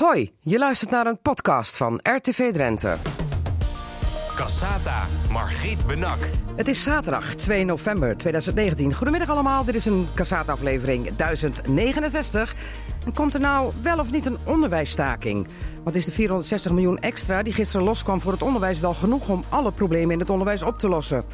Hoi, je luistert naar een podcast van RTV Drenthe. Cassata, Margriet Benak. Het is zaterdag 2 november 2019. Goedemiddag allemaal, dit is een Cassata-aflevering 1069. En komt er nou wel of niet een onderwijsstaking? Wat is de 460 miljoen extra die gisteren loskwam voor het onderwijs wel genoeg om alle problemen in het onderwijs op te lossen?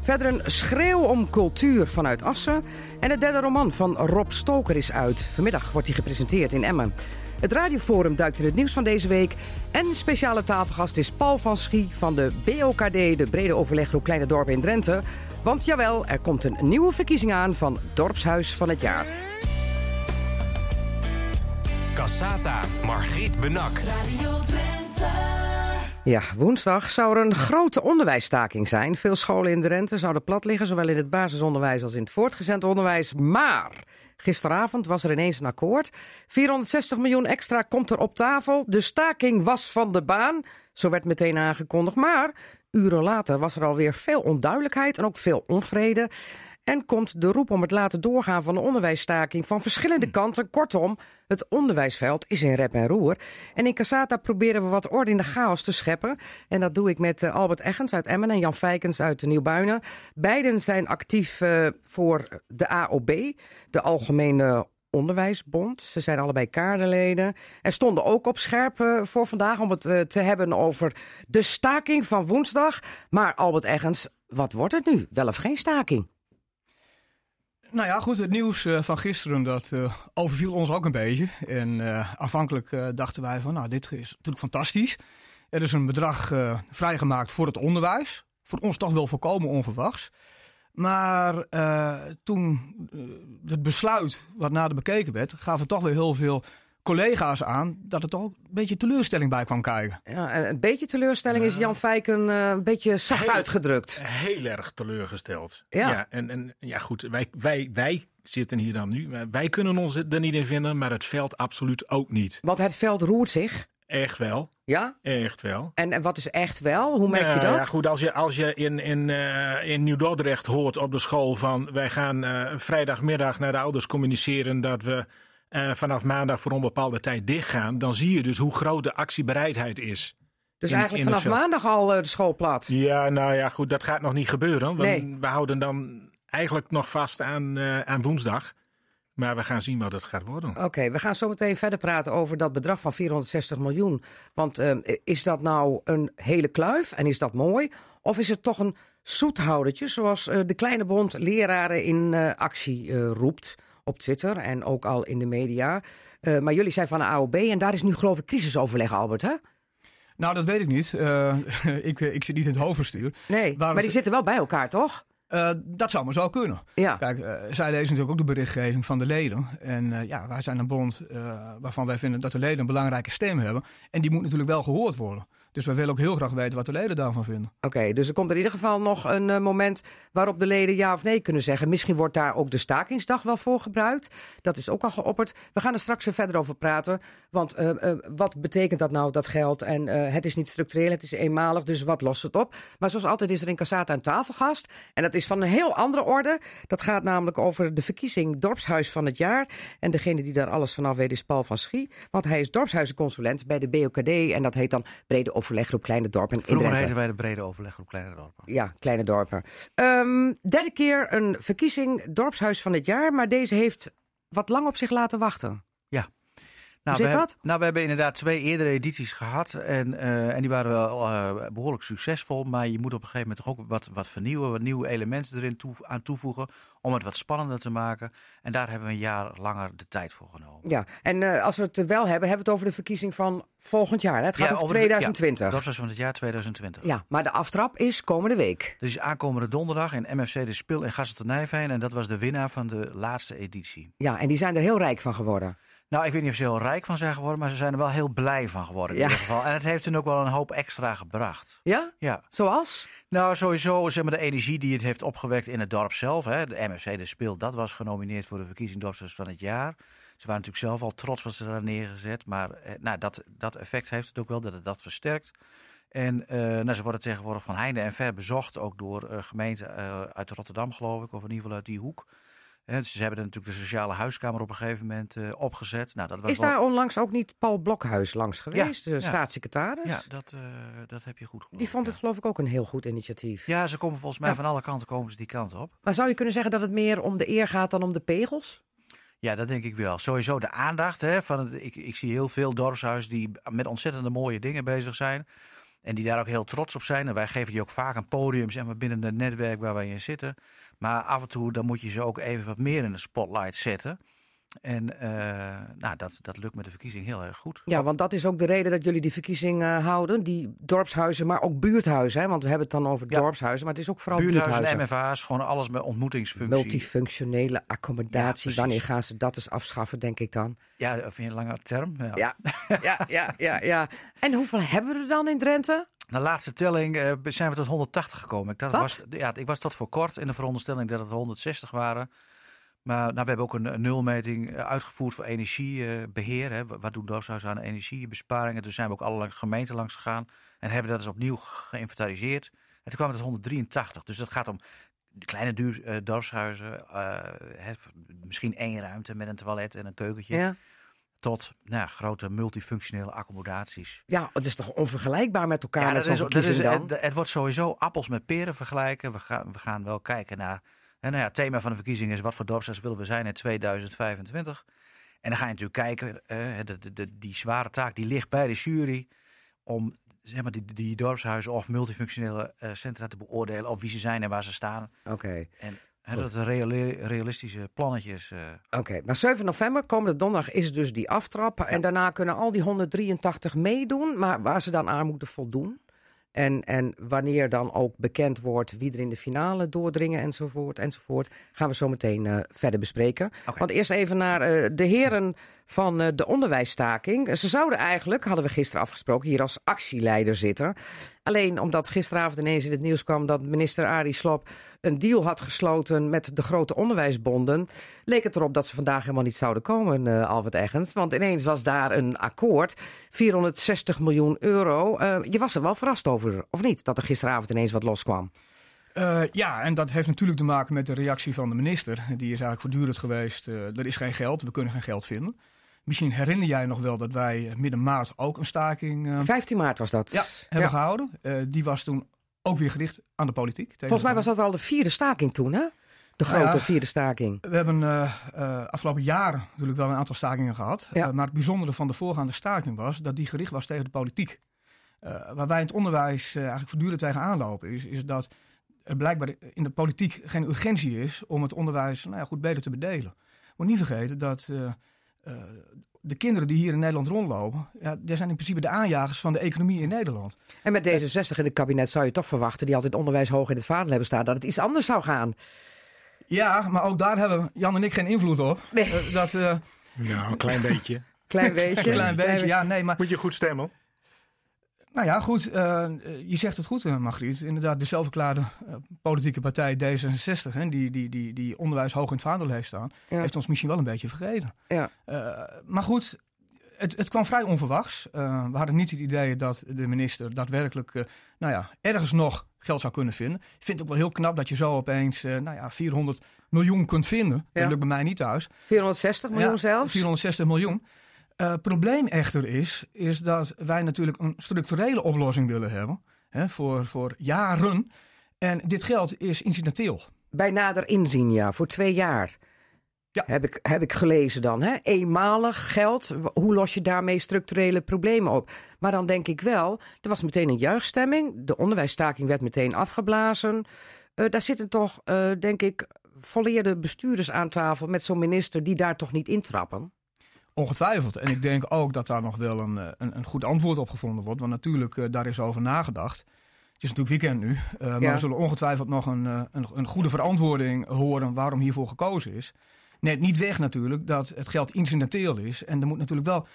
Verder een schreeuw om cultuur vanuit Assen. En het derde roman van Rob Stoker is uit. Vanmiddag wordt hij gepresenteerd in Emmen. Het radioforum duikt in het nieuws van deze week. En speciale tafelgast is Paul van Schie van de BOKD, de Brede Overleggroep Kleine Dorpen in Drenthe. Want jawel, er komt een nieuwe verkiezing aan van Dorpshuis van het jaar. Cassata, Margriet Benak. Radio Drenthe. Ja, woensdag zou er een grote onderwijsstaking zijn. Veel scholen in Drenthe zouden plat liggen, zowel in het basisonderwijs als in het voortgezet onderwijs. Maar gisteravond was er ineens een akkoord. 460 miljoen extra komt er op tafel. De staking was van de baan. Zo werd meteen aangekondigd. Maar uren later was er alweer veel onduidelijkheid en ook veel onvrede. En komt de roep om het laten doorgaan van de onderwijsstaking van verschillende kanten. Kortom, het onderwijsveld is in rep en roer. En in Casata proberen we wat orde in de chaos te scheppen. En dat doe ik met eh, Albert Eggens uit Emmen en Jan Fijkens uit Nieuwbuinen. Beiden zijn actief eh, voor de AOB, de Algemene Onderwijsbond. Ze zijn allebei kaderleden. En stonden ook op scherp eh, voor vandaag om het te hebben over de staking van woensdag. Maar Albert Eggens, wat wordt het nu? Wel of geen staking? Nou ja, goed, het nieuws eh, van gisteren dat eh, overviel ons ook een beetje. En eh, aanvankelijk eh, dachten wij van, nou, dit is natuurlijk fantastisch. Er is een bedrag vrijgemaakt voor het onderwijs. Voor ons toch wel volkomen onverwachts. Maar toen het besluit wat nader bekeken werd, gaven toch weer heel veel collega's aan dat er toch een beetje teleurstelling bij kwam kijken. Ja, en een beetje teleurstelling is Jan Fijken eh, een beetje zacht Heel- uitgedrukt. heel erg teleurgesteld. Ja. en, en ja, goed, wij, wij, wij zitten hier dan nu. maar Wij kunnen ons er niet in vinden, maar het veld absoluut ook niet. Want het veld roert zich. Echt wel, Ja? echt wel. En, en wat is echt wel? Hoe merk je Nou dat? Ja, goed, als je, als je in, in, eh, in Nieuw-Dordrecht hoort op de school van... wij gaan eh, vrijdagmiddag naar de ouders communiceren dat we eh, vanaf maandag voor onbepaalde tijd dichtgaan... dan zie je dus hoe groot de actiebereidheid is. dus in- eigenlijk in vanaf maandag al eh, de school plat. Ja, nou ja, goed, dat gaat nog niet gebeuren. Want Nee. we houden dan eigenlijk nog vast aan, eh, aan woensdag. Maar we gaan zien wat het gaat worden. Oké, we gaan zo meteen verder praten over dat bedrag van 460 miljoen. Want is dat nou een hele kluif en is dat mooi? Of is het toch een zoethoudertje, zoals de kleine bond leraren in actie roept op Twitter en ook al in de media? Eh, maar jullie zijn van de AOB en daar is nu geloof ik crisisoverleg, Albert, hè? Nou, dat weet ik niet. Eh, ik, ik zit niet in het hoofdbestuur. Nee, Waar maar het- die zitten wel bij elkaar, toch? Eh, dat zou maar zo kunnen. Ja. Kijk, zij lezen natuurlijk ook de berichtgeving van de leden. En ja, wij zijn een bond waarvan wij vinden dat de leden een belangrijke stem hebben. En die moet natuurlijk wel gehoord worden. Dus wij willen ook heel graag weten wat de leden daarvan vinden. Oké, dus er komt in ieder geval nog een eh, moment waarop de leden ja of nee kunnen zeggen. Misschien wordt daar ook de stakingsdag wel voor gebruikt. Dat is ook al geopperd. We gaan er straks eh, verder over praten. Want eh, wat betekent dat nou, dat geld? En het is niet structureel, het is eenmalig, dus wat lost het op? Maar zoals altijd is er in Cassata een tafelgast. En dat is van een heel andere orde. Dat gaat namelijk over de verkiezing Dorpshuis van het jaar. En degene die daar alles vanaf weet is Paul van Schie. Want hij is dorpshuizenconsulent bij de BOKD. En dat heet dan Brede Overleggroep Kleine Dorpen Vroeger heten wij de brede overleggroep Kleine Dorpen. Ja, kleine dorpen. Ehm, derde keer een verkiezing dorpshuis van het jaar, maar deze heeft wat lang op zich laten wachten. Nou, we dat? Nou, we hebben inderdaad twee eerdere edities gehad. En, eh, en die waren wel eh, behoorlijk succesvol. Maar je moet op een gegeven moment toch ook wat, wat vernieuwen. Wat nieuwe elementen erin toe, aan toevoegen. Om het wat spannender te maken. En daar hebben we een jaar langer de tijd voor genomen. Ja, en eh, als we het wel hebben, hebben we het over de verkiezing van volgend jaar. Hè? Het gaat Ja, over over de- 2020. Ja, Ja, dat was van het jaar 2020. maar de aftrap is komende week. Dus aankomende donderdag in MFC de Spil in Gastelnijveen. En dat was de winnaar van de laatste editie. Ja, en die zijn er heel rijk van geworden. Nou, ik weet niet of ze heel rijk van zijn geworden. Maar ze zijn er wel heel blij van geworden in Ja. ieder geval. En het heeft hun ook wel een hoop extra gebracht. Ja? Ja. Zoals? Nou, sowieso zeg maar, de energie die het heeft opgewekt in het dorp zelf. Hè. De MFC De Speel, dat was genomineerd voor de verkiezing Dorpshuis van het jaar. Ze waren natuurlijk zelf al trots wat ze daar neergezet. Maar eh, nou, dat, dat effect heeft het ook wel, dat het dat versterkt. En eh, nou, ze worden tegenwoordig van heinde en ver bezocht. Ook door eh, gemeenten uit Rotterdam, geloof ik. Of in ieder geval uit die hoek. Dus ze hebben natuurlijk de sociale huiskamer op een gegeven moment eh, opgezet. Nou, dat was Is wel- daar onlangs ook niet Paul Blokhuis langs geweest, de ja. staatssecretaris? Ja, dat, eh, dat heb je goed gehoord. Die vond ja. het geloof ik ook een heel goed initiatief. Ja, ze komen volgens mij van alle kanten komen ze die kant op. Maar zou je kunnen zeggen dat het meer om de eer gaat dan om de pegels? Ja, dat denk ik wel. Sowieso de aandacht. Hè, van het, ik, ik zie heel veel dorpshuizen die met ontzettende mooie dingen bezig zijn. En die daar ook heel trots op zijn. En wij geven die ook vaak een podium zeg maar, binnen het netwerk waar wij in zitten. Maar af en toe dan moet je ze ook even wat meer in de spotlight zetten. En eh, nou, dat, dat lukt met de verkiezing heel erg goed. Ja, want dat is ook de reden dat jullie die verkiezing eh, houden. Die dorpshuizen, maar ook buurthuizen. Hè? Want we hebben het dan over Ja. dorpshuizen, maar het is ook vooral Buurthuizen, buurthuizen. MFA's, gewoon alles met ontmoetingsfunctie. Multifunctionele accommodatie. Wanneer gaan ze dat eens afschaffen, denk ik dan? Ja, of in een lange term. Ja. Ja, ja, ja, ja, ja. En hoeveel hebben we er dan in Drenthe? Na laatste telling eh, zijn we tot 180 gekomen. Ik, was, ja, ik was tot voor kort in de veronderstelling dat het 160 waren. Maar nou, we hebben ook een, nulmeting eh, uitgevoerd voor energiebeheer. hè. Wat doen dorpshuizen aan energiebesparingen? Toen zijn we ook alle gemeenten langs gegaan en hebben dat eens opnieuw geïnventariseerd. En toen kwam het tot 183. Dus dat gaat om kleine duur, eh, dorpshuizen. eh, hè, misschien één ruimte met een toilet en een keukentje. Ja. Tot nou, grote multifunctionele accommodaties. ja, het is toch onvergelijkbaar met elkaar Ja, met dat zo'n is, dat is, verkiezing dan? het, het wordt sowieso appels met peren vergelijken. We gaan, we gaan wel kijken naar. En nou ja, het thema van de verkiezing is: wat voor dorpshuis willen we zijn in 2025? En dan ga je natuurlijk kijken, eh, de, de, de- die zware taak die ligt bij de jury om zeg maar, die, die dorpshuizen of multifunctionele eh, centra te beoordelen op wie ze zijn en waar ze staan. Oké. En dat reali- realistische plannetjes. eh, Oké, maar 7 november, komende donderdag, is dus die aftrap. En daarna kunnen al die 183 meedoen, maar waar ze dan aan moeten voldoen. En, en wanneer dan ook bekend wordt wie er in de finale doordringen enzovoort, enzovoort, gaan we zo meteen eh, verder bespreken. Want eerst even naar eh, de heren van eh, de onderwijsstaking. Ze zouden eigenlijk, hadden we gisteren afgesproken, hier als actieleider zitten. Alleen omdat gisteravond ineens in het nieuws kwam dat minister Arie Slob een deal had gesloten met de grote onderwijsbonden, leek het erop dat ze vandaag helemaal niet zouden komen, eh, Albert Eggens. Want ineens was daar een akkoord, 460 miljoen euro. Eh, je was er wel verrast over, of niet, dat er gisteravond ineens wat loskwam? Eh, ja, en dat heeft natuurlijk te maken met de reactie van de minister. Die is eigenlijk voortdurend geweest. er is geen geld, we kunnen geen geld vinden. Misschien herinner jij nog wel dat wij midden maart ook een staking eh, 15 maart was dat. ja, hebben gehouden. Eh, die was toen ook weer gericht aan de politiek. Volgens mij was dat al de vierde staking toen, hè? De Nou grote ja. vierde staking. We hebben eh, eh, afgelopen jaren natuurlijk wel een aantal stakingen gehad. Ja. Eh, maar het bijzondere van de voorgaande staking was dat die gericht was tegen de politiek. Eh, waar wij in het onderwijs eh, eigenlijk voortdurend tegen aanlopen, is, is dat er blijkbaar in de politiek geen urgentie is om het onderwijs nou ja, goed beter te bedelen. Moet niet vergeten dat eh, eh, de kinderen die hier in Nederland rondlopen, ja, die zijn in principe de aanjagers van de economie in Nederland. En met D66 in het kabinet zou je toch verwachten, die altijd onderwijs hoog in het vaandel hebben staan, dat het iets anders zou gaan. Ja, maar ook daar hebben Jan en ik geen invloed op. Nee. Eh, dat, eh, Nou, een klein beetje. Klein beetje. een klein beetje, ja, nee, maar Moet je goed stemmen. Nou ja, goed. eh, eh, je zegt het goed, eh, Margriet. Inderdaad, de zelfverklaarde politieke partij D66, hè, die, die, die, die onderwijs hoog in het vaandel heeft staan, Ja. heeft ons misschien wel een beetje vergeten. Ja. Maar goed, het, het kwam vrij onverwachts. We hadden niet het idee dat de minister daadwerkelijk nou ja, ergens nog geld zou kunnen vinden. Ik vind het ook wel heel knap dat je zo opeens eh, nou ja, 400 miljoen kunt vinden. Ja. Dat lukt bij mij niet thuis. 460 miljoen Ja, zelfs. 460 miljoen. Eh probleem echter is, is dat wij natuurlijk een structurele oplossing willen hebben. Hè, voor, voor jaren. En dit geld is incidenteel. Bij nader inzien, ja, voor twee jaar. Ja. Heb, ik, heb ik gelezen dan. Hè? Eenmalig geld, hoe los je daarmee structurele problemen op? Maar dan denk ik wel, er was meteen een juichstemming. De onderwijsstaking werd meteen afgeblazen. Eh, daar zitten toch, eh, denk ik, volleerde bestuurders aan tafel met zo'n minister die daar toch niet intrappen. Ongetwijfeld. En ik denk ook dat daar nog wel een, eh, een, een goed antwoord op gevonden wordt. Want natuurlijk, eh, daar is over nagedacht. Het is natuurlijk weekend nu. eh, maar Ja. we zullen ongetwijfeld nog een, een, een goede verantwoording horen waarom hiervoor gekozen is. Net niet weg natuurlijk dat het geld incidenteel is. En er moet natuurlijk wel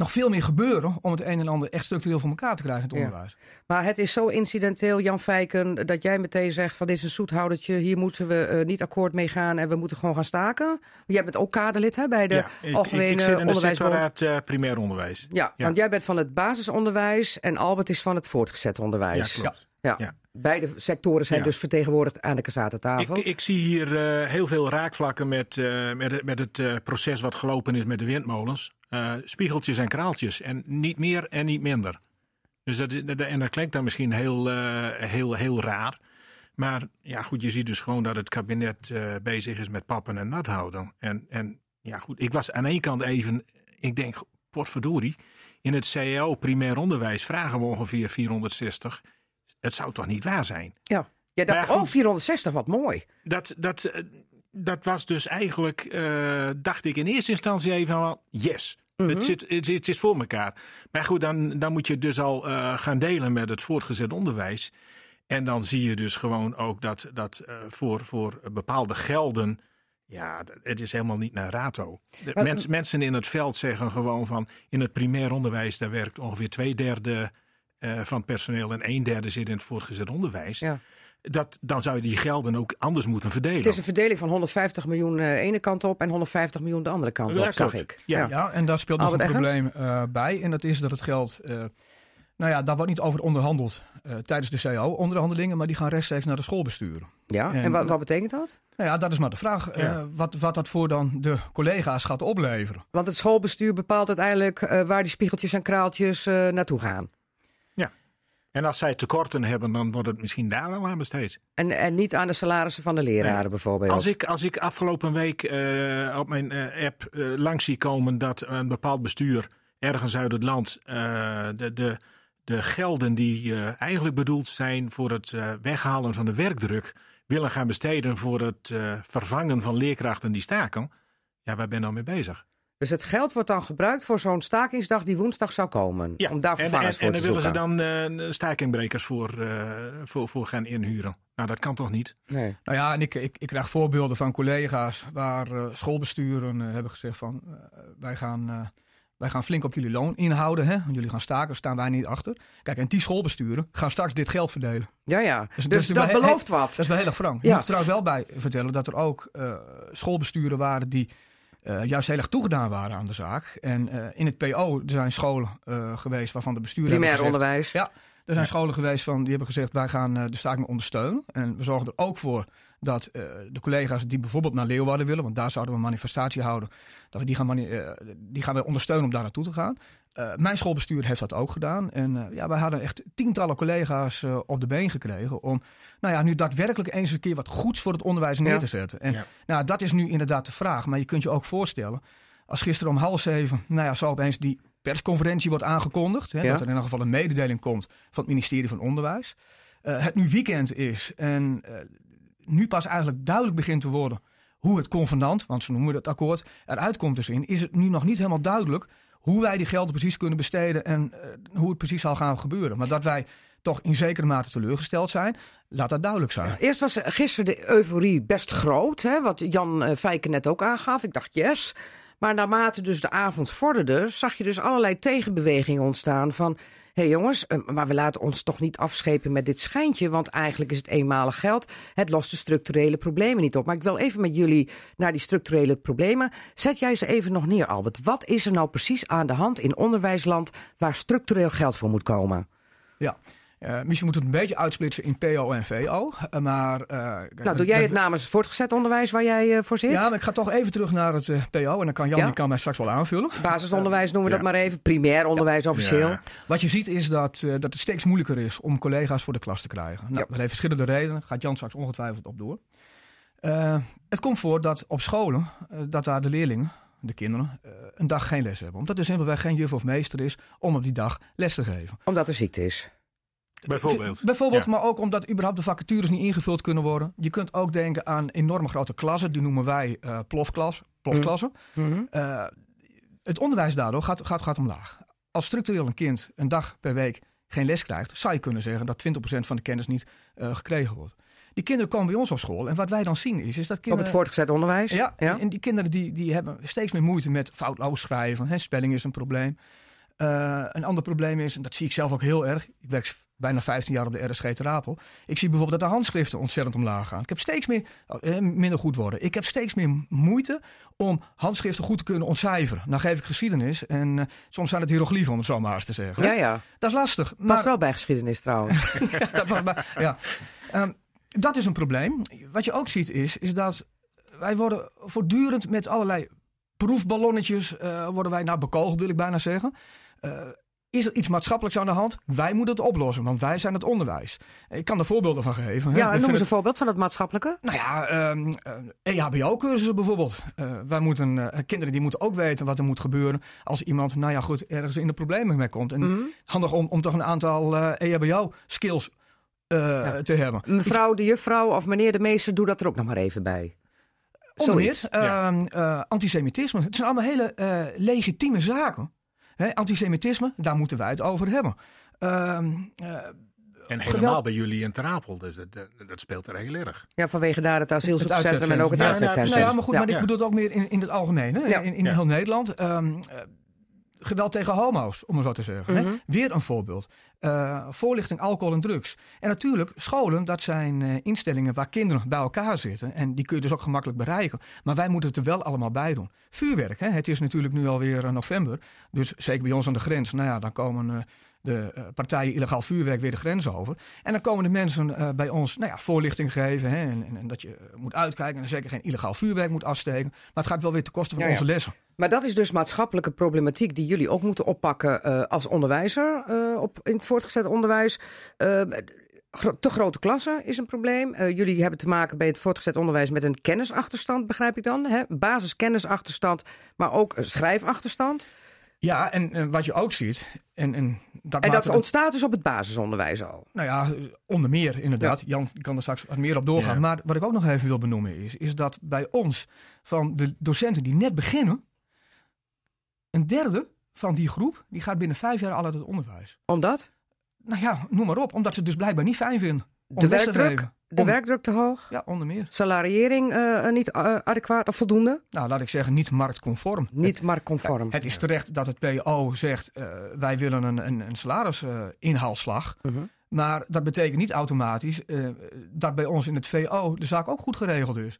nog veel meer gebeuren om het een en ander echt structureel voor elkaar te krijgen in het Ja. onderwijs. Maar het is zo incidenteel, Jan Fijken, dat jij meteen zegt van dit is een zoethoudertje, hier moeten we eh, niet akkoord mee gaan en we moeten gewoon gaan staken. Jij bent ook kaderlid hè, bij de ja, ik, Algemene ik, ik zit in de Onderwijsbond. sectorraad eh, primair onderwijs. Ja, Ja. want jij bent van het basisonderwijs en Albert is van het voortgezet Ja, onderwijs. klopt. Ja. Ja. Beide sectoren zijn Ja. dus vertegenwoordigd aan de Casata-tafel. Ik, ik zie hier eh, heel veel raakvlakken met, eh, met, het- met het eh, proces wat gelopen is met de windmolens. Eh, spiegeltjes en kraaltjes. En niet meer en niet minder. Dus dat, is- dat- en dat klinkt dan misschien heel, eh, heel, heel raar. Maar ja, goed, je ziet dus gewoon dat het kabinet eh, bezig is met pappen en nat houden. En, en ja, goed, ik was aan één kant even, ik denk, potverdorie. In het CAO primair onderwijs vragen we ongeveer 460. Het zou toch niet waar zijn? Ja. Maar goed. oh, 460, wat mooi. Dat, dat, eh, dat was dus eigenlijk, eh, dacht ik in eerste instantie even van, yes, het, zit, het, het is voor elkaar. Maar goed, dan, dan moet je het dus al eh, gaan delen met het voortgezet onderwijs. En dan zie je dus gewoon ook dat, dat voor, voor bepaalde gelden, ja, dat- het is helemaal niet naar rato. De Maar- mens- mensen in het veld zeggen gewoon van, in het primair onderwijs, daar werkt ongeveer twee derde eh, van het personeel en een derde zit in het voortgezet onderwijs. Ja. Dat, dan zou je die gelden ook anders moeten verdelen. Het is een verdeling van 150 miljoen de ene kant op en 150 miljoen de andere kant Ja, op, zag klopt. ik. Ja. Ja, en daar speelt nog een probleem eh, bij. En dat is dat het geld. eh, nou ja, daar wordt niet over onderhandeld eh, tijdens de CAO-onderhandelingen, maar die gaan rechtstreeks naar de schoolbesturen. Ja, en, En- wat, wat betekent dat? Nou ja, dat is maar de vraag. eh, Ja. wat, wat dat voor dan de collega's gaat opleveren. Want het schoolbestuur bepaalt uiteindelijk eh, waar die spiegeltjes en kraaltjes eh, naartoe gaan. En als zij tekorten hebben, dan wordt het misschien daar wel aan besteed. En, en niet aan de salarissen van de leraren bijvoorbeeld. Als ik, als ik afgelopen week eh, op mijn eh, app eh, langs zie komen dat een bepaald bestuur ergens uit het land de, de, de gelden die eigenlijk bedoeld zijn voor het weghalen van de werkdruk willen gaan besteden voor het vervangen van leerkrachten die staken. Ja, waar ben je nou mee bezig? Dus het geld wordt dan gebruikt voor zo'n stakingsdag die woensdag zou komen. Om daar en, en, vervangers en voor daar te willen ze dan eh stakingbrekers voor, eh, voor, voor gaan inhuren. Nou, dat kan toch niet? Nee. Nou ja, en ik, ik, ik krijg voorbeelden van collega's waar eh, schoolbesturen hebben gezegd van wij, gaan, eh, wij gaan flink op jullie loon inhouden. Hè? Want jullie gaan staken, staan wij niet achter. Kijk, en die schoolbesturen gaan straks dit geld verdelen. Ja, ja. Dus- Dus, dus dat belooft Dat wat. is wel heel erg frank. Je Ja. moet er trouwens wel bij vertellen dat er ook eh, schoolbesturen waren die eh, juist heel erg toegedaan waren aan de zaak. En eh, in het PO er zijn scholen eh, geweest waarvan de besturen Primair gezegd, onderwijs. Ja, er zijn scholen geweest van, die hebben gezegd wij gaan de staking ondersteunen. En we zorgen er ook voor dat eh, de collega's die bijvoorbeeld naar Leeuwarden willen, want daar zouden we een manifestatie houden, dat we die gaan, eh, die gaan we ondersteunen om daar naartoe te gaan. Eh, mijn schoolbestuur heeft dat ook gedaan. En ja, wij hadden echt tientallen collega's op de been gekregen om nou ja, nu daadwerkelijk eens een keer wat goeds voor het onderwijs neer te zetten. En Ja. nou, dat is nu inderdaad de vraag. Maar je kunt je ook voorstellen, als gisteren om half zeven, nou ja, zo opeens die persconferentie wordt aangekondigd. Hè, Ja. Dat er in ieder geval een mededeling komt van het ministerie van Onderwijs. Het nu weekend is en nu pas eigenlijk duidelijk begint te worden hoe het convenant, want zo noemen het akkoord, eruit komt te zien, is het nu nog niet helemaal duidelijk hoe wij die gelden precies kunnen besteden en eh, hoe het precies zal gaan gebeuren. Maar dat wij toch in zekere mate teleurgesteld zijn, laat dat duidelijk zijn. Eerst was gisteren de euforie best groot, hè, wat Jan eh, Fijken net ook aangaf. Ik dacht yes. Maar naarmate dus de avond vorderde, zag je dus allerlei tegenbewegingen ontstaan van... hey jongens, eh, maar we laten ons toch niet afschepen met dit schijntje... want eigenlijk is het eenmalig geld. Het lost de structurele problemen niet op. Maar ik wil even met jullie naar die structurele problemen. Zet jij ze even nog neer, Albert. Wat is er nou precies aan de hand in onderwijsland... waar structureel geld voor moet komen? Ja. Eh, misschien moet het een beetje uitsplitsen in PO en VO. eh, maar, eh, kijk, Nou, doe jij het namens het voortgezet onderwijs waar jij voor zit? Ja, maar ik ga toch even terug naar het PO. En dan kan Jan Ja? die kan mij straks wel aanvullen. Basisonderwijs noemen we Ja. dat maar even. Primair onderwijs officieel. Wat je ziet is dat, dat het steeds moeilijker is om collega's voor de klas te krijgen. Nou. Dat heeft verschillende redenen. Gaat Jan straks ongetwijfeld op door. Het komt voor dat op scholen, dat daar de leerlingen, de kinderen, een dag geen les hebben. Omdat er simpelweg geen juf of meester is om op die dag les te geven. Omdat er ziekte is. Bijvoorbeeld. Bijvoorbeeld, Ja. maar ook omdat überhaupt de vacatures niet ingevuld kunnen worden. Je kunt ook denken aan enorme grote klassen, die noemen wij eh plofklas, plofklassen. Mhm. Eh, het onderwijs daardoor gaat, gaat, gaat omlaag. Als structureel een kind een dag per week geen les krijgt, zou je kunnen zeggen dat 20% van de kennis niet eh, gekregen wordt. Die kinderen komen bij ons op school en wat wij dan zien is, is dat Op kinderen... het voortgezet onderwijs. Ja, En, en die kinderen die, die hebben steeds meer moeite met foutloos schrijven. Hè, spelling is een probleem. Eh, een ander probleem is, en dat zie ik zelf ook heel erg. Ik werk bijna 15 jaar op de RSG te Rapel. Ik zie bijvoorbeeld dat de handschriften ontzettend omlaag gaan. Ik heb steeds meer, eh, minder goed worden. Ik heb steeds meer moeite om handschriften goed te kunnen ontcijferen. Nou geef ik geschiedenis en eh, soms zijn het hieroglyphen om het zo maar eens te zeggen. Ja, ja. Dat is lastig. Past Maar, wel bij geschiedenis trouwens. dat, maar- ja. Ehm, dat is een probleem. Wat je ook ziet is, is dat wij worden voortdurend met allerlei proefballonnetjes worden wij nou bekogeld, wil ik bijna zeggen. Eh, is er iets maatschappelijks aan de hand? Wij moeten het oplossen, want wij zijn het onderwijs. Ik kan er voorbeelden van geven. hè. ja, noem eens een voorbeeld van het maatschappelijke. nou ja, ehm eh, EHBO-cursussen bijvoorbeeld. Eh, wij moeten, kinderen die moeten ook weten wat er moet gebeuren als iemand, nou ja goed, ergens in de problemen mee komt. En Mhm. handig om, om toch een aantal eh EHBO-skills eh, te hebben. Mevrouw de juffrouw of meneer de meester, doe dat er ook nog maar even bij. Onder meer Zoiets. ja. ehm, eh, antisemitisme. Het zijn allemaal hele legitieme zaken. Hè, antisemitisme, daar moeten wij het over hebben. Ehm, eh, En helemaal bij jullie in Terapel. Dus dat, dat, dat speelt er heel erg. Ja, vanwege daar het asielzoekerscentrum en ook het Ja, uitzetcentrum. ja, nou ja, maar goed, Ja. maar ik bedoel het ook meer in, in het algemeen. Hè? In, in Ja. heel Nederland. Ehm, eh, geweld tegen homo's, om het zo te zeggen. Mhm. hè? Weer een voorbeeld. Eh, voorlichting, alcohol en drugs. En natuurlijk, scholen, dat zijn eh, instellingen waar kinderen bij elkaar zitten. En die kun je dus ook gemakkelijk bereiken. Maar wij moeten het er wel allemaal bij doen. Vuurwerk, hè? het is natuurlijk nu alweer eh, november. Dus zeker bij ons aan de grens. Nou ja, dan komen... de eh, partijen illegaal vuurwerk weer de grens over. En dan komen de mensen eh, bij ons nou ja, voorlichting geven. Hè, en, en, en dat je eh, moet uitkijken en zeker geen illegaal vuurwerk moet afsteken. Maar het gaat wel weer ten koste van Ja, ja. onze lessen. Maar dat is dus maatschappelijke problematiek die jullie ook moeten oppakken als onderwijzer op, in het voortgezet onderwijs. Gro- te grote klassen is een probleem. Jullie hebben te maken bij het voortgezet onderwijs met een kennisachterstand, begrijp ik dan. Hè? Basiskennisachterstand, maar ook een schrijfachterstand. Ja, en, en wat je ook ziet, en, en dat En dat het- ontstaat dus op het basisonderwijs al. Nou ja, onder meer inderdaad. Jan kan er straks wat meer op doorgaan. Ja. Maar wat ik ook nog even wil benoemen is, is dat bij ons van de docenten die net beginnen, een derde van die groep, die gaat binnen vijf jaar al uit het onderwijs. Omdat Nou ja, noem maar op. Omdat ze het dus blijkbaar niet fijn vinden. om de werkdruk. De Om- werkdruk te hoog, Ja, onder meer. salariering eh, niet eh, adequaat of voldoende, Nou, laat ik zeggen, niet marktconform. niet marktconform. Het is terecht dat het PO zegt, eh, wij willen een, een, een salarisinhaalslag. Mhm. Maar dat betekent niet automatisch eh, dat bij ons in het VO de zaak ook goed geregeld is.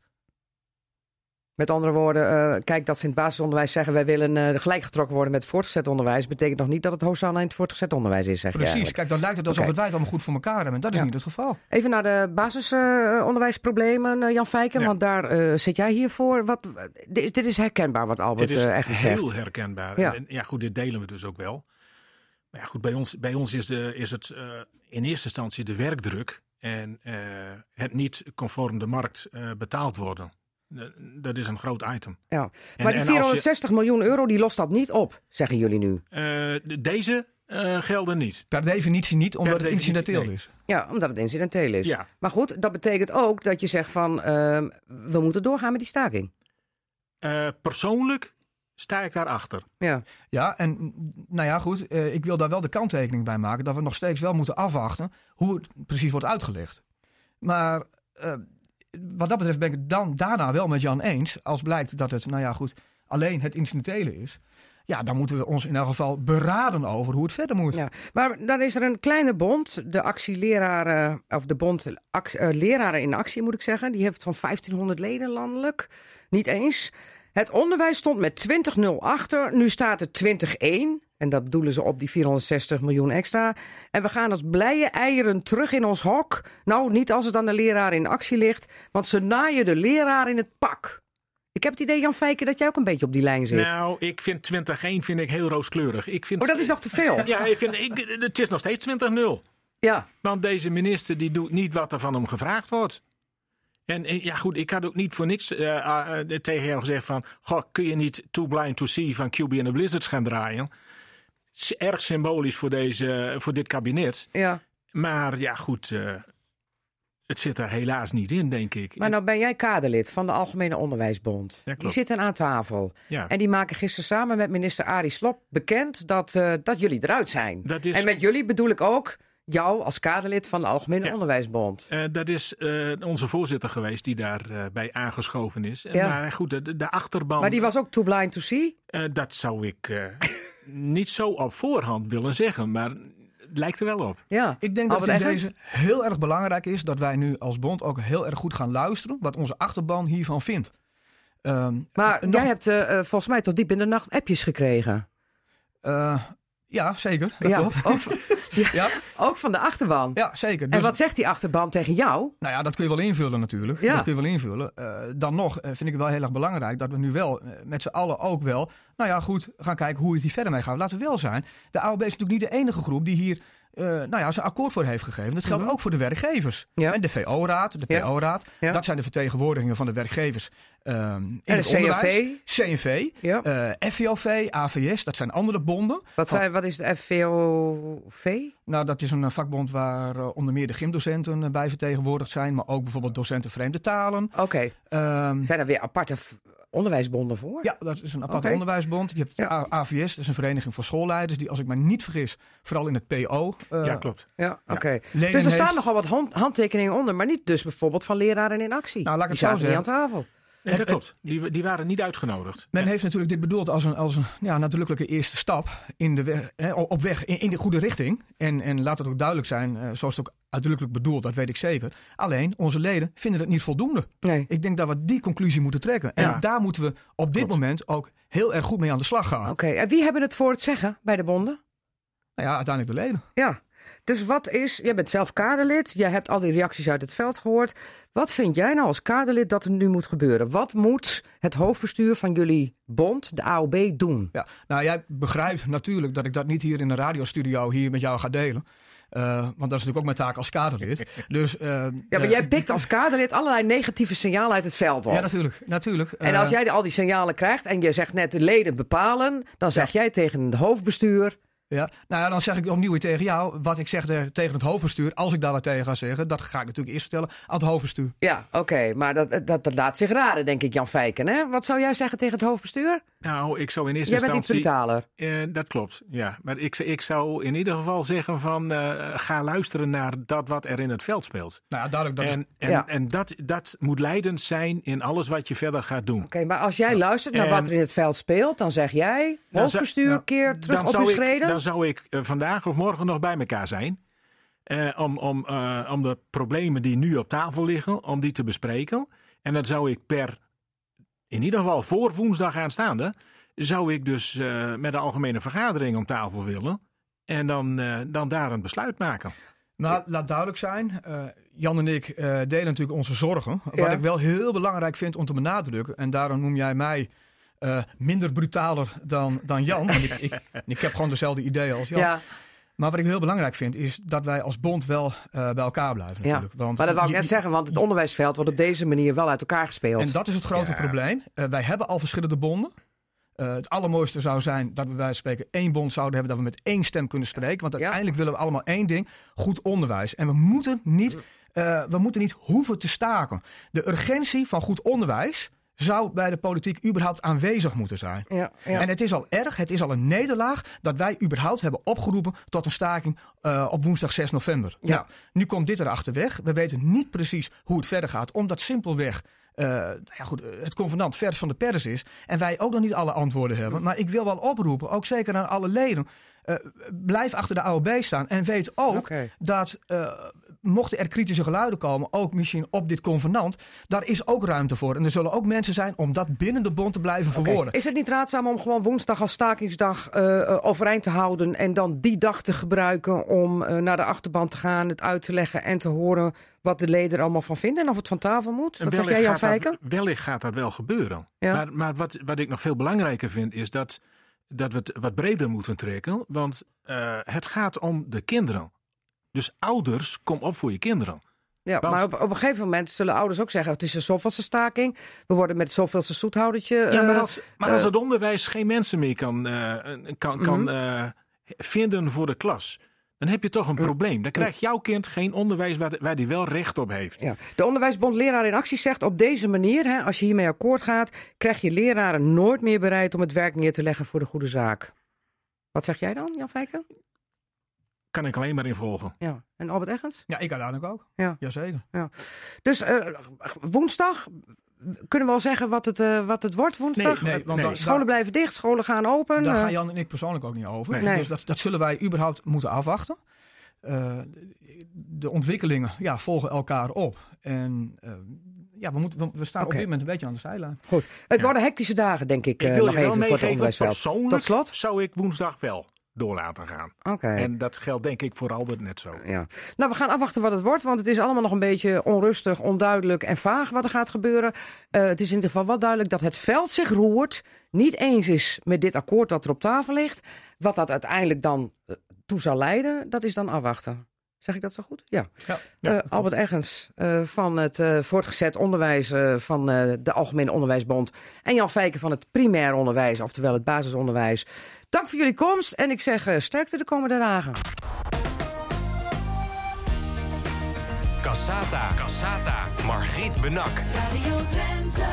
Met andere woorden, eh, kijk dat ze in het basisonderwijs zeggen wij willen eh gelijk getrokken worden met het voortgezet onderwijs, betekent nog niet dat het hoogstaande in het voortgezet onderwijs is, zeg Precies, kijk, dan lijkt het alsof het wij het allemaal goed voor elkaar hebben. En dat is Ja. niet het geval. Even naar de basisonderwijsproblemen, eh, Jan Fijken, Ja. want daar eh, zit jij hier voor. Wat, dit, dit is herkenbaar wat Albert Dit is eh, echt zegt. heel herkenbaar. Ja. En, ja, goed, dit delen we dus ook wel. Maar ja, goed, bij ons, bij ons is, de, is het eh, in eerste instantie de werkdruk en eh, het niet conform de markt eh, betaald worden. Dat- is een groot item. Ja. En- maar die en als je- 460 miljoen euro, die lost dat niet op, zeggen jullie nu. Eh, de- deze eh, gelden niet. Per definitie niet, omdat Per het incidenteel nee. is. Ja, omdat het incidenteel is. Ja. Maar goed, dat betekent ook dat je zegt van, ehm, we moeten doorgaan met die staking. Eh, persoonlijk sta ik daarachter. Ja, Ja, en nou ja, goed. eh, ik wil daar wel de kanttekening bij maken dat we nog steeds wel moeten afwachten hoe het precies wordt uitgelegd. Maar eh, wat dat betreft ben ik dan daarna wel met Jan eens. Als blijkt dat het, nou ja, goed, alleen het incidentele is. Ja, dan moeten we ons in elk geval beraden over hoe het verder moet. Ja, maar dan is er een kleine bond, de actieleraren, of de bond eh, leraren in actie moet ik zeggen. Die heeft van 1500 leden landelijk, niet eens. Het onderwijs stond met 20-0 achter, nu staat het 20-1. En dat bedoelen ze op die 460 miljoen extra. En we gaan als blije eieren terug in ons hok. Nou, niet als het aan de leraar in actie ligt, want ze naaien de leraar in het pak. Ik heb het idee, Jan Fijken, dat jij ook een beetje op die lijn zit. Nou, ik vind 20-1 vind ik heel rooskleurig. Ik vind, oh, dat is nog te veel. Ja, ik vind, ik, het is nog steeds 20-0. Ja, Want deze minister die doet niet wat er van hem gevraagd wordt. En eh, ja, goed, ik had ook niet voor niks eh, eh, tegen jou gezegd van... Goh, kun je niet Too Blind to See van QB en de Blizzards gaan draaien? Erg symbolisch voor, deze, voor dit kabinet. ja. Maar ja, goed, eh, het zit er helaas niet in, denk ik. Maar nou ben jij kaderlid van de Algemene Onderwijsbond. Ja, die zitten aan tafel. ja, En die maken gisteren samen met minister Arie Slob bekend dat, eh, dat jullie eruit zijn. dat is, En met jullie bedoel ik ook jou als kaderlid van de Algemene Ja. Onderwijsbond. eh, dat is onze voorzitter geweest die daarbij bij aangeschoven is. Ja. Maar goed, de, de achterban, Maar die was ook too blind to see. dat zou ik... niet zo op voorhand willen zeggen, maar het lijkt er wel op. Ja. Ik denk dat het in deze heel erg belangrijk is dat wij nu als bond ook heel erg goed gaan luisteren wat onze achterban hiervan vindt. Ehm, Maar nog- jij hebt eh, eh, volgens mij tot diep in de nacht appjes gekregen. eh, ja, zeker. Dat ja, klopt. ook, ja, Ja, ook van de achterban. ja, zeker. En Dus- wat zegt die achterban tegen jou? Nou ja, dat kun je wel invullen natuurlijk. Ja. Dat kun je wel invullen. Eh, dan nog eh, vind ik het wel heel erg belangrijk dat we nu wel eh, met z'n allen ook wel, nou ja, goed, gaan kijken hoe het hier verder mee gaat. Laten we wel zijn. De AOB is natuurlijk niet de enige groep die hier, eh, nou ja, zijn akkoord voor heeft gegeven. Dat geldt ook voor de werkgevers. Mhm. Ja. En de VO-raad, de. PO-raad. Ja. Dat zijn de vertegenwoordigingen van de werkgevers. ehm, in En de het onderwijs. CNV? CNV, Ja. eh, FVOV, AVS, dat zijn andere bonden. Wat, zijn, wat is de FVOV? Nou, dat is een eh, vakbond waar onder meer de gymdocenten bij vertegenwoordigd zijn, maar ook bijvoorbeeld docenten vreemde talen. Oké, Ehm, zijn er weer aparte onderwijsbonden voor? ja, dat is een aparte onderwijsbond. Je hebt Ja. AVS, dat is een vereniging voor schoolleiders, die als ik me niet vergis, vooral in het PO. eh, ja, klopt. Ja, oké. Dus er heeft. staan nogal wat hand- handtekeningen onder, maar niet dus bijvoorbeeld van leraren in actie. Nou, laat ik Die het zo zaten niet aan tafel. Nee, dat klopt. Die, die waren niet uitgenodigd. Men Ja. heeft natuurlijk dit bedoeld als een, als een ja, nadrukkelijke eerste stap in de weg, hè, op weg in, in de goede richting. En, en laat het ook duidelijk zijn, eh, zoals het ook uitdrukkelijk bedoeld, dat weet ik zeker. Alleen, onze leden vinden het niet voldoende. Nee. Ik denk dat we die conclusie moeten trekken. En Ja. daar moeten we op dit Klopt. moment ook heel erg goed mee aan de slag gaan. Oké, en wie hebben het voor het zeggen bij de bonden? Nou ja, uiteindelijk de leden. Ja, dus wat is, jij bent zelf kaderlid, jij hebt al die reacties uit het veld gehoord. Wat vind jij nou als kaderlid dat er nu moet gebeuren? Wat moet het hoofdbestuur van jullie bond, de AOB, doen? Ja, nou jij begrijpt natuurlijk dat ik dat niet hier in de radiostudio hier met jou ga delen. Eh, want dat is natuurlijk ook mijn taak als kaderlid. Dus, eh, Ja, maar eh, jij pikt als kaderlid allerlei negatieve signalen uit het veld op. Ja, natuurlijk. natuurlijk. en als jij al die signalen krijgt en je zegt net de leden bepalen, dan zeg jij tegen het hoofdbestuur, Ja, nou ja, dan zeg ik opnieuw weer tegen jou wat ik zeg de- tegen het hoofdbestuur. Als ik daar wat tegen ga zeggen, dat ga ik natuurlijk eerst vertellen aan het hoofdbestuur. ja, oké, maar dat, dat, dat laat zich raden, denk ik, Jan Feiken. Hè? Wat zou jij zeggen tegen het hoofdbestuur? Nou, ik zou in eerste Jij bent iets instantie... brutaler. Eh, dat klopt, ja. Maar ik, ik zou in ieder geval zeggen van... eh, ga luisteren naar dat wat er in het veld speelt. Nou duidelijk. Dat is- En, en, Ja. en dat, dat moet leidend zijn in alles wat je verder gaat doen. Oké, maar als jij luistert naar En- wat er in het veld speelt, dan zeg jij, hoofdbestuur, keer terug dan op ik, schreden. Dan zou ik eh, vandaag of morgen nog bij elkaar zijn. eh, om, om, eh, om de problemen die nu op tafel liggen, om die te bespreken. En dat zou ik per, in ieder geval voor woensdag aanstaande, zou ik dus eh, met de algemene vergadering om tafel willen. En dan, eh, dan daar een besluit maken. Nou, laat duidelijk zijn. eh, Jan en ik eh, delen natuurlijk onze zorgen. Ja. Wat ik wel heel belangrijk vind om te benadrukken. En daarom noem jij mij eh, minder brutaler dan, dan Jan. Want ik, ik, ik heb gewoon dezelfde ideeën als Jan. ja, Maar wat ik heel belangrijk vind, is dat wij als bond wel eh, bij elkaar blijven. ja. Natuurlijk. Want maar dat wou ik net zeggen, want het onderwijsveld wordt op deze manier wel uit elkaar gespeeld. En dat is het grote Ja. probleem. Eh, wij hebben al verschillende bonden. Eh, het allermooiste zou zijn dat we bij wijze van spreken één bond zouden hebben, dat we met één stem kunnen spreken. Want Ja. uiteindelijk willen we allemaal één ding: goed onderwijs. En we moeten niet, eh, we moeten niet hoeven te staken. De urgentie van goed onderwijs zou bij de politiek überhaupt aanwezig moeten zijn. ja, ja. En het is al erg, het is al een nederlaag dat wij überhaupt hebben opgeroepen tot een staking eh, op woensdag 6 november. Ja. Nou, nu komt dit erachter weg. We weten niet precies hoe het verder gaat, omdat simpelweg eh, ja, goed, eh, het convenant vers van de pers is. En wij ook nog niet alle antwoorden hebben. Maar ik wil wel oproepen, ook zeker aan alle leden. blijf achter de AOB staan en weet ook dat mochten er kritische geluiden komen, ook misschien op dit convenant, daar is ook ruimte voor. En er zullen ook mensen zijn om dat binnen de bond te blijven verwoorden. Is het niet raadzaam om gewoon woensdag als stakingsdag eh, eh, overeind te houden en dan die dag te gebruiken om eh, naar de achterban te gaan, het uit te leggen en te horen wat de leden er allemaal van vinden en of het van tafel moet? Wat zeg jij, Jan wellicht gaat dat wel gebeuren. Ja. Maar, maar wat, wat ik nog veel belangrijker vind, is dat, dat we het wat breder moeten trekken. Want eh, het gaat om de kinderen. Dus ouders, kom op voor je kinderen. Ja, maar op, op een gegeven moment zullen ouders ook zeggen: het is een zoveelste staking. We worden met zoveelste zoethoudertje. Ja, maar eh, als, maar als eh, het onderwijs geen mensen meer kan, eh, kan, kan Mhm. vinden voor de klas, dan heb je toch een probleem. Dan krijgt jouw kind geen onderwijs waar, waar die wel recht op heeft. Ja. De Onderwijsbond Leraar in Actie zegt op deze manier, hè, als je hiermee akkoord gaat, krijg je leraren nooit meer bereid om het werk neer te leggen voor de goede zaak. Wat zeg jij dan, Jan Feiken? Kan ik alleen maar in volgen. Ja. En Albert Eggens? Ja, ik uiteindelijk ook. Ja. Jazeker. Dus eh, woensdag, kunnen we al zeggen wat het, eh, wat het wordt woensdag? Nee, want dan- Scholen blijven dicht, scholen gaan open. Daar eh, gaan Jan en ik persoonlijk ook niet over. Nee. Dus dat, dat zullen wij überhaupt moeten afwachten. Eh, de ontwikkelingen ja, volgen elkaar op. En eh, ja, we, moeten, we, staan op dit moment een beetje aan de zijlijn. Goed. Het worden hectische dagen, denk ik. Ik eh, wil nog je wel even meegeven, persoonlijk Tot slot. zou ik woensdag wel door laten gaan. Oké. En dat geldt denk ik voor Albert net zo. Ja. Nou, we gaan afwachten wat het wordt, want het is allemaal nog een beetje onrustig, onduidelijk en vaag wat er gaat gebeuren. Eh, het is in ieder geval wel duidelijk dat het veld zich roert, niet eens is met dit akkoord dat er op tafel ligt. Wat dat uiteindelijk dan eh, toe zal leiden, dat is dan afwachten. Zeg ik dat zo goed? Ja. Ja. Ja, Eh, Albert Eggens van het voortgezet onderwijs van de Algemene Onderwijsbond. En Jan Fijken van het primair onderwijs, oftewel het basisonderwijs. Dank voor jullie komst en ik zeg eh, sterkte de komende dagen. Cassata. Cassata. Margriet Benak. Radio Drenthe.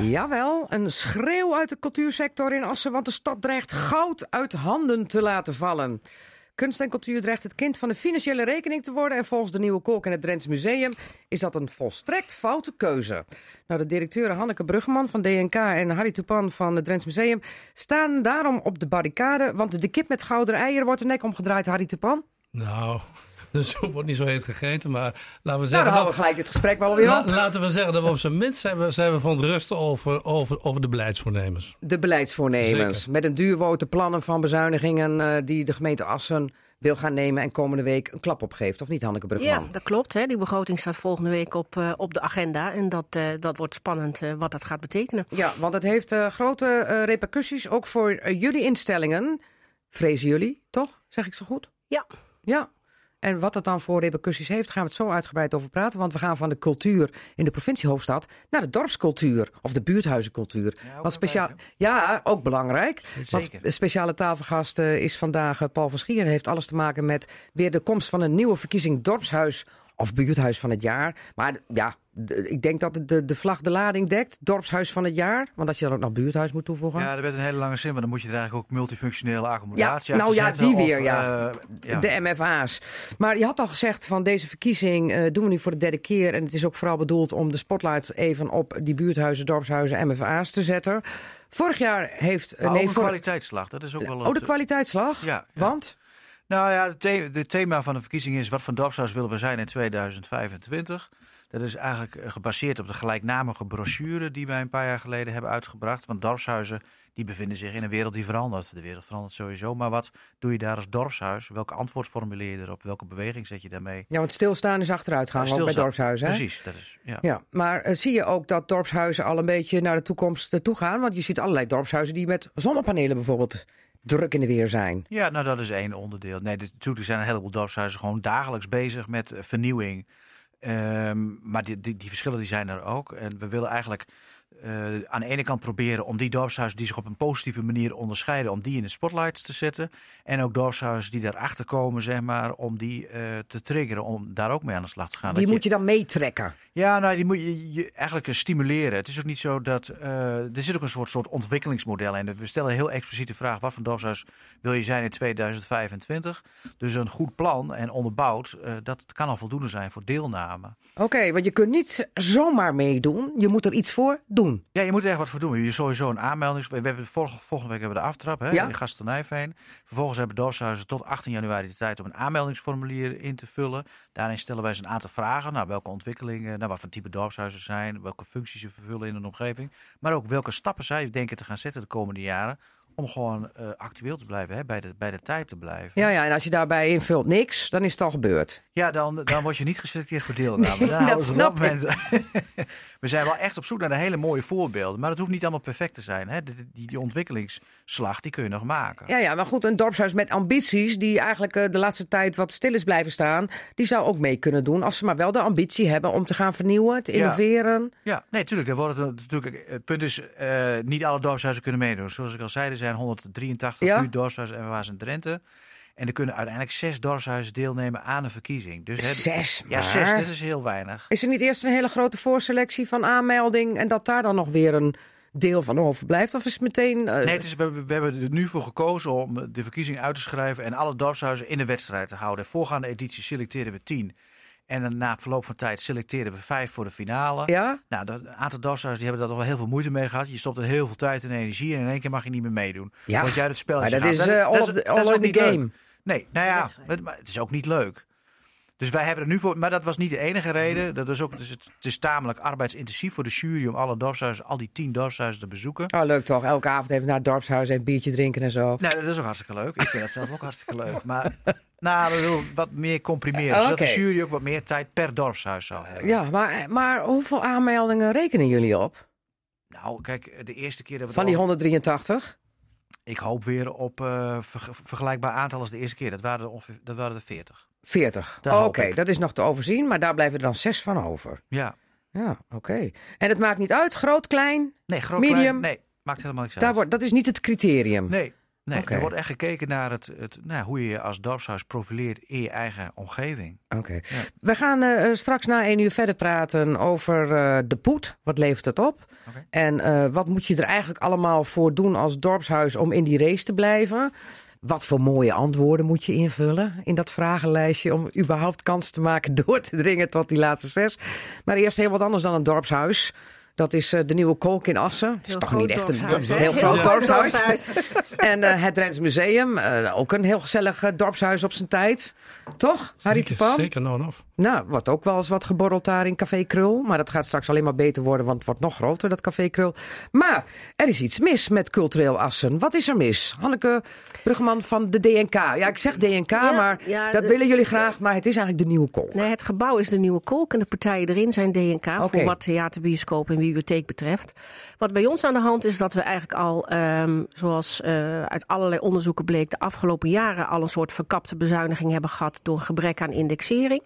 Jawel, een schreeuw uit de cultuursector in Assen, want de stad dreigt goud uit handen te laten vallen. Kunst en cultuur dreigt het kind van de financiële rekening te worden. En volgens de nieuwe kolk in het Drents Museum is dat een volstrekt foute keuze. Nou, de directeuren Hanneke Bruggeman van DNK en Harry Tupan van het Drents Museum staan daarom op de barricade. Want de kip met gouden eieren wordt de nek omgedraaid, Harry Tupan. Nou, de soep wordt niet zo heet gegeten, maar laten we Nou, zeggen... dan houden we gelijk dit gesprek wel weer la- op. laten we zeggen dat we op zijn minst zijn we, zijn we verontrust over, over, over de beleidsvoornemens. De beleidsvoornemens. Zeker. Met een duurwote plannen van bezuinigingen eh, die de gemeente Assen wil gaan nemen en komende week een klap opgeeft. Of niet, Hanneke Bruggeman? Ja, dat klopt. Hè. Die begroting staat volgende week op, eh, op de agenda. En dat, eh, dat wordt spannend wat dat gaat betekenen. Ja, want het heeft eh, grote eh, repercussies ook voor jullie instellingen. Vrezen jullie, toch? Zeg ik zo goed? Ja. Ja. En wat dat dan voor repercussies heeft, gaan we het zo uitgebreid over praten. Want we gaan van de cultuur in de provinciehoofdstad naar de dorpscultuur of de buurthuizencultuur. Ja, want speciaal, belangrijk, ja, ook belangrijk. Want Zeker. de speciale tafelgast eh, is vandaag eh, Paul van Schier. En heeft alles te maken met weer de komst van een nieuwe verkiezing dorpshuis of buurthuis van het jaar. Maar ja, de- ik denk dat de, de vlag de lading dekt. Dorpshuis van het jaar. Want dat je dan ook nog buurthuis moet toevoegen. Ja, er werd een hele lange zin, maar dan moet je er eigenlijk ook multifunctionele accommodatie Ja, nou ja, die of, weer, ja. eh, ja. De MFA's. Maar je had al gezegd van deze verkiezing eh, doen we nu voor de derde keer. En het is ook vooral bedoeld om de spotlight even op die buurthuizen, dorpshuizen, MFA's te zetten. Vorig jaar heeft... Maar nee, voor- kwaliteitsslag, dat is ook wel Oh, de kwaliteitsslag? Ja, ja. Want? Nou ja, het, the- het thema van de verkiezing is wat voor dorpshuis willen we zijn in 2025. Dat is eigenlijk eh, gebaseerd op de gelijknamige brochure die wij een paar jaar geleden hebben uitgebracht. Want dorpshuizen die bevinden zich in een wereld die verandert. De wereld verandert sowieso. Maar wat doe je daar als dorpshuis? Welke antwoord formuleer je erop? Welke beweging zet je daarmee? Ja, want stilstaan is achteruitgang, ook bij dorpshuizen. hè? Precies, dat is. Ja. Ja, maar eh, zie je ook dat dorpshuizen al een beetje naar de toekomst eh, toe gaan? Want je ziet allerlei dorpshuizen die met zonnepanelen bijvoorbeeld druk in de weer zijn. Ja, nou dat is één onderdeel. Nee, natuurlijk zijn een heleboel dorpshuizen gewoon dagelijks bezig met eh, vernieuwing. Ehm, maar die, die, die verschillen die zijn er ook. En we willen eigenlijk eh, aan de ene kant proberen om die dorpshuizen die zich op een positieve manier onderscheiden, om die in de spotlights te zetten. En ook dorpshuizen die daarachter komen, zeg maar, om die eh, te triggeren, om daar ook mee aan de slag te gaan. Die Dat moet je dan meetrekken. ja, nou, die moet je, je eigenlijk eh, stimuleren. Het is ook niet zo dat. er zit ook een soort, soort ontwikkelingsmodel in. We stellen heel expliciet de vraag: wat voor dorpshuis wil je zijn in 2025? Dus een goed plan en onderbouwd, dat kan al voldoende zijn voor deelname. Oké, want je kunt niet zomaar meedoen. Je moet er iets voor doen. Ja, je moet er echt wat voor doen. Je sowieso een aanmelding. We hebben volgende, volgende week hebben we de aftrap hè, Ja. in Gasternijveen. Vervolgens hebben dorpshuizen tot 18 januari de tijd om een aanmeldingsformulier in te vullen. Daarin stellen wij ze een aantal vragen. Nou, welke ontwikkelingen, nou, wat voor type dorpshuizen zijn, welke functies ze vervullen in een omgeving. Maar ook welke stappen zij denken te gaan zetten de komende jaren. Om gewoon eh, actueel te blijven, hè, bij, de, bij de tijd te blijven. Ja, ja, en als je daarbij invult niks, dan is het al gebeurd. Ja, dan, dan word je niet geselecteerd voor deelname. Dan dat snap moment- We zijn wel echt op zoek naar de hele mooie voorbeelden. Maar het hoeft niet allemaal perfect te zijn. Hè? Die, die, die ontwikkelingsslag, die kun je nog maken. Ja, ja, maar goed, een dorpshuis met ambities, die eigenlijk eh, de laatste tijd wat stil is blijven staan, die zou ook mee kunnen doen. Als ze maar wel de ambitie hebben om te gaan vernieuwen, te innoveren. Ja, nee, tuurlijk. Dan wordt het natuurlijk. Het punt is, eh, niet alle dorpshuizen kunnen meedoen. Zoals ik al zei, er zijn 183 Ja. dorpshuizen en waar in Drenthe. En er kunnen uiteindelijk zes dorpshuizen deelnemen aan een verkiezing. Dus, hè, Zes, Ja, maar. zes. Dit is heel weinig. Is er niet eerst een hele grote voorselectie van aanmelding en dat daar dan nog weer een deel van overblijft? Of is het meteen... eh, Nee, het is, we, we hebben er nu voor gekozen om de verkiezing uit te schrijven en alle dorpshuizen in de wedstrijd te houden. Voorgaande editie selecteerden we tien. En na verloop van tijd selecteerden we vijf voor de finale. Ja? Nou, dat- een aantal dorpshuizen die hebben daar toch wel heel veel moeite mee gehad. Je stopt er heel veel tijd en energie en in één keer mag je niet meer meedoen. Ja. Want jij het spel Maar is dat is all, dat of the, dat is in the leuk. Nee, nou ja, het, maar het is ook niet leuk. Dus wij hebben er nu voor, maar dat was niet de enige reden. Dat is ook, dus het, het is tamelijk arbeidsintensief voor de jury om alle dorpshuizen, al die tien dorpshuizen te bezoeken. Oh, leuk toch? Elke avond even naar het dorpshuis en een biertje drinken en zo. Nee, dat is ook hartstikke leuk. Ik vind dat zelf ook hartstikke leuk. Maar nou, we willen wat meer comprimeren. Zodat Oké. de jury ook wat meer tijd per dorpshuis zou hebben. Ja, maar, maar hoeveel aanmeldingen rekenen jullie op? Nou, kijk, de eerste keer dat we Van die over- 183? Ik hoop weer op ver- vergelijkbaar aantal als de eerste keer. Dat waren er, ongeveer, dat waren er 40. 40. Daar Oké, dat is nog te overzien, maar daar blijven er dan zes van over. Ja. Ja, oké. En het maakt niet uit, groot, klein? Nee, groot, Medium? klein, nee, maakt helemaal niks uit. Daar wordt, dat is niet het criterium. Nee, nee er wordt echt gekeken naar het, het, nou, hoe je je als dorpshuis profileert in je eigen omgeving. Oké. We gaan eh, eh, straks na één uur verder praten over de poet. Wat levert het op? Oké. En eh, wat moet je er eigenlijk allemaal voor doen als dorpshuis om in die race te blijven? Wat voor mooie antwoorden moet je invullen in dat vragenlijstje om überhaupt kans te maken door te dringen tot die laatste zes? Maar eerst heel wat anders dan een dorpshuis. Dat is eh, de nieuwe Kolk in Assen. Dat is toch niet echt een dorpshuis, heel groot dorpshuis. dorpshuis. En eh, het Drents Museum, eh, ook een heel gezellig dorpshuis op zijn tijd. Toch, Harry Zeker, zeker nou en of. Nou, wordt ook wel eens wat geborreld daar in Café Krul. Maar dat gaat straks alleen maar beter worden, want het wordt nog groter, dat Café Krul. Maar er is iets mis met cultureel Assen. Wat is er mis? Hanneke Bruggeman van de DNK. Ja, ik zeg DNK, maar ja, dat de- willen jullie graag. Maar het is eigenlijk de nieuwe kolk. Nee, het gebouw is de nieuwe kolk en de partijen erin zijn DNK voor wat theaterbioscoop en bibliotheek betreft. Wat bij ons aan de hand is dat we eigenlijk al, ehm, zoals eh, uit allerlei onderzoeken bleek, de afgelopen jaren al een soort verkapte bezuiniging hebben gehad door gebrek aan indexering.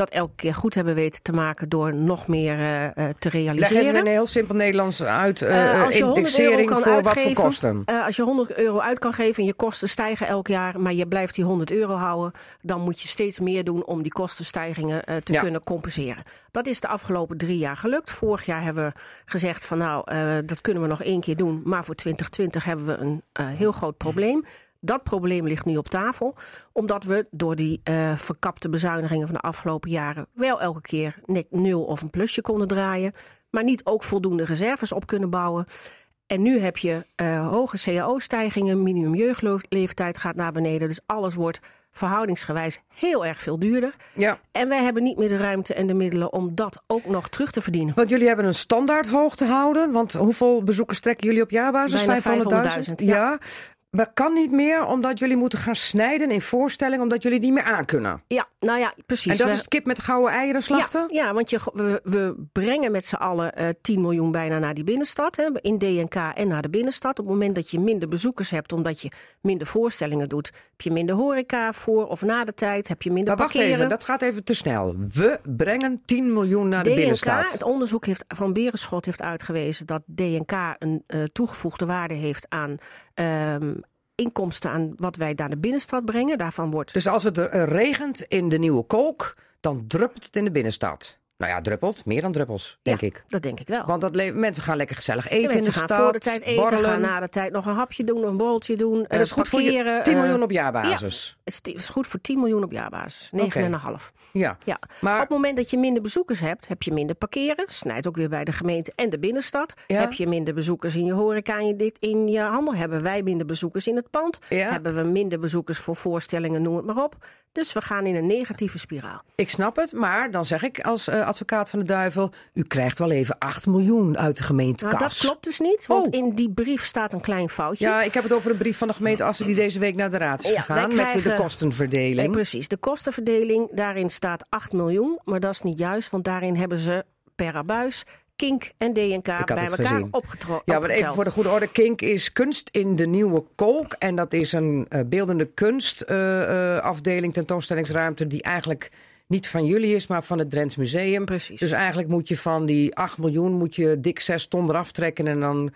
Dat elke keer goed hebben weten te maken door nog meer eh, eh, te Leg even realiseren. in heel simpel Nederlands uit. Eh, als je 100 euro indexering kan voor wat voor kosten. als je 100 euro uit kan geven en je kosten stijgen elk jaar, maar je blijft die 100 euro houden, dan moet je steeds meer doen om die kostenstijgingen te Ja. kunnen compenseren. Dat is de afgelopen drie jaar gelukt. Vorig jaar hebben we gezegd van nou, dat kunnen we nog één keer doen, maar voor 2020 hebben we een heel groot probleem. Dat probleem ligt nu op tafel, omdat we door die eh, verkapte bezuinigingen van de afgelopen jaren wel elke keer net nul of een plusje konden draaien, maar niet ook voldoende reserves op kunnen bouwen. En nu heb je eh, hoge cao-stijgingen, minimum jeugdleeftijd gaat naar beneden. Dus alles wordt verhoudingsgewijs heel erg veel duurder. Ja, En wij hebben niet meer de ruimte en de middelen om dat ook nog terug te verdienen. want jullie hebben een standaard hoogte houden. Want hoeveel bezoekers trekken jullie op jaarbasis? Bijna 500.000? 500.000, Ja. ja. Maar kan niet meer omdat jullie moeten gaan snijden in voorstellingen omdat jullie niet meer aankunnen. Ja, nou ja, precies. En dat We- is het kip met de gouden eieren slachten? Ja, ja want je, we, we brengen met z'n allen eh 10 miljoen bijna naar die binnenstad. Hè, in DNK en naar de binnenstad. Op het moment dat je minder bezoekers hebt, omdat je minder voorstellingen doet, heb je minder horeca voor of na de tijd, heb je minder Maar wacht even, dat gaat even te snel. We brengen 10 miljoen naar de DNK, binnenstad. het onderzoek heeft, van Berenschot heeft uitgewezen dat DNK een eh, toegevoegde waarde heeft aan ehm, inkomsten aan wat wij naar de binnenstad brengen. Daarvan wordt Dus als het eh, regent in de nieuwe kolk, dan druppelt het in de binnenstad. Nou ja, druppelt. Meer dan druppels, denk ja, ik. Dat denk ik wel. Want dat mensen gaan lekker gezellig eten in de stad. gaan voor de tijd eten, borrelen. gaan na de tijd nog een hapje doen, een borreltje doen, en dat is goed voor je parkeren, 10 eh, miljoen op jaarbasis. Het is- goed voor 10 miljoen op jaarbasis. 9,5. Ja. Ja. Maar Op het moment dat je minder bezoekers hebt, heb je minder parkeren. Snijdt ook weer bij de gemeente en de binnenstad. Ja. Heb je minder bezoekers in je horeca en dit in je handel. Hebben wij minder bezoekers in het pand. Ja. Hebben we minder bezoekers voor voorstellingen, noem het maar op. Dus we gaan in een negatieve spiraal. ik snap het, maar dan zeg ik als eh, advocaat van de duivel... u krijgt wel even 8 miljoen uit de gemeentekas. Nou, dat klopt dus niet, want Oh. in die brief staat een klein foutje. Ja, ik heb het over een brief van de gemeente Assen... die deze week naar de raad is Ja, gegaan met de kostenverdeling. Eh, precies, de kostenverdeling, daarin staat 8 miljoen. Maar dat is niet juist, want daarin hebben ze per abuis, Kink en DNK bij elkaar gezien. opgetro- Ja, maar even voor de goede orde. Kink is kunst in de nieuwe kolk. En dat is een eh, beeldende kunstafdeling, tentoonstellingsruimte... die eigenlijk niet van jullie is, maar van het Drents Museum. Precies. Dus eigenlijk moet je van die 8 miljoen... moet je dik 6 ton eraf trekken en dan...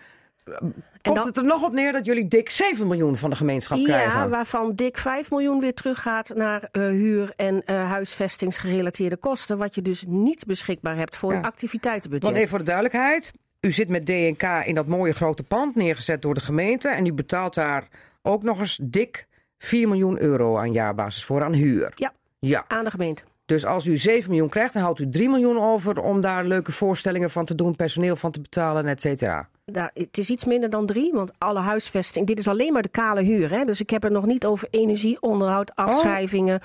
Komt dan- het er nog op neer dat jullie dik 7 miljoen van de gemeenschap Ja, krijgen? waarvan dik 5 miljoen weer teruggaat naar eh, huur- en eh, huisvestingsgerelateerde kosten. Wat je dus niet beschikbaar hebt voor Ja. een activiteitenbudget. Want even voor de duidelijkheid. U zit met DNK in dat mooie grote pand neergezet door de gemeente. En u betaalt daar ook nog eens dik 4 miljoen euro aan jaarbasis voor aan huur. Ja. Ja. Aan de gemeente. Dus als u 7 miljoen krijgt, dan houdt u 3 miljoen over om daar leuke voorstellingen van te doen, personeel van te betalen, et cetera. Nou, het is iets minder dan drie, want alle huisvesting. Dit is alleen maar de kale huur. Hè? Dus ik heb het nog niet over energie, onderhoud, afschrijvingen,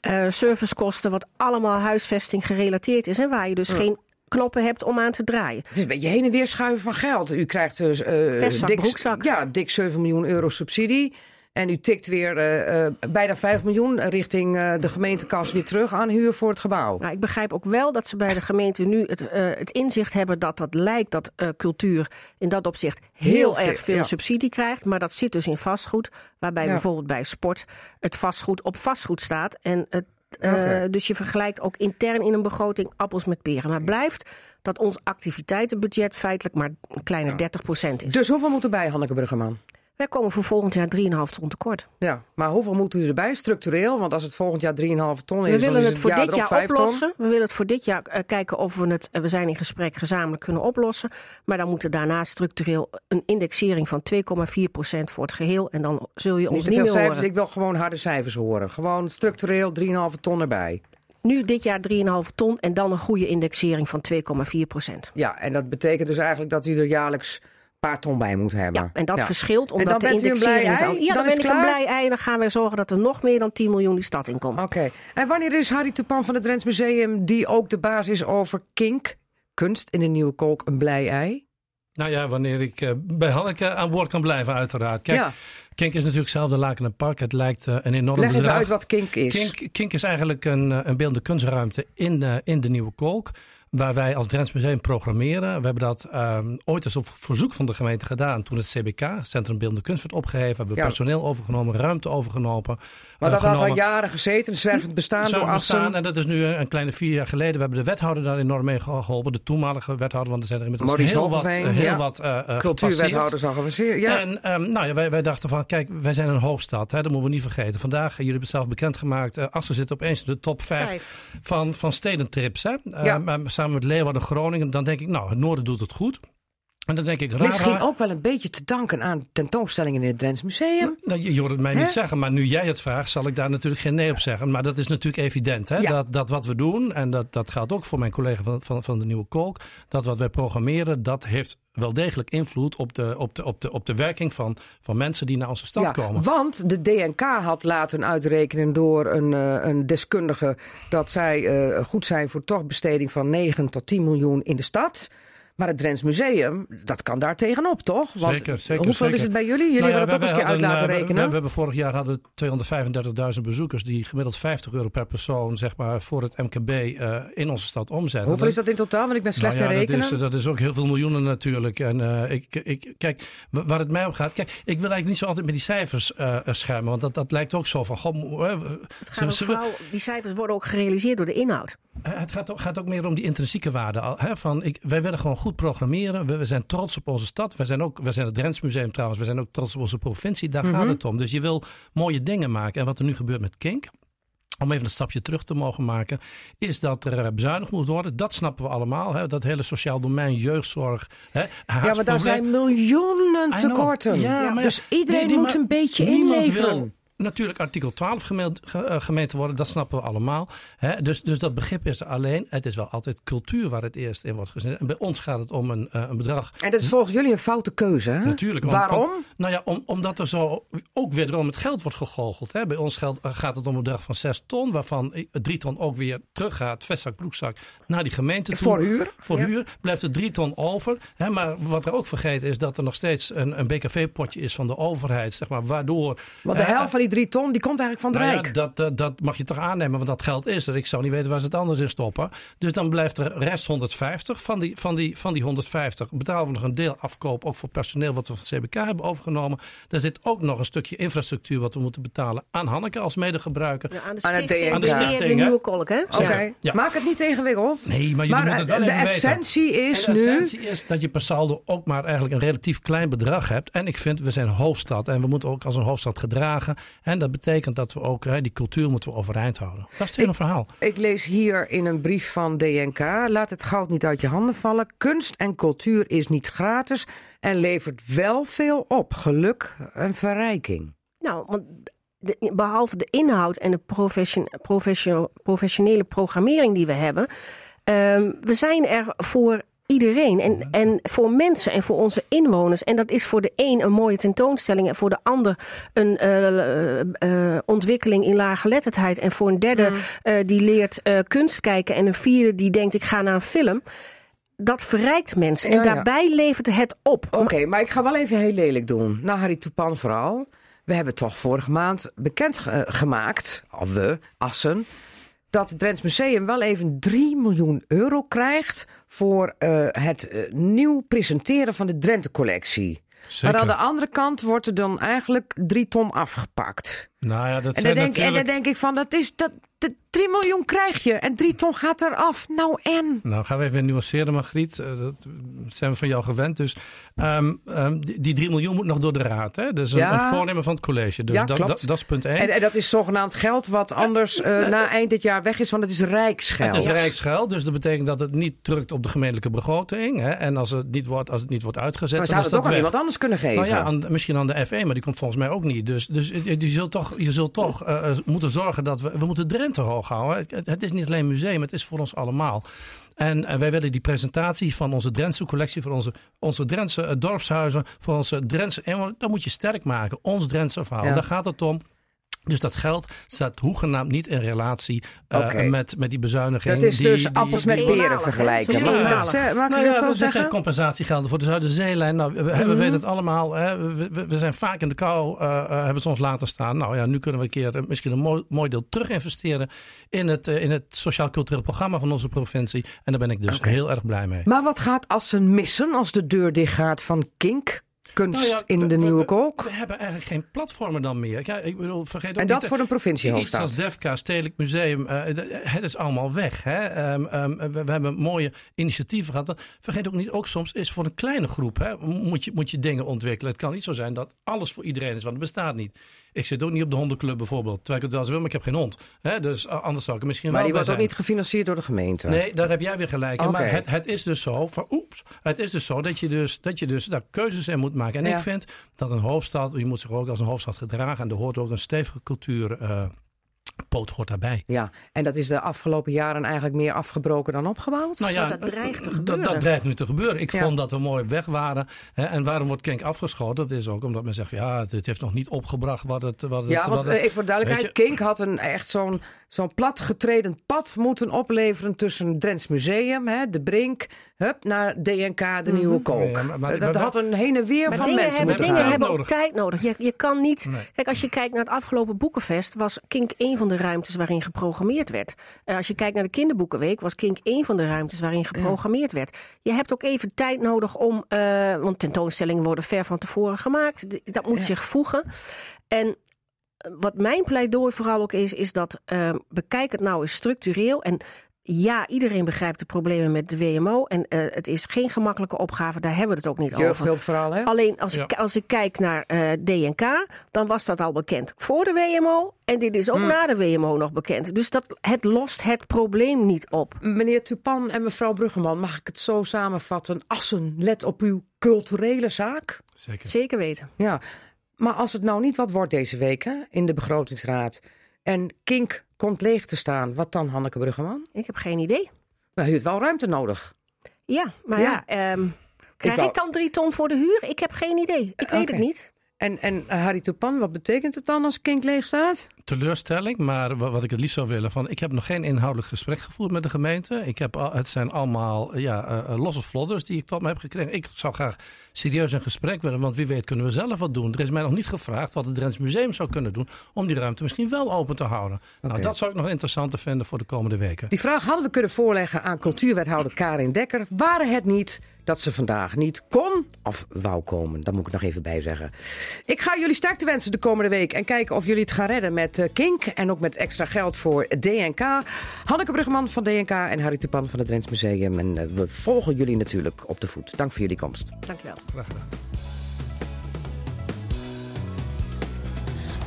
eh, servicekosten, wat allemaal huisvesting gerelateerd is. En waar je dus geen knoppen hebt om aan te draaien. Het is een beetje heen en weer schuiven van geld. U krijgt dus Vestzak, dik, broekzak. ja, dik 7 miljoen euro subsidie. En u tikt weer eh, eh, bijna 5 miljoen richting eh, de gemeentekas weer terug aan huur voor het gebouw. Nou, ik begrijp ook wel dat ze bij de gemeente nu het, het inzicht hebben dat dat lijkt dat cultuur in dat opzicht heel, erg veel ja. subsidie krijgt. Maar dat zit dus in vastgoed, waarbij Ja. bijvoorbeeld bij sport het vastgoed op vastgoed staat. En het. Dus je vergelijkt ook intern in een begroting appels met peren. Maar blijft dat ons activiteitenbudget feitelijk maar een kleine 30% is. Dus hoeveel moet erbij, Hanneke Bruggeman? Wij komen voor volgend jaar 3,5 ton tekort. Ja, maar hoeveel moet u erbij structureel? Want als het volgend jaar 3,5 ton is, We dan willen is het voor dit jaar 5 ton. oplossen. We willen het voor dit jaar eh, kijken of we het, eh, we zijn in gesprek, gezamenlijk kunnen oplossen. Maar dan moet er daarna structureel een indexering van 2,4% voor het geheel. En dan zul je Niet ons te niet veel meer cijfers, horen. ik wil gewoon harde cijfers horen. Gewoon structureel 3,5 ton erbij. Nu dit jaar 3,5 ton en dan een goede indexering van 2,4%. Ja, en dat betekent dus eigenlijk dat u er jaarlijks paar ton bij moet hebben. Ja, en dat Ja. verschilt dan omdat de bent u een blij indexering... ei? zou- Ja, Dan dan, is ben ik een blij ei en dan gaan wij zorgen dat er nog meer dan 10 miljoen die stad in komt. Oké. En wanneer is Harry Tupan van het Drents Museum, die ook de baas is over kink, kunst in de Nieuwe Kolk, een blij ei? Nou ja, wanneer ik eh, bij Hanneke aan boord kan blijven, uiteraard. Kijk, ja. Kink is natuurlijk zelf de Laken en Park. Het lijkt eh, een enorm Leg even uit wat kink is. Kink, Kink is eigenlijk een, eh, een beeldende kunstruimte in, in de Nieuwe Kolk. Waar wij als Drents Museum programmeren. We hebben dat ehm, ooit eens op verzoek van de gemeente gedaan. Toen het CBK, Centrum Beeldende Kunst, werd opgeheven. Hebben we Ja. personeel overgenomen, ruimte overgenomen. Maar dat eh, had al genomen. jaren gezeten, een zwervend bestaan door bestaan, en dat is nu een kleine vier jaar geleden. We hebben de wethouder daar enorm mee geholpen. De toenmalige wethouder, want er zijn er inmiddels Maurice heel wat, eh, heel ja. wat eh, eh, Cultuurwethouders al geavanceerd. Ja. en ehm, nou ja, wij, wij dachten van, kijk, wij zijn een hoofdstad. Hè, dat moeten we niet vergeten. Vandaag, jullie hebben het zelf bekendgemaakt. eh Assen zit opeens in de top 5 Vijf. van, van stedentrips. Hè? Eh, Ja. samen met Leeuwarden, Groningen. Dan denk ik, nou, het noorden doet het goed. En dan denk ik, raar, Misschien ook wel een beetje te danken aan tentoonstellingen in het Drents Museum. Nou, je, je hoort het mij niet zeggen, maar nu jij het vraagt, zal ik daar natuurlijk geen nee op zeggen. Maar dat is natuurlijk evident. Hè? Ja. Dat, dat wat we doen, en dat, dat geldt ook voor mijn collega van, van, van de Nieuwe Kolk, dat wat wij programmeren, dat heeft wel degelijk invloed op de, op de, op de, op de werking van, van mensen die naar onze stad Ja, komen. want de DNK had laten uitrekenen door een, eh, een deskundige dat zij eh, goed zijn voor toch besteding van 9 tot 10 miljoen in de stad. Maar het Drents Museum, dat kan daar tegenop, toch? Want Zeker, zeker, hoeveel is het bij jullie? Jullie Nou ja, hebben dat ook eens een keer uit laten we- rekenen. We, we hebben vorig jaar hadden we 235.000 bezoekers die gemiddeld 50 euro per persoon zeg maar, voor het MKB eh, in onze stad omzetten. hoeveel is dat in totaal? Want ik ben slecht Nou in ja, rekenen. Dat is, dat is ook heel veel miljoenen natuurlijk. En eh, ik, ik, kijk, wa- waar het mij om gaat. Kijk, ik wil eigenlijk niet zo altijd met die cijfers eh, eh, schermen. Want dat, dat lijkt ook zo van. Goh, Het gaat we- die cijfers worden ook gerealiseerd door de inhoud. Eh, Het gaat ook, gaat ook meer om die intrinsieke waarde. Hè, van ik, wij willen gewoon goed programmeren. We, we zijn trots op onze stad. We zijn ook, we zijn het Drents Museum trouwens. We zijn ook trots op onze provincie. Daar Mhm. gaat het om. Dus je wil mooie dingen maken. En wat er nu gebeurt met Kink. Om even een stapje terug te mogen maken. Is dat er eh, bezuinigd moet worden. Dat snappen we allemaal. Hè? Dat hele sociaal domein, jeugdzorg. Hè? ja, maar daar zijn miljoenen tekorten. Ja, maar dus ja, iedereen nee, moet een beetje inleveren. wil natuurlijk artikel 12 gemeente, ge- eh, worden, dat snappen we allemaal. Hè? Dus, dus dat begrip is er alleen. Het is wel altijd cultuur waar het eerst in wordt gezet. En bij ons gaat het om een, eh, een bedrag. En dat is volgens jullie een foute keuze, hè? Natuurlijk. om- Waarom? nou ja, om, omdat er zo ook wederom het geld wordt gegoocheld. Hè? Bij ons geld, eh, gaat het om een bedrag van 6 ton, waarvan i- drie ton ook weer teruggaat, vestzak, broekzak, naar die gemeente toe. Voor huur? Voor Ja. huur blijft er drie ton over. Hè, maar wat er ook vergeten is dat er nog steeds een, een BKV-potje is van de overheid. Zeg maar, waardoor. Want de helft van die drie ton, die komt eigenlijk van het nou ja, Rijk. dat, dat, dat mag je toch aannemen, want dat geld is er. Ik zou niet weten waar ze het anders in stoppen. Dus dan blijft er rest 150. Van die, van die, van die 150 betalen we nog een deel afkoop, ook voor personeel wat we van CBK hebben overgenomen. Daar zit ook nog een stukje infrastructuur wat we moeten betalen aan Hanneke als medegebruiker. Ja, aan de stichting, aan de, de? Nieuwe Kolk, hè? Oké. Ja. maak het niet ingewikkeld. Nee, maar jullie moeten het wel de even weten. essentie is En de nu... essentie is dat je per saldo ook maar eigenlijk een relatief klein bedrag hebt. En ik vind, we zijn hoofdstad en we moeten ook als een hoofdstad gedragen. En dat betekent dat we ook, hè, die cultuur moeten we overeind houden. Dat is het hele verhaal. Ik lees hier in een brief van DNK. Laat het goud niet uit je handen vallen. Kunst en cultuur is niet gratis en levert wel veel op. Geluk en verrijking. Nou, want de, behalve de inhoud en de profession, profession, professionele programmering die we hebben, um, we zijn er voor iedereen en, en voor mensen en voor onze inwoners. En dat is voor de een een mooie tentoonstelling en voor de ander een uh, uh, ontwikkeling in laaggeletterdheid. En voor een derde uh, die leert kunst kijken en een vierde die denkt ik ga naar een film dat verrijkt mensen. En ja, daarbij levert het op. Oké, maar ik ga wel even heel lelijk doen. Nou, Harry Toepan vooral. We hebben toch vorige maand bekend gemaakt, of we, Assen, dat het Drents Museum wel even 3 miljoen euro krijgt voor uh, het uh, nieuw presenteren van de Drenthe-collectie. Maar aan de andere kant wordt er dan eigenlijk drie ton afgepakt. Nou ja, dat en, dan denk, natuurlijk... en dan denk ik van, dat is, dat, de 3 miljoen krijg je en 3 ton gaat eraf. Nou en? Nou, gaan we even nuanceren, Margriet. Uh, dat zijn we van jou gewend. Dus um, um, die, die 3 miljoen moet nog door de raad. Hè? Dus een, Ja. een voornemen van het college. Dus Ja, dat, dat, dat is punt 1. En, en dat is zogenaamd geld wat anders uh, na eind dit jaar weg is, want het is rijksgeld. Het is rijksgeld, dus dat betekent dat het niet drukt op de gemeentelijke begroting. Hè? En als het niet wordt, als het niet wordt uitgezet, Maar dan zou is het ook dat aan iemand anders kunnen geven? Nou ja, aan, misschien aan de FE, maar die komt volgens mij ook niet. Dus, dus je, je zult toch, je zult toch uh, moeten zorgen dat we... We moeten Drenthe hoog houden. Het, het is niet alleen een museum, het is voor ons allemaal. En, en wij willen die presentatie van onze Drentse collectie, voor onze, onze Drentse dorpshuizen, voor onze Drentse dat moet je sterk maken. Ons Drentse verhaal. Ja. Daar gaat het om. Dus dat geld staat hoegenaamd niet in relatie uh, Oké. met, met die bezuiniging. Dat is die, dus die- appels die- met peren hè? vergelijken. Mag ik eenmalig. dat, ze- mag ik nou dat ja, zo dat zijn zeggen? compensatiegelden voor de Zuiderzeelijn. Nou, we, we Mhm. weten het allemaal. Hè. We, we- we zijn vaak in de kou, uh, uh, hebben ze ons laten staan. Nou ja, nu kunnen we een keer uh, misschien een mooi, mooi deel terug investeren in het, uh, in het sociaal-cultureel programma van onze provincie. En daar ben ik dus heel erg blij mee. Maar wat gaat Assen missen als de deur dichtgaat van Kink? Kunst Nou ja, in we- de we- Nieuwe we- Kolk? We hebben eigenlijk geen platformen dan meer. Ja, ik bedoel, vergeet ook En dat voor een Iets provinciehoofdstad. als DEFCA, Stedelijk Museum, uh, het is allemaal weg. Hè? Um, um, we, we, hebben mooie initiatieven gehad. Vergeet ook niet, ook soms is voor een kleine groep hè, moet, je, moet je dingen ontwikkelen. Het kan niet zo zijn dat alles voor iedereen is, want het bestaat niet. Ik zit ook niet op de hondenclub bijvoorbeeld, terwijl ik het wel eens wil, maar ik heb geen hond. Hè? Dus uh, anders zou ik er misschien Maar wel die bij wordt ook niet gefinancierd door de gemeente. Nee, daar heb jij weer gelijk in. Maar het, het is dus zo, oeps, het is dus zo dat je dus, dat je dus daar keuzes in moet maken. En Ja. ik vind dat een hoofdstad, je moet zich ook als een hoofdstad gedragen. En er hoort ook een stevige cultuur, uh, poot hoort daarbij. Ja, en dat is de afgelopen jaren eigenlijk meer afgebroken dan opgebouwd? Nou ja, Maar dat dreigt te dat- gebeuren. Dat, dreigt nu te gebeuren. Ik Ja. vond dat we mooi op weg waren. Hè, en waarom wordt Kink afgeschoten? Dat is ook omdat men zegt, ja, het, heeft nog niet opgebracht wat het... Wat het Ja, want wat het- eh, even voor de duidelijkheid. Kink had een, echt zo'n zo'n platgetreden pad moeten opleveren tussen Drents Museum, hè, de Brink, hup, naar DNK, de Nieuwe Kolk. Mhm. Ja, maar- maar- Eh, dat maar- had een heen en weer Maar van dingen mensen hebben, dingen gaan. hebben ook tijd nodig. Je, je kan niet. Nee. Kijk, als je kijkt naar het afgelopen Boekenfest, was Kink één van de ruimtes waarin geprogrammeerd werd. Uh, als je kijkt naar de Kinderboekenweek, was Kink één van de ruimtes waarin geprogrammeerd werd. Je hebt ook even tijd nodig om. Uh, want tentoonstellingen worden ver van tevoren gemaakt. Dat moet Ja. zich voegen. En wat mijn pleidooi vooral ook is, is dat uh, bekijk het nou eens structureel. En ja, iedereen begrijpt de problemen met de WMO. En uh, het is geen gemakkelijke opgave, daar hebben we het ook niet over. Vooral, hè? Alleen als, Ja. ik, als ik kijk naar uh, DNK, dan was dat al bekend voor de WMO. En dit is ook Mm. na de WMO nog bekend. Dus dat, het lost het probleem niet op. Meneer Tupan en mevrouw Bruggeman, mag ik het zo samenvatten? Assen, let op uw culturele zaak. Zeker. Zeker weten. Ja, maar als het nou niet wat wordt deze week hè, in de begrotingsraad en Kink komt leeg te staan, wat dan, Hanneke Bruggeman? Ik heb geen idee. Maar u heeft wel ruimte nodig. Ja, maar Ja. ja, um, krijg ik, dan drie ton voor de huur? Ik heb geen idee. Ik weet het niet. En, en uh, Harry Tupan, wat betekent het dan als Kink leeg staat? teleurstelling, maar wa- wat ik het liefst zou willen, van ik heb nog geen inhoudelijk gesprek gevoerd met de gemeente. Ik heb al, het zijn allemaal ja, uh, losse vlodders die ik tot me heb gekregen. Ik zou graag serieus een gesprek willen, want wie weet kunnen we zelf wat doen. Er is mij nog niet gevraagd wat het Drents Museum zou kunnen doen om die ruimte misschien wel open te houden. Nou, dat zou ik nog interessant vinden voor de komende weken. Die vraag hadden we kunnen voorleggen aan cultuurwethouder Karin Dekker. Waren het niet dat ze vandaag niet kon of wou komen? Dat moet ik nog even bij zeggen. Ik ga jullie sterkte wensen de komende week en kijken of jullie het gaan redden met uh, Kink en ook met extra geld voor DNK. Hanneke Bruggeman van DNK en Harry Tupan van het Drents Museum. En uh, we volgen jullie natuurlijk op de voet. Dank voor jullie komst. Dankjewel. Graag gedaan.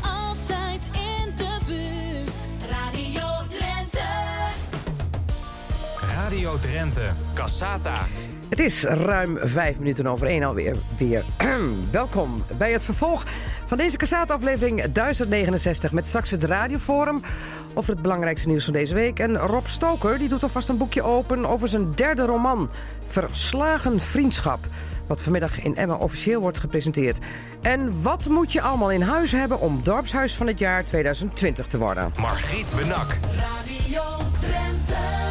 Altijd in de buurt. Radio Drenthe. Radio Drenthe. Cassata. Het is ruim vijf minuten over één alweer. Weer. Welkom bij het vervolg Van deze Cassaat-aflevering 1069 met straks het radioforum over het belangrijkste nieuws van deze week. En Rob Stoker die doet alvast een boekje open over zijn derde roman, Verslagen Vriendschap. Wat vanmiddag in Emma officieel wordt gepresenteerd. En wat moet je allemaal in huis hebben om dorpshuis van het jaar 2020 te worden? Margriet Benak. Radio Drenthe.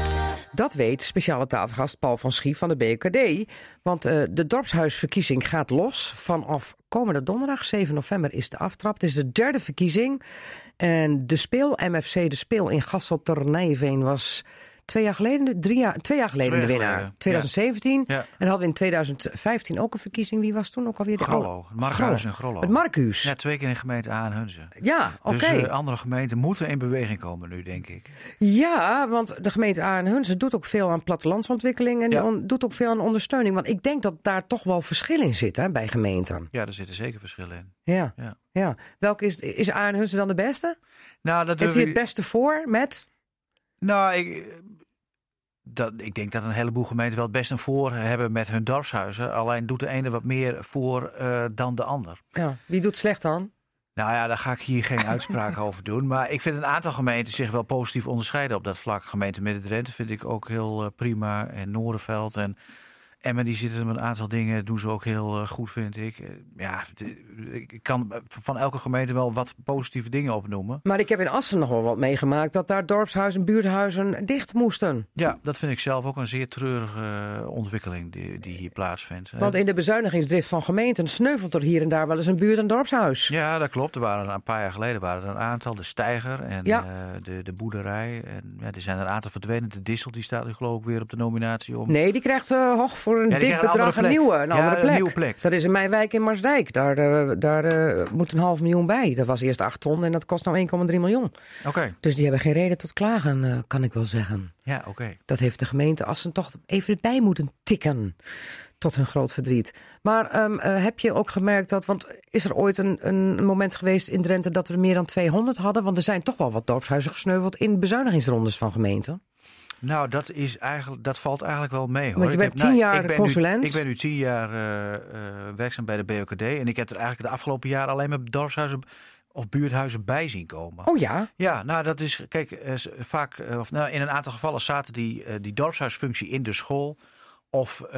Dat weet speciale tafelgast Paul van Schie van de BKD. Want eh, de dorpshuisverkiezing gaat los. Vanaf komende donderdag, 7 november, is de aftrap. Het is de derde verkiezing. En de speel, MFC De Speel in Gasselternijveen was twee jaar geleden, drie jaar, twee jaar geleden Twee de winnaar. geleden, 2017. Ja. En dan hadden we in 2015 ook een verkiezing. Wie was toen ook alweer de Grollo. Markhuis en Grollo. Het Marcus. Ja, twee keer in de gemeente A en Hunze. Ja, oké. Dus andere gemeenten moeten in beweging komen nu, denk ik. Ja, want de gemeente Aardenhunsen doet ook veel aan plattelandsontwikkeling. En Ja. doet ook veel aan ondersteuning. Want ik denk dat daar toch wel verschil in zit hè, bij gemeenten. Ja, er zitten zeker verschillen in. Ja. Ja. ja. Welke is, is Aardenhunsen dan de beste? Nou, dat Heeft hij het beste voor met? Nou, ik, dat, ik denk dat een heleboel gemeenten wel het best een voor hebben met hun dorpshuizen. Alleen doet de ene wat meer voor eh, dan de ander. Ja. Wie doet slecht dan? Nou ja, daar ga ik hier geen uitspraak over doen. Maar ik vind een aantal gemeenten zich wel positief onderscheiden op dat vlak. Gemeente Midden-Drenthe vind ik ook heel eh, prima. En Noorderveld en Emmen, die zitten met een aantal dingen, doen ze ook heel eh, goed, vind ik. Eh, ja, ik kan van elke gemeente wel wat positieve dingen opnoemen. Maar ik heb in Assen nog wel wat meegemaakt dat daar dorpshuizen, buurthuizen dicht moesten. Ja, dat vind ik zelf ook een zeer treurige eh, ontwikkeling die, die hier plaatsvindt. Want in de bezuinigingsdrift van gemeenten sneuvelt er hier en daar wel eens een buurt- en dorpshuis. Ja, dat klopt. Er waren een paar jaar geleden waren er een aantal. De Steiger en Ja. de, de Boerderij. En ja, er zijn een aantal verdwenen. De Dissel die staat nu geloof ik weer op de nominatie om. Nee, die krijgt eh, hoog voor een Ja, dik een bedrag een, plek. nieuwe, een Ja, andere een plek. nieuwe plek. Dat is in mijn wijk in Marsdijk. Daar, eh, daar eh, moet een half miljoen bij. Dat was eerst 8 ton en dat kost nou 1,3 miljoen. Oké. Dus die hebben geen reden tot klagen, eh, kan ik wel zeggen. Ja, oké. Dat heeft de gemeente Assen toch even bij moeten tikken. Tot hun groot verdriet. Maar ehm, eh, heb je ook gemerkt dat, want is er ooit een, een moment geweest in Drenthe dat we er meer dan 200 hadden? Want er zijn toch wel wat dorpshuizen gesneuveld in bezuinigingsrondes van gemeenten. Nou, dat, is eigenlijk, dat valt eigenlijk wel mee hoor. Want je Ik bent heb- tien nou, jaar ik ben consulent. Nu, ik ben nu tien jaar eh, eh, werkzaam bij de BOKD. En ik heb er eigenlijk de afgelopen jaren alleen maar dorpshuizen of buurthuizen bij zien komen. Oh ja, Ja, nou dat is, kijk, eh, vaak, of nou, in een aantal gevallen zaten die, die dorpshuisfunctie in de school. Of eh,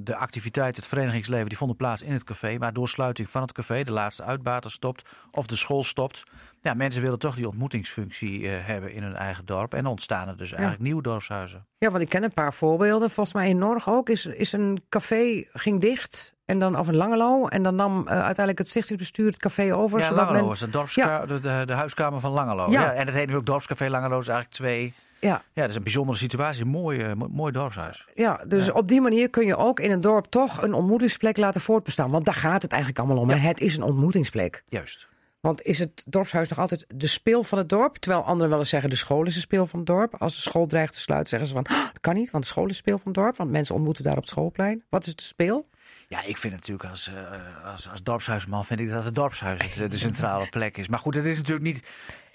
de activiteit, het verenigingsleven, die vonden plaats in het café. Maar door sluiting van het café, de laatste uitbater stopt of de school stopt. Ja, mensen willen toch die ontmoetingsfunctie eh, hebben in hun eigen dorp. En ontstaan er dus eigenlijk nieuwe dorpshuizen. Ja, want ik ken een paar voorbeelden. Volgens mij in Norg ook is, is een café ging dicht. En dan, of een Langelo. En dan nam eh, uiteindelijk het stichtingsbestuur het café over. Ja, Langelo men- is de, dorpska- de, de, de huiskamer van Langelo. Ja. Ja. en het heet nu ook Dorpscafé Langelo. is eigenlijk twee. Ja, Ja, dat is een bijzondere situatie. Mooi, eh, mooi, dorpshuis. ja, dus op die manier kun je ook in een dorp toch een ontmoetingsplek laten voortbestaan. Want daar gaat het eigenlijk allemaal om. Het is een ontmoetingsplek. Juist. Want is het dorpshuis nog altijd de speel van het dorp? Terwijl anderen wel eens zeggen de school is de speel van het dorp. Als de school dreigt te sluiten zeggen ze van "Ah, dat kan niet, want de school is de speel van het dorp. Want mensen ontmoeten daar op het schoolplein. Wat is de speel? Ja, ik vind natuurlijk als, eh, als, als dorpshuisman vind ik dat het dorpshuis het, de centrale plek is. Maar goed, het is natuurlijk niet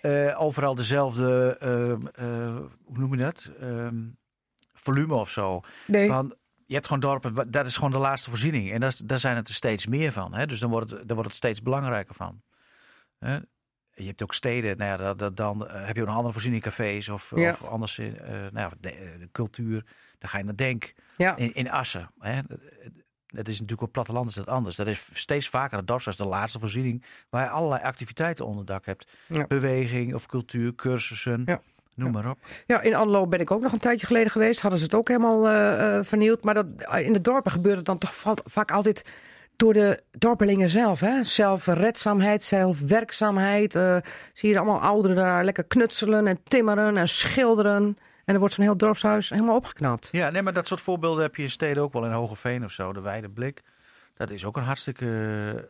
eh, overal dezelfde, ehm, eh, hoe noem je dat? Ehm, volume of zo. Nee. Van, je hebt gewoon dorpen, dat is gewoon de laatste voorziening. En dat daar zijn het er steeds meer van. Hè? Dus dan wordt, het, dan wordt het steeds belangrijker van. Hè? Je hebt ook steden, nou ja, dat, dat- dan eh, heb je nog andere voorzieningen, cafés of, Ja. of anders nou ja, de, de cultuur. Dan ga je naar Denk Ja. in, in Assen. Hè? Dat is natuurlijk op platteland is dat anders. Dat is steeds vaker het dorpshuis de laatste voorziening waar je allerlei activiteiten onder dak hebt. Ja. Beweging of cultuur, cursussen, Ja. noem maar op. Ja, in Anlo ben ik ook nog een tijdje geleden geweest. Hadden ze het ook helemaal eh, eh, vernieuwd. Maar dat, in de dorpen gebeurt het dan toch va- vaak altijd door de dorpelingen zelf. Hè? Zelfredzaamheid, zelfwerkzaamheid. eh zie je allemaal ouderen daar lekker knutselen en timmeren en schilderen. En er wordt zo'n heel dorpshuis helemaal opgeknapt. Ja, nee, maar dat soort voorbeelden heb je in steden ook wel in Hogeveen of zo. De Wijde Blik. Dat is ook een hartstikke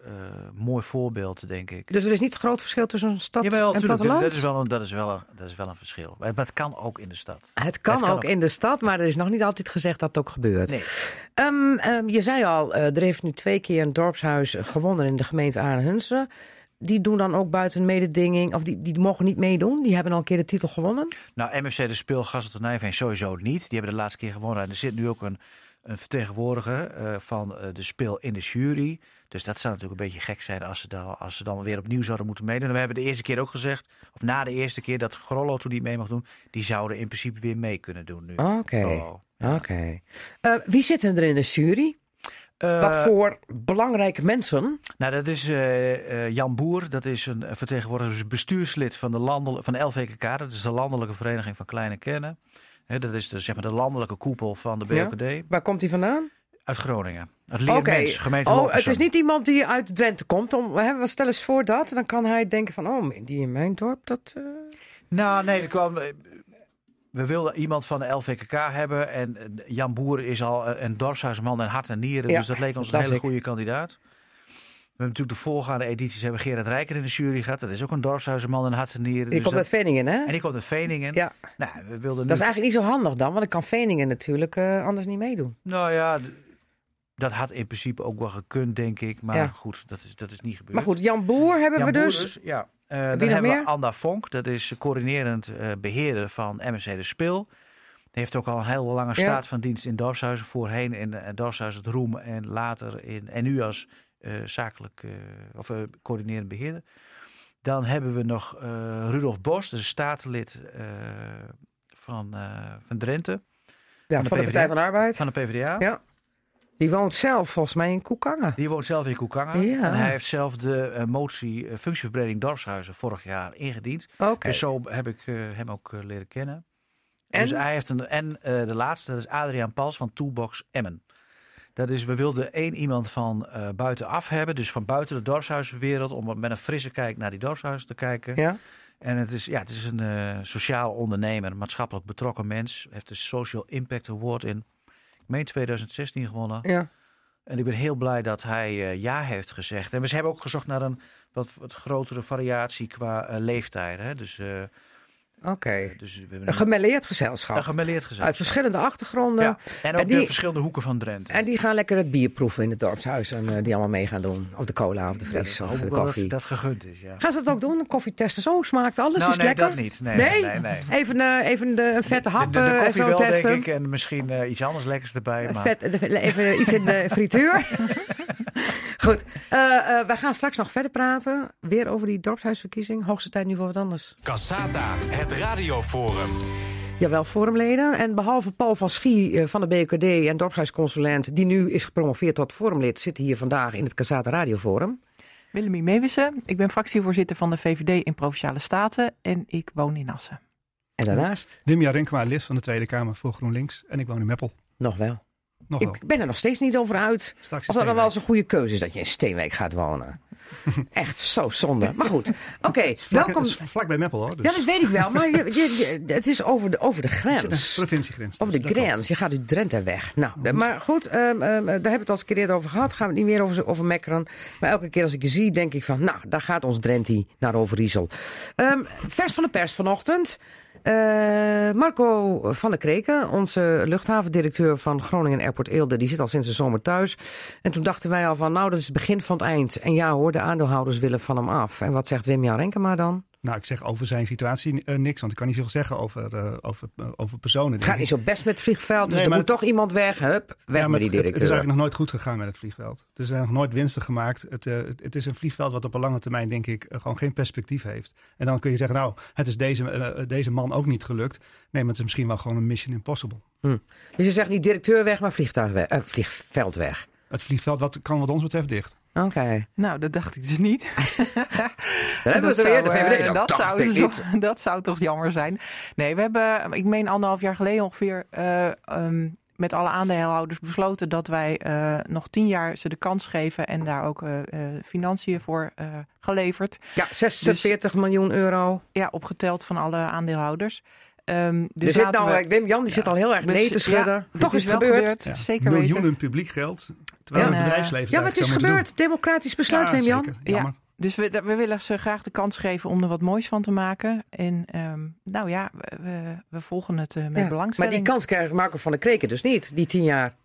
eh, mooi voorbeeld, denk ik. Dus er is niet groot verschil tussen een stad Jawel, en tuurlijk, platteland? dat is, wel een, dat, is wel een, dat is wel een verschil. Maar het kan ook in de stad. Het kan, Het kan ook ook. in de stad, maar er is nog niet altijd gezegd dat het ook gebeurt. Nee. Ehm, ehm, je zei al, eh, er heeft nu twee keer een dorpshuis gewonnen in de gemeente Aardenhunsen. Die doen dan ook buiten mededinging, of die, die mogen niet meedoen. Die hebben al een keer de titel gewonnen. Nou, MFC de Speel, Gasselt en Nijveen sowieso niet. Die hebben de laatste keer gewonnen. En er zit nu ook een een vertegenwoordiger eh, van eh, de speel in de jury. Dus dat zou natuurlijk een beetje gek zijn als ze, dan, als ze dan weer opnieuw zouden moeten meedoen. En we hebben de eerste keer ook gezegd, of na de eerste keer dat Grollo toen niet mee mag doen, die zouden in principe weer mee kunnen doen nu. Oké. Oh. Oké. Eh, wie zitten er in de jury? Wat voor belangrijke mensen? Nou, dat is eh, eh, Jan Boer. Dat is een vertegenwoordiger, dus bestuurslid van de, landel, van de LVKK. Dat is de Landelijke Vereniging van Kleine Kennen. Hè, dat is de, zeg maar, de landelijke koepel van de Ja. BOKD. Waar komt hij vandaan? Uit Groningen. Uit. Leermens, gemeente Oh, het is niet iemand die uit Drenthe komt. Om, hè, we stellen eens voor dat. Dan kan hij denken van, oh, die in mijn dorp, dat... Nou, nee, er kwam. We wilden iemand van de LVKK hebben. En Jan Boer is al een dorpshuisman en hart en nieren. Ja, dus dat leek ons een hele ik. goede kandidaat. We hebben natuurlijk de voorgaande edities hebben Gerard Rijker in de jury gehad. Dat is ook een dorpshuisman en hart en nieren. die dus komt uit Veningen, hè? En die komt uit Veningen. Ja. Nou, we wilden nu... Dat is eigenlijk niet zo handig dan, want dan kan Veningen natuurlijk eh, anders niet meedoen. Nou ja, dat had in principe ook wel gekund, denk ik. Maar Ja. goed, dat is, dat is niet gebeurd. Maar goed, Jan Boer hebben Jan we Boer dus. Ja. Eh, dan hebben meer? we Anna Vonk, dat is coördinerend eh, beheerder van MSC De Spil. Die heeft ook al een heel lange Ja. staat van dienst in dorpshuizen. Voorheen in uh, dorpshuis Het Roem en later in, en nu als eh, zakelijk eh, of eh, coördinerend beheerder. Dan hebben we nog eh, Rudolf Bos, dat is statenlid eh, van, eh, van Drenthe, Ja, van de van de. Partij van de Arbeid. van de PvdA. Ja. Die woont zelf volgens mij in Koekangen. Die woont zelf in Koekangen. Ja. En hij heeft zelf de eh, motie eh, functieverbreding dorpshuizen vorig jaar ingediend. Oké. Dus zo heb ik eh, hem ook leren kennen. En? Dus hij heeft een. En de laatste, dat is Adriaan Pals van Toolbox Emmen. Dat is, we wilden één iemand van buitenaf hebben, dus van buiten de dorpshuizenwereld, om met een frisse kijk naar die dorpshuizen te kijken. Ja. En het is, ja, het is een sociaal ondernemer, maatschappelijk betrokken mens. Heeft de Social Impact Award in, meen 2016 gewonnen. Ja. En ik ben heel blij dat hij eh, ja heeft gezegd. En we hebben ook gezocht naar een wat, wat grotere variatie qua eh, leeftijd. Hè? Dus, eh, Oké. dus we hebben Een gemêleerd gezelschap. een gemêleerd gezegd. Uit verschillende achtergronden. Ja. En ook En die- de verschillende hoeken van Drenthe. En die gaan lekker het bier proeven in het dorpshuis. En eh, die allemaal mee gaan doen. Of de cola of de fris of de koffie. Dat, dat gegund is, ja. Gaan ze dat ook doen? Een koffietest? Zo smaakt alles? Nou, is nee, lekker? dat niet. Nee, Nee? nee, nee. Even, eh, even de, een vette hap de, de, de eh, en koffie zo wel, testen. denk ik. En misschien eh, iets anders lekkers erbij. Maar... Vet, even iets in de frituur. Goed, eh, eh, wij gaan straks nog verder praten. Weer over die dorpshuisverkiezing. Hoogste tijd nu voor wat anders. Cassata, het radioforum. Jawel, forumleden. En behalve Paul van Schie eh, van de BKD en dorpshuisconsulent... die nu is gepromoveerd tot forumlid... zit hier vandaag in het Casata Radioforum. Willemie Meewissen. Ik ben fractievoorzitter van de VVD in Provinciale Staten en ik woon in Assen. En daarnaast Dimja Renkma, lid van de Tweede Kamer voor GroenLinks. En ik woon in Meppel. nog wel. Nog wel. Ik ben er nog steeds niet over uit. Straks Of dat dan wel eens een goede keuze is dat je in Steenwijk gaat wonen. Echt zo zonde. Maar goed, oké. welkom. Welkom. Vlak bij Meppel hoor. Dus Ja, dat weet ik wel. Maar je, je- je- het is over de, over de het zit een grens. provinciegrens. Over dus de klopt. grens. Je gaat uit Drenthe weg. Nou, de- maar goed, ehm, ehm, daar hebben we het al eens een keer eerder over gehad. Gaan we het niet meer over, over mekkeren. Maar elke keer als ik je zie, denk ik van... Nou, daar gaat ons Drenthe naar Overijssel. Ehm vers van de pers vanochtend. Eh, Marco van der Kreken, onze luchthavendirecteur van Groningen Airport Eelde... die zit al sinds de zomer thuis. En toen dachten wij al van, nou, dat is het begin van het eind. En ja hoor, de aandeelhouders willen van hem af. En wat zegt Wim-Jan Renkema dan? Nou, ik zeg over zijn situatie eh, niks. Want ik kan niet zoveel zeggen over, eh, over, eh, over personen. Het gaat niet zo best met het vliegveld, dus Nee, er moet het- toch iemand weg. Hup, weg Ja, met die het, directeur. het is eigenlijk nog nooit goed gegaan met het vliegveld. Er zijn nog nooit winsten gemaakt. Het, het, is een vliegveld wat op een lange termijn, denk ik, gewoon geen perspectief heeft. En dan kun je zeggen, nou, het is deze, deze man ook niet gelukt. Nee, maar het is misschien wel gewoon een mission impossible. Dus je zegt niet directeur weg, maar vliegtuig weg, vliegveld weg. Het vliegveld wat, kan wat ons betreft dicht. Oké. Nou, dat dacht ik dus niet. Dan hebben we Dat het weer, de zou, VVD. eh, Dat, zou, niet. dat zou toch jammer zijn. Nee, we hebben, ik meen anderhalf jaar geleden ongeveer, eh, ehm, met alle aandeelhouders besloten dat wij eh, nog tien jaar ze de kans geven en daar ook financiën voor eh, geleverd. Ja, 46 miljoen euro. Ja, opgeteld van alle aandeelhouders. Ehm, dus er zit nou, we- Wim Jan die zit al heel erg Dus, nee te ja, schudden. Toch is het wel gebeurd. Ja. Zeker Miljoenen weten. publiek geld. Terwijl En, het bedrijfsleven Ja, maar het is gebeurd. Democratisch besluit. Wim Jan. Ja. Dus we, we willen ze graag de kans geven om er wat moois van te maken. En ehm, nou ja, we, we, volgen het eh, met Ja, Maar belangstelling. die kans krijgt Marco van der Kreken dus niet, die tien jaar.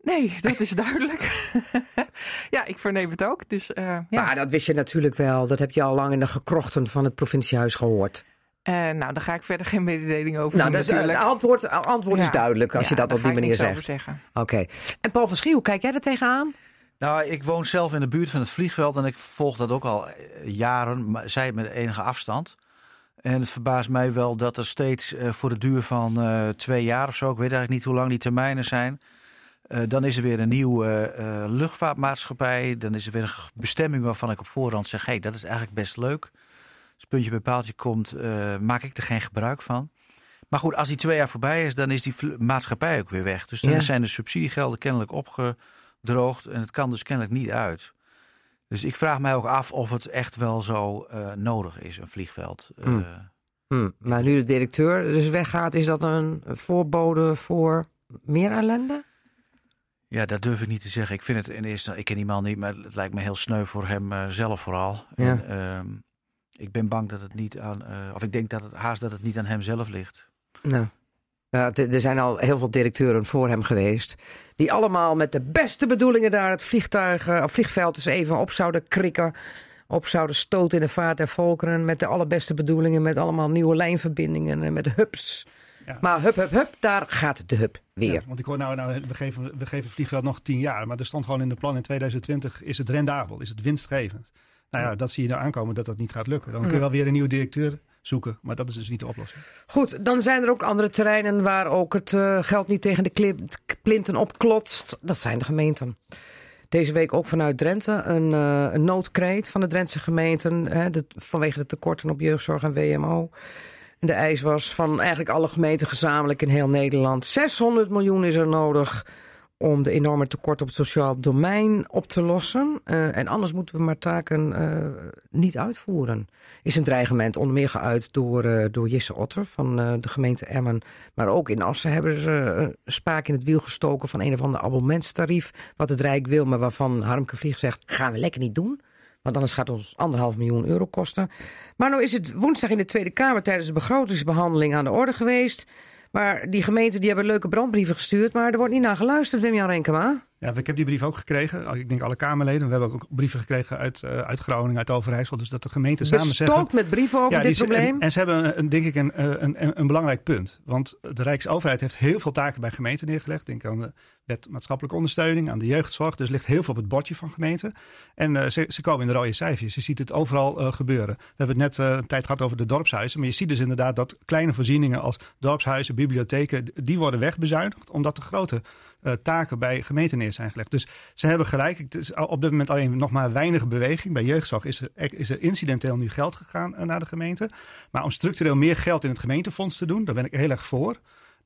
Nee, dat is duidelijk. ja, ik verneem het ook. Dus eh, ja. Maar dat wist je natuurlijk wel. Dat heb je al lang in de gekrochten van het provinciehuis gehoord. Eh, nou, daar ga ik verder geen mededeling over Nou, doen dat natuurlijk. het antwoord, antwoord is Ja. duidelijk als Ja, je dat op die manier zegt. zeggen. Oké. En Paul van Schie, hoe kijk jij er tegenaan? Nou, ik woon zelf in de buurt van het vliegveld en ik volg dat ook al eh, jaren, maar zij met enige afstand. En het verbaast mij wel dat er steeds eh, voor de duur van eh, twee jaar of zo, ik weet eigenlijk niet hoe lang die termijnen zijn, eh, dan is er weer een nieuwe luchtvaartmaatschappij. Dan is er weer een bestemming waarvan ik op voorhand zeg, hé, hey, dat is eigenlijk best leuk. Als puntje bij paaltje komt, eh, maak ik er geen gebruik van. Maar goed, als die twee jaar voorbij is, dan is die maatschappij ook weer weg. Dus dan Ja. zijn de subsidiegelden kennelijk opgedroogd en het kan dus kennelijk niet uit. Dus ik vraag mij ook af of het echt wel zo eh, nodig is, een vliegveld. Eh, Hmm. Hm, maar nu de directeur dus weggaat, is dat een voorbode voor meer ellende? ja, dat durf ik niet te zeggen. Ik vind het in eerste ik ken die man niet, maar het lijkt me heel sneu voor hem zelf vooral. Ja. En, ehm, ik ben bang dat het niet aan, eh, of ik denk dat het haast dat het niet aan hem zelf ligt. Nou, er zijn al heel veel directeuren voor hem geweest. Die allemaal met de beste bedoelingen daar het vliegtuig, of vliegveld eens even op zouden krikken. Op zouden stoten in de vaart der volkeren. Met de allerbeste bedoelingen. Met allemaal nieuwe lijnverbindingen en met hubs. Ja. Maar hup, hup, hup, daar gaat de hub weer. Ja, want ik hoor nou, nou we, geven, we geven het vliegveld nog tien jaar. Maar er stond gewoon in de plan in 2020, is het rendabel, is het winstgevend? Nou ja, dat zie je nou aankomen dat dat niet gaat lukken. Dan kun je wel weer een nieuwe directeur zoeken, maar dat is dus niet de oplossing. Goed, dan zijn er ook andere terreinen waar ook het eh, geld niet tegen de plinten opklotst. Dat zijn de gemeenten. Deze week ook vanuit Drenthe een, eh, een noodkreet van de Drentse gemeenten. Hè, de- vanwege de tekorten op jeugdzorg en WMO. En de eis was van eigenlijk alle gemeenten gezamenlijk in heel Nederland. 600 miljoen is er nodig om de enorme tekort op het sociaal domein op te lossen. Eh, en anders moeten we maar taken eh, niet uitvoeren. Is een dreigement onder meer geuit door, eh, door Jesse Otter van de gemeente Emmen. Maar ook in Assen hebben ze een spaak in het wiel gestoken van een of ander abonnementstarief. Wat het Rijk wil, maar waarvan Harmke Vlieg zegt, gaan we lekker niet doen. Want anders gaat het ons anderhalf miljoen euro kosten. Maar nou is het woensdag in de Tweede Kamer tijdens de begrotingsbehandeling aan de orde geweest. Maar die gemeenten die hebben leuke brandbrieven gestuurd, maar er wordt niet naar geluisterd, Wim-Jan Renkema. Ja, ik heb die brief ook gekregen. Ik denk alle Kamerleden. We hebben ook brieven gekregen uit, eh, uit Groningen, uit Overijssel. Dus dat de gemeenten samen zeggen... Met brieven over Ja, dit die probleem. En, en ze hebben, een, denk ik, een, eh, een, een, een belangrijk punt. Want de Rijksoverheid heeft heel veel taken bij gemeenten neergelegd. Denk aan de wet maatschappelijke ondersteuning, aan de jeugdzorg. Dus ligt heel veel op het bordje van gemeenten. En eh, ze, ze komen in de rode cijfers. Je ziet het overal eh, gebeuren. We hebben het net eh, een tijd gehad over de dorpshuizen. Maar je ziet dus inderdaad dat kleine voorzieningen als dorpshuizen, bibliotheken, die worden wegbezuinigd. Omdat de grote taken bij gemeenten neer zijn gelegd. Dus ze hebben gelijk. Het is op dit moment alleen nog maar weinig beweging. Bij jeugdzorg is er, is er incidenteel nu geld gegaan naar de gemeente. Maar om structureel meer geld in het gemeentefonds te doen, daar ben ik heel erg voor.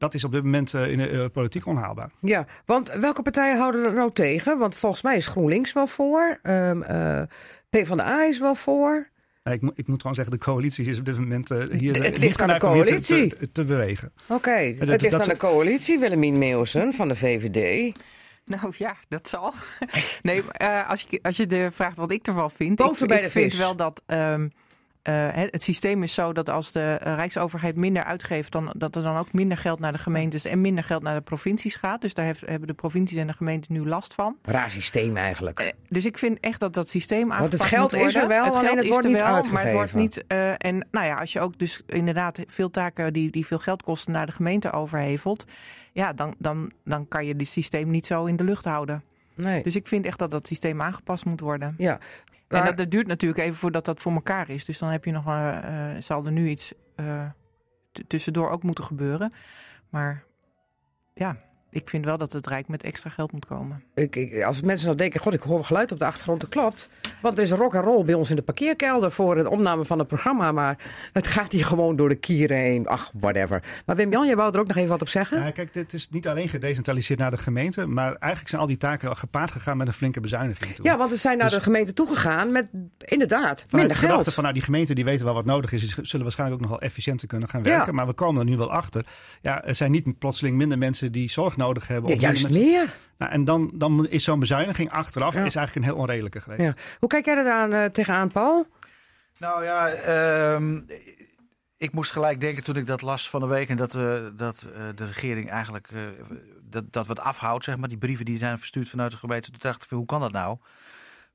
Dat is op dit moment eh, in de eh, politiek onhaalbaar. Ja, want welke partijen houden er nou tegen? Want volgens mij is GroenLinks wel voor. Ehm eh PvdA is wel voor. Ik, moet- ik moet gewoon zeggen, de coalitie is op dit moment hier Het ligt niet aan de te- coalitie. Te, te bewegen. Oké, dat- het ligt dat- aan de coalitie. Willemien Meeuwsen van de VVD. Nou ja, dat zal. Nee, eh, als, je, als je de vraagt wat ik ervan vind. Ik, bij ik de vind vis. wel dat ehm, eh, het, het systeem is zo dat als de eh, Rijksoverheid minder uitgeeft, dan, dat er dan ook minder geld naar de gemeentes en minder geld naar de provincies gaat. Dus daar heeft, hebben de provincies en de gemeenten nu last van. Raar systeem eigenlijk. Eh, Dus ik vind echt dat dat systeem Want aangepakt het geld moet is er wel, alleen het is wordt er niet wel, maar het wordt niet. en nou ja, als je ook dus inderdaad veel taken die, die veel geld kosten naar de gemeente overhevelt, ja, dan, dan, dan kan je dit systeem niet zo in de lucht houden. Nee. Dus ik vind echt dat dat systeem aangepast moet worden. Ja. En dat, dat duurt natuurlijk even voordat dat voor elkaar is. Dus dan heb je nog, eh, eh, zal er nu iets eh, tussendoor ook moeten gebeuren. Maar ja, ik vind wel dat het Rijk met extra geld moet komen. Ik, ik, als mensen nou denken, god, ik hoor geluid op de achtergrond, dat klopt. Want er is rock en roll bij ons in de parkeerkelder voor de opname van het programma. Maar het gaat hier gewoon door de kieren heen. Ach, whatever. Maar Wim-Jan, jij wou er ook nog even wat op zeggen? Ja, kijk, dit is niet alleen gedecentraliseerd naar de gemeente, maar eigenlijk zijn al die taken al gepaard gegaan met een flinke bezuiniging. Toe. Ja, want we zijn naar Dus- de gemeente toegegaan met inderdaad minder de gedachte geld. van nou, die gemeenten die weten wel wat nodig is, die zullen waarschijnlijk ook nog wel efficiënter kunnen gaan Ja. werken. Maar we komen er nu wel achter. Ja, er zijn niet plotseling minder mensen die zorg nodig hebben. Ja, juist mensen- meer. Nou, en dan, dan is zo'n bezuiniging achteraf Ja. is eigenlijk een heel onredelijke geweest. Ja. Hoe kijk jij er aan, eh, tegenaan, Paul? Nou ja, ehm, ik moest gelijk denken toen ik dat las van de week en dat, eh, dat eh, de regering eigenlijk eh, dat, dat wat afhoudt, zeg maar, die brieven die zijn verstuurd vanuit de gemeente. Toen dacht ik, hoe kan dat nou?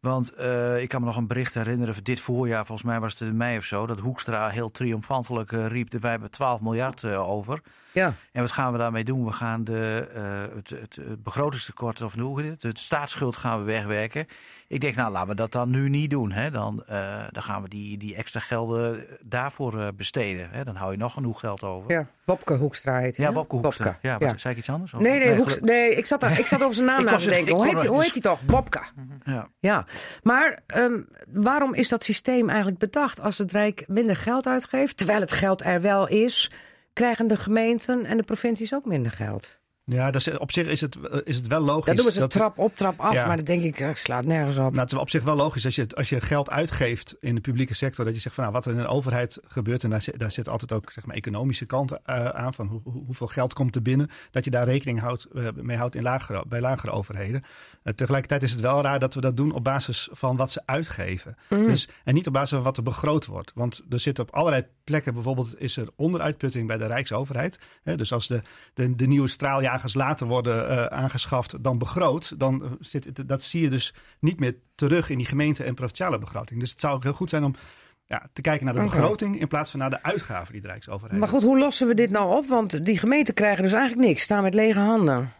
Want eh, ik kan me nog een bericht herinneren van dit voorjaar, volgens mij was het in mei of zo, dat Hoekstra heel triomfantelijk eh, riep: wij hebben 12 miljard eh, over. Ja. En wat gaan we daarmee doen? We gaan de, het, het, het begrotingstekort, of hoe het, het staatsschuld gaan we wegwerken. Ik denk, nou laten we dat dan nu niet doen. Hè? Dan, eh, dan gaan we die, die extra gelden daarvoor eh, besteden. Hè? Dan hou je nog genoeg geld over. Ja, Wopke Hoekstra heet hij, Ja? Wopke Hoekstra. Ja, zei ik iets anders? Of- Nee, nee, nee ik, zat ik zat over zijn naam na te denken. Hoe heet, hij, het- hoe heet hij toch? Wopke. Ja. Ja, maar ehm, waarom is dat systeem eigenlijk bedacht? Als het Rijk minder geld uitgeeft, terwijl het geld er wel is, krijgen de gemeenten en de provincies ook minder geld. Ja, dat is, op zich is het, eh, is het wel logisch. Dat doen we ze dat- trap op, trap af, Ja. maar dan denk ik, eh, ik slaat nergens op. Nou, het is op zich wel logisch als je, als je geld uitgeeft in de publieke sector, dat je zegt van nou, wat er in een overheid gebeurt, en daar, zit- daar zit altijd ook zeg maar, economische kant eh, aan, van hoe, hoe- hoeveel geld komt er binnen, dat je daar rekening houdt, mee houdt in lagere, bij lagere overheden. Eh, tegelijkertijd is het wel raar dat we dat doen op basis van wat ze uitgeven. Mhm. Dus, en niet op basis van wat er begroot wordt. Want er zit op allerlei plekken, bijvoorbeeld is er onderuitputting bij de Rijksoverheid. Hè, dus als de, de, de nieuwe straaljagers later worden eh, aangeschaft dan begroot, dan eh, zit dat zie je dus niet meer terug in die gemeente- en provinciale begroting. Dus het zou ook heel goed zijn om ja, te kijken naar de begroting in plaats van naar de uitgaven die de Rijksoverheid Maar goed, hoe lossen we dit nou op? Want die gemeenten krijgen dus eigenlijk niks, staan met lege handen.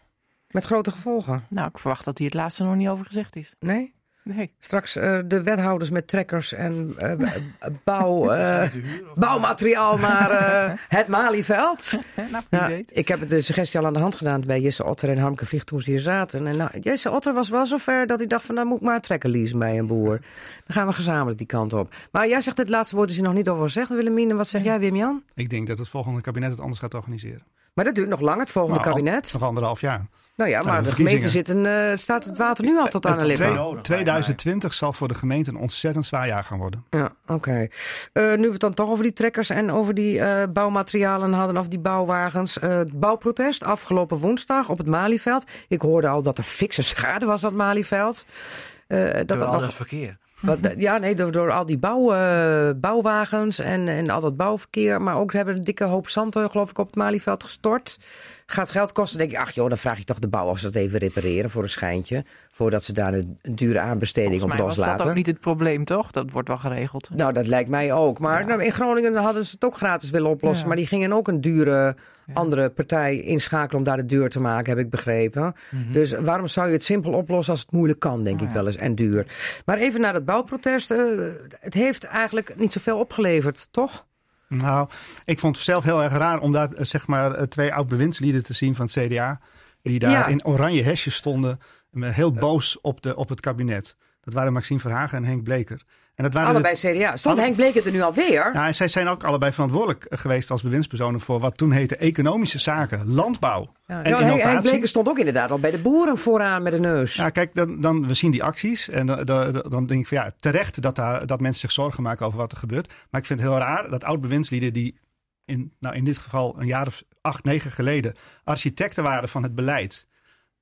Met grote gevolgen. Nou, ik verwacht dat hier het laatste nog niet over gezegd is. Nee? Nee. Straks eh, de wethouders met trekkers en eh, b- bouw, bouwmateriaal naar eh, het Malieveld. Nou, Nou, ik heb het de suggestie al aan de hand gedaan bij Jesse Otter en Harmke Vlieg toen ze hier zaten. En nou, Jesse Otter was wel zover dat hij dacht van, nou moet ik maar een trekker leasen bij een boer. Dan gaan we gezamenlijk die kant op. Maar jij zegt het laatste woord is er nog niet over gezegd, Willemien. En wat zeg jij, Wim-Jan? Ik denk dat het volgende kabinet het anders gaat organiseren. Maar dat duurt nog lang, het volgende Nou, al- kabinet. Nog anderhalf jaar. Nou ja, Nou, maar de de gemeente verkiezingen. zitten, eh, staat het water nu al tot aan de lippen. Twee- nodig, 2020 zal voor de gemeente een ontzettend zwaar jaar gaan worden. Ja, oké. Eh, nu we het dan toch over die trekkers en over die eh, bouwmaterialen hadden, of die bouwwagens. Eh, het bouwprotest afgelopen woensdag op het Malieveld. Ik hoorde al dat er fikse schade was aan het Malieveld. Eh, dat Door dat al nog- dat verkeer. Wat, ja, nee, door, door al die bouw, eh, bouwwagens en, en al dat bouwverkeer. Maar ook hebben een dikke hoop zand, eh, geloof ik, op het Malieveld gestort. Gaat geld kosten. Denk ik, ach joh, dan vraag je toch de bouw of ze dat even repareren voor een schijntje. Voordat ze daar een, een dure aanbesteding Volgens op was dat loslaten. ook niet het probleem, toch? Dat wordt wel geregeld. Nou, dat lijkt mij ook. Maar nou, in Groningen hadden ze het ook gratis willen oplossen. Ja. Maar die gingen ook een dure andere partij inschakelen om daar de deur te maken, heb ik begrepen. Dus waarom zou je het simpel oplossen als het moeilijk kan, denk ik wel eens, en duur. Maar even naar dat bouwprotest. eh, het heeft eigenlijk niet zoveel opgeleverd, toch? Nou, ik vond het zelf heel erg raar om daar eh, zeg maar eh, twee oud-bewindslieden te zien van het CDA. Die daar Ja. in oranje hesjes stonden, heel boos op, de, op het kabinet. Dat waren Maxime Verhagen en Henk Bleker. En dat waren de- Allebei CDA. Stond Henk Bleek er nu alweer? Ja, en zij zijn ook allebei verantwoordelijk eh, geweest als bewindspersonen voor wat toen heette economische zaken, landbouw Ja, en Henk. Bleek stond ook inderdaad al bij de boeren vooraan met de neus. Ja, kijk, dan, dan, we zien die acties en dan, dan, dan denk ik van ja, terecht dat, daar, dat mensen zich zorgen maken over wat er gebeurt. Maar ik vind het heel raar dat oud-bewindslieden die in, nou in dit geval een jaar of acht, negen geleden architecten waren van het beleid,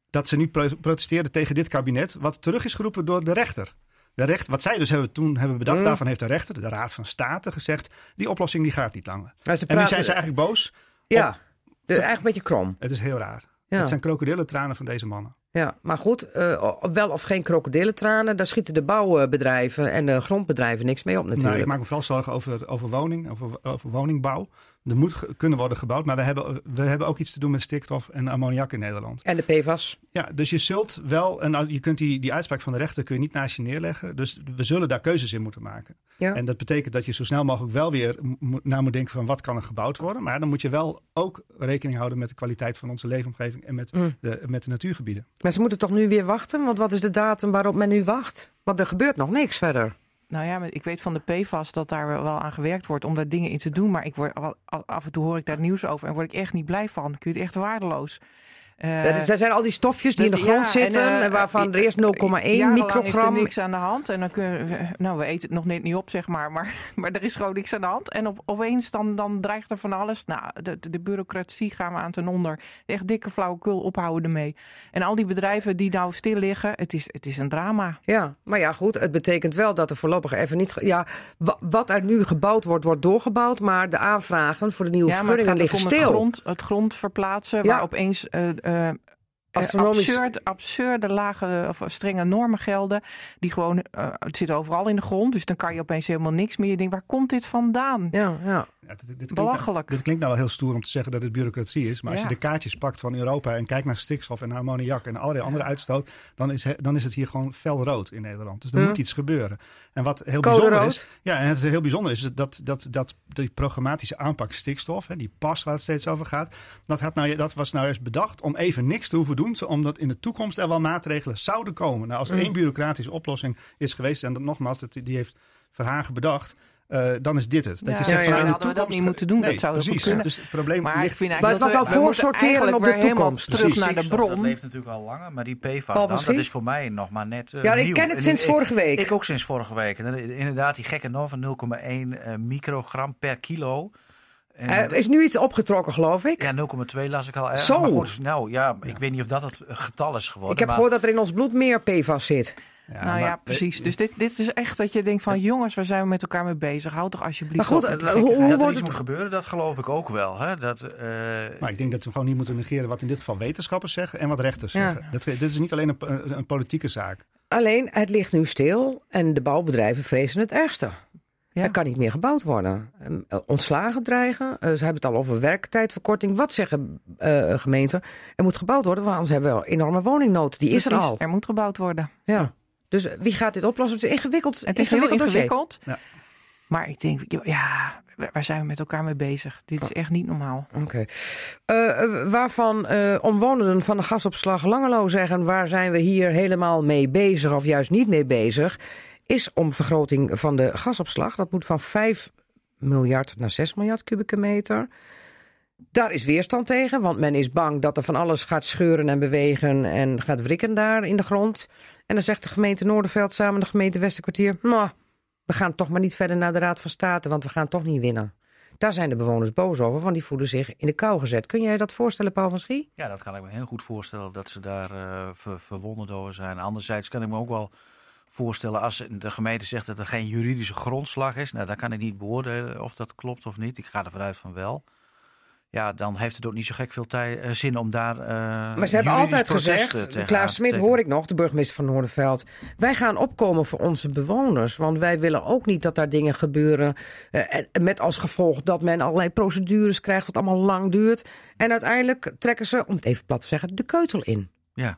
dat ze nu pro- protesteerden tegen dit kabinet, wat terug is geroepen door de rechter. De recht, wat zij dus hebben, toen hebben bedacht, Mm. daarvan heeft de rechter, de Raad van State, gezegd, die oplossing die gaat niet langer. En nu praten- zijn ze eigenlijk boos. Ja, de, eigenlijk een beetje krom. Het is heel raar. Ja. Het zijn krokodillentranen van deze mannen. Ja, maar goed, eh, wel of geen krokodillentranen, daar schieten de bouwbedrijven en de grondbedrijven niks mee op Nou, natuurlijk. ik maak me vooral zorgen over, over woning, over, over woningbouw. Er moet kunnen worden gebouwd, maar we hebben, we hebben ook iets te doen met stikstof en ammoniak in Nederland. En de PFAS. Ja, dus je zult wel, en je kunt die, die uitspraak van de rechter kun je niet naast je neerleggen. Dus we zullen daar keuzes in moeten maken. Ja. En dat betekent dat je zo snel mogelijk wel weer na moet denken van wat kan er gebouwd worden. Maar dan moet je wel ook rekening houden met de kwaliteit van onze leefomgeving en met, Mm. de, met de natuurgebieden. Maar ze moeten toch nu weer wachten? Want wat is de datum waarop men nu wacht? Want er gebeurt nog niks verder. Nou ja, ik weet van de PFAS dat daar wel aan gewerkt wordt om daar dingen in te doen. Maar ik word, af en toe hoor ik daar nieuws over en word ik echt niet blij van. Ik vind het echt waardeloos. Er zijn al die stofjes die in de grond ja, zitten, en, eh, waarvan er eerst 0,1 jarenlang is er microgram... niks aan de hand. En dan kunnen we, nou, we eten het nog net niet op, zeg maar. Maar, maar er is gewoon niks aan de hand. En op, opeens dan, dan dreigt er van alles. Nou, de, de, bureaucratie gaan we aan ten onder. Echt dikke flauwekul ophouden ermee. En al die bedrijven die nou stil liggen, het is, het is een drama. Ja, maar ja, goed. Het betekent wel dat er voorlopig even niet. Ja, wa- wat er nu gebouwd wordt, wordt doorgebouwd. Maar de aanvragen voor de nieuwe Ja, het vergunningen liggen om stil. het grond, het grond verplaatsen, Ja. waar opeens... eh, Astronomisch. absurd, absurde lage of strenge normen gelden. Die gewoon, eh, het zit overal in de grond. Dus dan kan je opeens helemaal niks meer. Je denkt, waar komt dit vandaan? Ja, ja. Ja, dit, dit klinkt Belachelijk. Nou, dit klinkt nou wel heel stoer om te zeggen dat het bureaucratie is. Maar als je de kaartjes pakt van Europa en kijkt naar stikstof en ammoniak en allerlei andere uitstoot, dan is, dan is het hier gewoon felrood in Nederland. Dus er Ja. moet iets gebeuren. En wat heel Code bijzonder rood. is, ja, en het heel bijzonder is dat, dat, dat die programmatische aanpak stikstof, hè, die pas waar het steeds over gaat, dat, had nou, dat was nou eens bedacht om even niks te hoeven doen, omdat in de toekomst er wel maatregelen zouden komen. Nou, als er Mm. één bureaucratische oplossing is geweest, en dat nogmaals, dat, die heeft Verhagen bedacht. Eh, dan is dit het. Dat Ja, je zegt, van, ja. de we dat niet moeten doen, dat zou precies. kunnen. Dus het probleem Maar ik het was al voorsorteren op de toekomst. terug Precies. naar de Stikstof, Dat bron. leeft natuurlijk al langer, maar die PFAS dan, dat is voor mij nog maar net eh, Ja, nieuw. ken het sinds ik- vorige week. Ik ook sinds vorige week. Inderdaad, die gekke norm van 0,1 eh, microgram per kilo. En, Er is nu iets opgetrokken, geloof ik. ja, 0,2 las ik al. erg. Zo. Maar goed, nou ja, ik weet niet of dat het getal is geworden. Ik heb maar gehoord dat er in ons bloed meer PFAS zit. Ja, nou maar- ja, precies. Dus dit, dit is echt dat je denkt van... jongens, waar zijn we met elkaar mee bezig? Houd toch alsjeblieft Maar goed, op eh, hoe- gekkigheid. dat er wordt iets het- moet gebeuren, dat geloof ik ook wel. Hè? Dat, eh, Maar ik denk dat we gewoon niet moeten negeren wat in dit geval wetenschappers zeggen en wat rechters Ja. zeggen. Dat, dit is niet alleen een, een, een politieke zaak. Alleen, het ligt nu stil en de bouwbedrijven vrezen het ergste. Ja. Er kan niet meer gebouwd worden. Ehm, eh, Ontslagen dreigen. Ze hebben het al over werktijdverkorting. Wat zeggen eh, gemeenten? Er moet gebouwd worden, want anders hebben we wel enorme woningnood. Die is er al. Er moet gebouwd worden. Ja. Dus wie gaat dit oplossen? Het is ingewikkeld. Het is heel dossier. ingewikkeld. Ja. Maar ik denk, ja, waar zijn we met elkaar mee bezig? Dit is echt niet normaal. Oké. Eh, eh, waarvan eh, omwonenden van de gasopslag Langelo zeggen... waar zijn we hier helemaal mee bezig of juist niet mee bezig... is om vergroting van de gasopslag. Dat moet van 5 miljard naar 6 miljard kubieke meter. Daar is weerstand tegen, want men is bang dat er van alles gaat scheuren en bewegen... en gaat wrikken daar in de grond. En dan zegt de gemeente Noorderveld samen de gemeente Westerkwartier... Nou, we gaan toch maar niet verder naar de Raad van State, want we gaan toch niet winnen. Daar zijn de bewoners boos over, want die voelen zich in de kou gezet. Kun jij dat voorstellen, Paul van Schie? Ja, dat kan ik me heel goed voorstellen dat ze daar ver- verwonderd over zijn. Anderzijds kan ik me ook wel voorstellen als de gemeente zegt dat er geen juridische grondslag is. Nou, dan kan ik niet beoordelen of dat klopt of niet. Ik ga ervan uit van wel. Ja, dan heeft het ook niet zo gek veel tijd, eh, zin om daar. eh Maar ze hebben altijd gezegd, tegen Klaas Smit hoor ik nog, de burgemeester van Noorderveld. Wij gaan opkomen voor onze bewoners, want wij willen ook niet dat daar dingen gebeuren. eh, en met als gevolg dat men allerlei procedures krijgt, wat allemaal lang duurt. En uiteindelijk trekken ze, om het even plat te zeggen, de keutel in. Ja.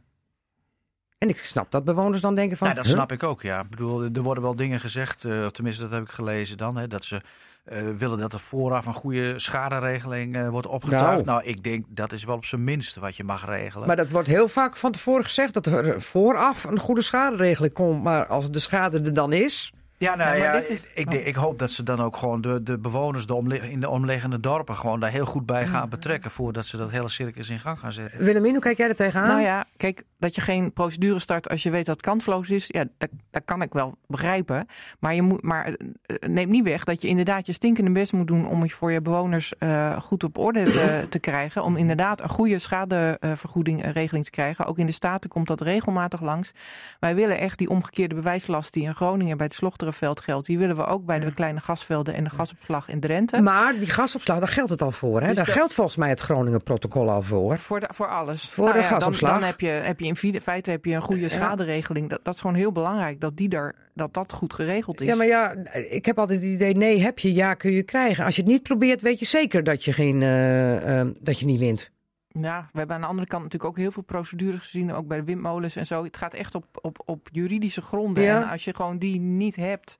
En ik snap dat bewoners dan denken van... Nou, dat huh? snap ik ook, ja. Ik bedoel, er worden wel dingen gezegd, eh, of tenminste dat heb ik gelezen dan, hè, dat ze eh, willen dat er vooraf een goede schaderegeling eh, wordt opgetuigd. Nou. Nou. ik denk dat is wel op zijn minst wat je mag regelen. Maar dat wordt heel vaak van tevoren gezegd dat er vooraf een goede schaderegeling komt. Maar als de schade er dan is. Ja, nou Ja, ja, maar dit is- ik, denk- ik hoop dat ze dan ook gewoon de, de bewoners de omli- in de omliggende dorpen gewoon daar heel goed bij gaan betrekken voordat ze dat hele circus in gang gaan zetten. Willemien, hoe kijk jij er tegenaan? Nou ja, kijk, dat je geen procedure start als je weet dat het kansloos is, ja, dat, dat kan ik wel begrijpen. Maar je moet, maar eh, neemt niet weg dat je inderdaad je stinkende best moet doen om je voor je bewoners eh, goed op orde te, te krijgen. Om inderdaad een goede schadevergoeding eh, regeling te krijgen. Ook in de Staten komt dat regelmatig langs. Wij willen echt die omgekeerde bewijslast die in Groningen bij het Geldt, die willen we ook bij de kleine gasvelden en de gasopslag in Drenthe. Maar die gasopslag, daar geldt het al voor. Hè? Dus daar geldt volgens mij het Groningen-protocol al voor. Voor, de, voor alles. Voor Nou de ja, dan, gasopslag. dan heb je, heb je in feite heb je een goede schaderegeling. Dat, dat is gewoon heel belangrijk dat, die er, dat dat goed geregeld is. Ja, maar ja, ik heb altijd het idee, nee heb je, ja kun je krijgen. Als je het niet probeert, weet je zeker dat je, geen, eh, eh, dat je niet wint. Ja, we hebben aan de andere kant natuurlijk ook heel veel procedures gezien, ook bij de windmolens en zo. Het gaat echt op, op, op juridische gronden. Ja. En als je gewoon die niet hebt,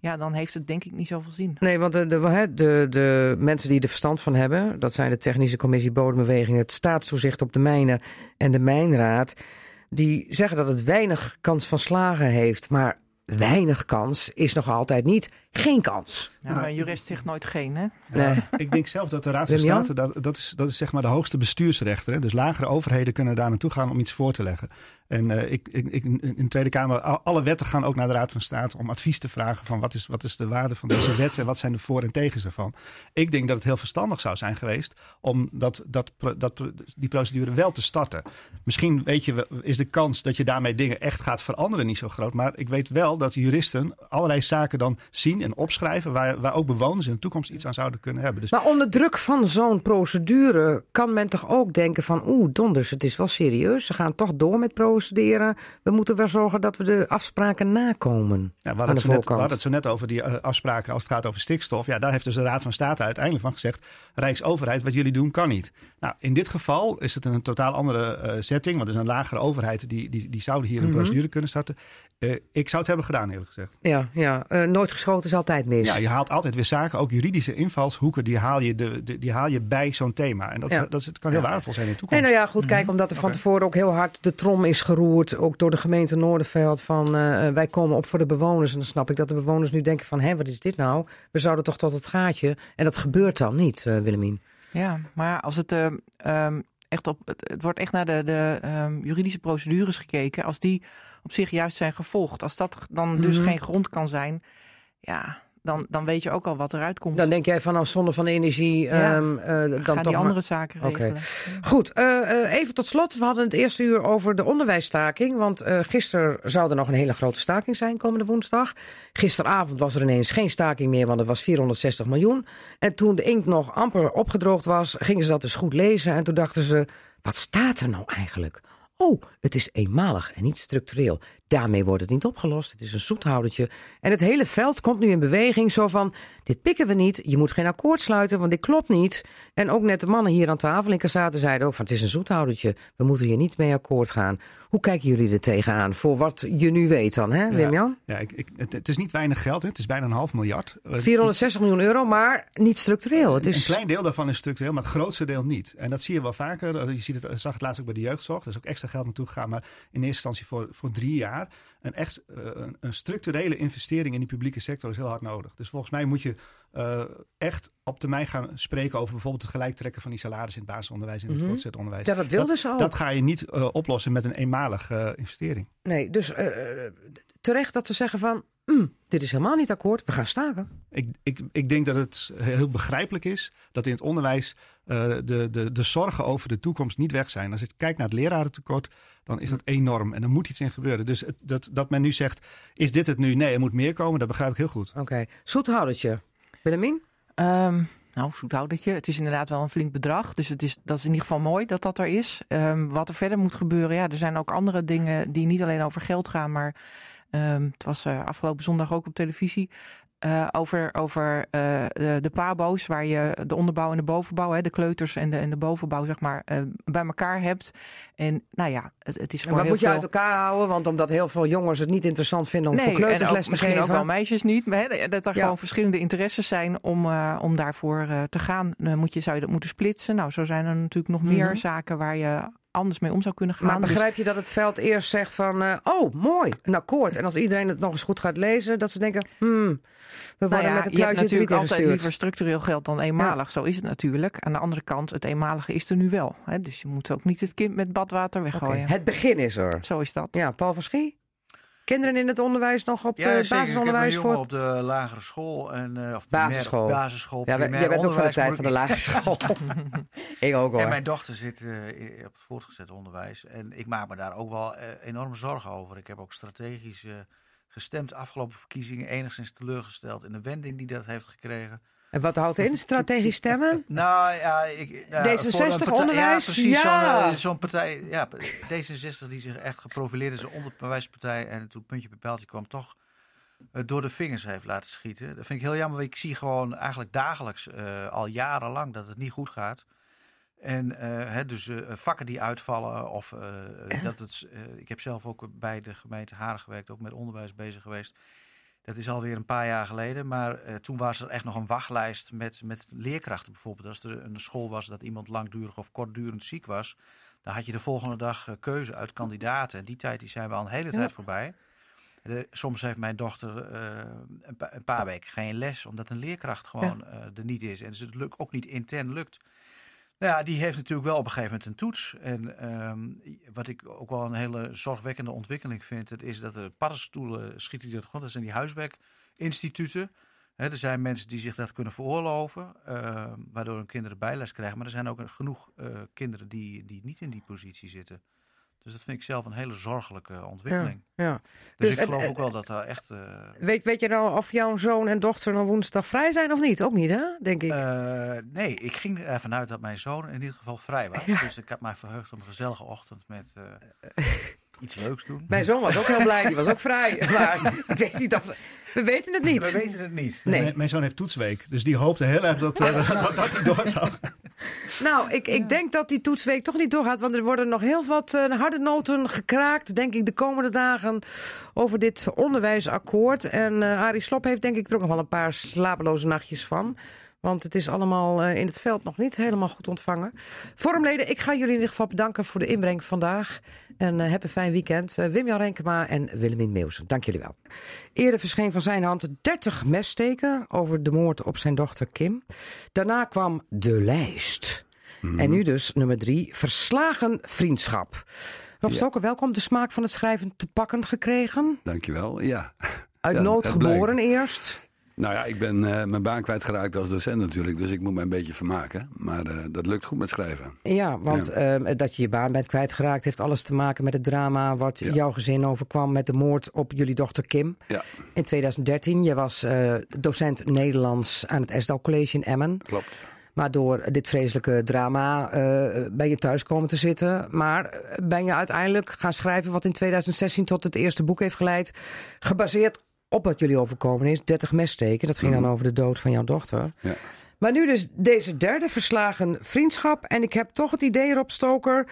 ja, dan heeft het denk ik niet zoveel zin. Nee, want de, de, de mensen die er verstand van hebben, dat zijn de Technische Commissie Bodembeweging, het Staatstoezicht op de Mijnen en de Mijnraad, die zeggen dat het weinig kans van slagen heeft. Maar weinig kans is nog altijd niet geen kans. Ja, maar een jurist zegt nooit geen, hè? Nee. Ik denk zelf dat de Raad van? State, dat, dat, is, dat is zeg maar de hoogste bestuursrechter. Hè? Dus lagere overheden kunnen daar naartoe gaan om iets voor te leggen. En eh, ik, ik, ik, in de Tweede Kamer, al- alle wetten gaan ook naar de Raad van State om advies te vragen van wat is, wat is de waarde van deze wet en wat zijn de voor- en tegens ervan. Ik denk dat het heel verstandig zou zijn geweest om dat, dat, dat, die procedure wel te starten. Misschien weet je, wel- is de kans dat je daarmee dingen echt gaat veranderen niet zo groot. Maar ik weet wel dat juristen allerlei zaken dan zien en opschrijven waar, waar ook bewoners in de toekomst iets aan zouden kunnen hebben. Dus Maar onder druk van zo'n procedure kan men toch ook denken van... oeh, donders, het is wel serieus. Ze gaan toch door met procederen. We moeten wel zorgen dat we de afspraken nakomen Ja, we hadden, het zo net, we voorkant. hadden het zo net over die eh, afspraken als het gaat over stikstof. Ja, daar heeft dus de Raad van State uiteindelijk van gezegd... Rijksoverheid, wat jullie doen kan niet. Nou, in dit geval is het een totaal andere eh, setting. Want er is een lagere overheid die, die, die zouden hier een Mhm. procedure kunnen starten. Eh, ik zou het hebben gedaan, eerlijk gezegd. Ja, ja. eh, nooit geschoten is altijd mis. Ja, je haalt altijd weer zaken, ook juridische invalshoeken, die haal je, de, de- die haal je bij zo'n thema. En dat, Ja. dat, kan heel waardevol zijn in de Nee, toekomst. nou ja, goed, kijk, omdat er van tevoren ook heel hard de trom is geroerd, ook door de gemeente Noorderveld, van eh, wij komen op voor de bewoners. En dan snap ik dat de bewoners nu denken van, hé, wat is dit nou? We zouden toch tot het gaatje. En dat gebeurt dan niet, eh Willemien. Ja, maar als het eh, ehm, echt op. Het, het wordt echt naar de, de ehm, juridische procedures gekeken. Als die op zich juist zijn gevolgd. Als dat dan dus Mhm. geen grond kan zijn. Ja, dan, dan weet je ook al wat eruit komt. Dan denk jij van, als zonde van energie, Ja, ehm, eh, dan toch die maar- andere zaken regelen. Goed, eh, eh, even tot slot. We hadden het eerste uur over de onderwijsstaking. Want eh gisteren zou er nog een hele grote staking zijn, komende woensdag. Gisteravond was er ineens geen staking meer, want het was 460 miljoen. En toen de inkt nog amper opgedroogd was, gingen ze dat eens goed lezen. En toen dachten ze, wat staat er nou eigenlijk? Oh, het is eenmalig en niet structureel. Daarmee wordt het niet opgelost. Het is een zoethoudertje. En het hele veld komt nu in beweging. Zo van, dit pikken we niet. Je moet geen akkoord sluiten, want dit klopt niet. En ook net de mannen hier aan tafel in Cassate zeiden ook van... het is een zoethoudertje. We moeten hier niet mee akkoord gaan. Hoe kijken jullie er tegenaan? Voor wat je nu weet dan, hè, Wim-Jan? Ja, ik, ik, het, het is niet weinig geld, hè. het is bijna een half miljard. Eh, 460 miljoen euro, maar niet structureel. Het Een is... klein deel daarvan is structureel, maar het grootste deel niet. En dat zie je wel vaker. Eh, Je ziet het, zag het laatst ook bij de jeugdzorg. Er is ook extra geld naartoe gegaan, maar in eerste instantie voor, voor drie jaar. Een, echt, eh, een, een structurele investering in die publieke sector is heel hard nodig. Dus volgens mij moet je eh, echt op termijn gaan spreken over bijvoorbeeld het gelijktrekken van die salaris in het basisonderwijs en in het Mhm. voortgezet onderwijs. Ja, dat wilden ze. Dat ga je niet eh, oplossen met een eenmalige investering. Nee, dus terecht dat ze zeggen van... "Hmm, dit is helemaal niet akkoord, we gaan staken. Ik, ik, ik denk dat het heel begrijpelijk is dat in het onderwijs eh, de, de, de zorgen over de toekomst niet weg zijn. Als je kijkt naar het lerarentekort, dan is dat enorm en er moet iets in gebeuren. Dus het, dat, dat men nu zegt, is dit het nu? Nee, er moet meer komen, dat begrijp ik heel goed. Oké, zoethoudertje. Willemien? Ehm, nou, zoethoudertje. Het is inderdaad wel een flink bedrag. Dus het is, dat is in ieder geval mooi dat dat er is. Ehm, wat er verder moet gebeuren. Ja, er zijn ook andere dingen die niet alleen over geld gaan. Maar ehm, het was eh, afgelopen zondag ook op televisie. eh, over over eh, de, de pabo's, waar je de onderbouw en de bovenbouw, hè, de kleuters en de, en de bovenbouw, zeg maar, bij elkaar hebt. En nou ja, het, het is En voor wat heel moet je uit elkaar houden? Want omdat heel veel jongens het niet interessant vinden om voor en kleuters les te misschien geven. ook wel meisjes niet. Maar hè, dat er Ja. gewoon verschillende interesses zijn om, om daarvoor te gaan. Dan moet je, zou je dat moeten splitsen. Nou, zo zijn er natuurlijk nog meer Mhm. zaken waar je anders mee om zou kunnen gaan. Maar Dus- begrijp je dat het veld eerst zegt van... eh, oh, mooi, een akkoord. En als iedereen het nog eens goed gaat lezen... dat ze denken, hmm, we worden nou ja, met een je hebt pluitje natuurlijk altijd gestuurd. liever structureel geld dan eenmalig. Zo is het natuurlijk. Aan de andere kant, het eenmalige is er nu wel. Hè? Dus je moet ook niet het kind met badwater weggooien. Het begin is er. Zo is dat. Ja, Paul van Schie? Kinderen in het onderwijs nog op Ja, mijn basisonderwijs? voor... op de lagere school. En, eh, of Basisschool. primair- basisschool. Ja, jij bent ook van de tijd van de lagere school. ik ook hoor. En mijn dochter zit eh, op het voortgezet onderwijs. En ik maak me daar ook wel eh, enorme zorgen over. Ik heb ook strategisch gestemd afgelopen verkiezingen. Enigszins teleurgesteld in de wending die dat heeft gekregen. En wat houdt in, strategisch stemmen? Nou ja, ik, ja, D66 voor een partij- onderwijs? Ja, precies. Ja. Zo'n, eh, zo'n partij, ja, D66 die zich echt geprofileerd is als een onderwijspartij. En toen puntje bij pijltje kwam toch eh, door de vingers heeft laten schieten. Dat vind ik heel jammer. want Ik zie gewoon eigenlijk dagelijks, eh, al jarenlang, dat het niet goed gaat. En hè, dus vakken die uitvallen. Of dat het, ik heb zelf ook bij de gemeente Haren gewerkt, ook met onderwijs bezig geweest. Dat is alweer een paar jaar geleden. Maar eh, toen was er echt nog een wachtlijst met, met leerkrachten bijvoorbeeld. Als er een school was dat iemand langdurig of kortdurend ziek was. Dan had je de volgende dag eh, keuze uit kandidaten. En die tijd die zijn we al een hele Ja. tijd voorbij. De- soms heeft mijn dochter eh, een, pa- een paar weken geen les. Omdat een leerkracht gewoon er niet is. En dus het lukt ook niet intern lukt. Nou ja, die heeft natuurlijk wel op een gegeven moment een toets. En ehm, wat ik ook wel een hele zorgwekkende ontwikkeling vind, het is dat de paddenstoelen schieten die de grond. Dat zijn die huiswerkinstituten. Er zijn mensen die zich dat kunnen veroorloven, ehm, waardoor hun kinderen bijles krijgen. Maar er zijn ook genoeg eh, kinderen die, die niet in die positie zitten. Dus dat vind ik zelf een hele zorgelijke ontwikkeling. Ja. Dus, Dus ik geloof en- ook wel dat daar echt... eh, Weet, weet je nou of jouw zoon en dochter dan woensdag vrij zijn of niet? Ook niet, hè? Denk ik. eh, nee, ik ging ervan uit dat mijn zoon in ieder geval vrij was. Ja. Dus ik had mij verheugd op een gezellige ochtend met eh, iets leuks doen. Mijn zoon was ook heel blij, die was ook vrij. Maar ik weet niet of... We weten het niet. We weten het niet. Nee. Mijn, mijn zoon heeft toetsweek, dus die hoopte heel erg dat, eh, dat, dat hij door zou. Nou, ik, ik denk dat die toetsweek toch niet doorgaat. Want er worden nog heel wat eh, harde noten gekraakt, denk ik, de komende dagen over dit onderwijsakkoord. En eh Arie Slop heeft denk ik er ook nog wel een paar slapeloze nachtjes van. Want het is allemaal eh, in het veld nog niet helemaal goed ontvangen. Forumleden, ik ga jullie in ieder geval bedanken voor de inbreng vandaag. En eh, heb een fijn weekend. Eh, Wim-Jan Renkema en Willemien Meeuwsen. Dank jullie wel. Eerder verscheen van zijn hand 30 messteken over de moord op zijn dochter Kim. Daarna kwam De Lijst. En nu dus nummer drie, Verslagen Vriendschap. Rob Ja. Stoker, welkom. De smaak van het schrijven te pakken gekregen. Dankjewel, ja. Uit Ja, nood geboren blijkt. eerst. Nou ja, ik ben eh, mijn baan kwijtgeraakt als docent natuurlijk, dus ik moet me een beetje vermaken. Maar eh, dat lukt goed met schrijven. Ja, want Ja. ehm, dat je je baan bent kwijtgeraakt heeft alles te maken met het drama wat Ja. jouw gezin overkwam met de moord op jullie dochter Kim. Ja, In 2013, je was eh, docent Nederlands aan het Esdal College in Emmen. klopt. Maar door dit vreselijke drama ben je thuis komen te zitten. Maar ben je uiteindelijk gaan schrijven wat in 2016 tot het eerste boek heeft geleid. Gebaseerd op wat jullie overkomen is. 30 messteken. Dat ging dan over de dood van jouw dochter. Ja. Maar nu dus deze derde verslagen vriendschap. En ik heb toch het idee erop, Stoker,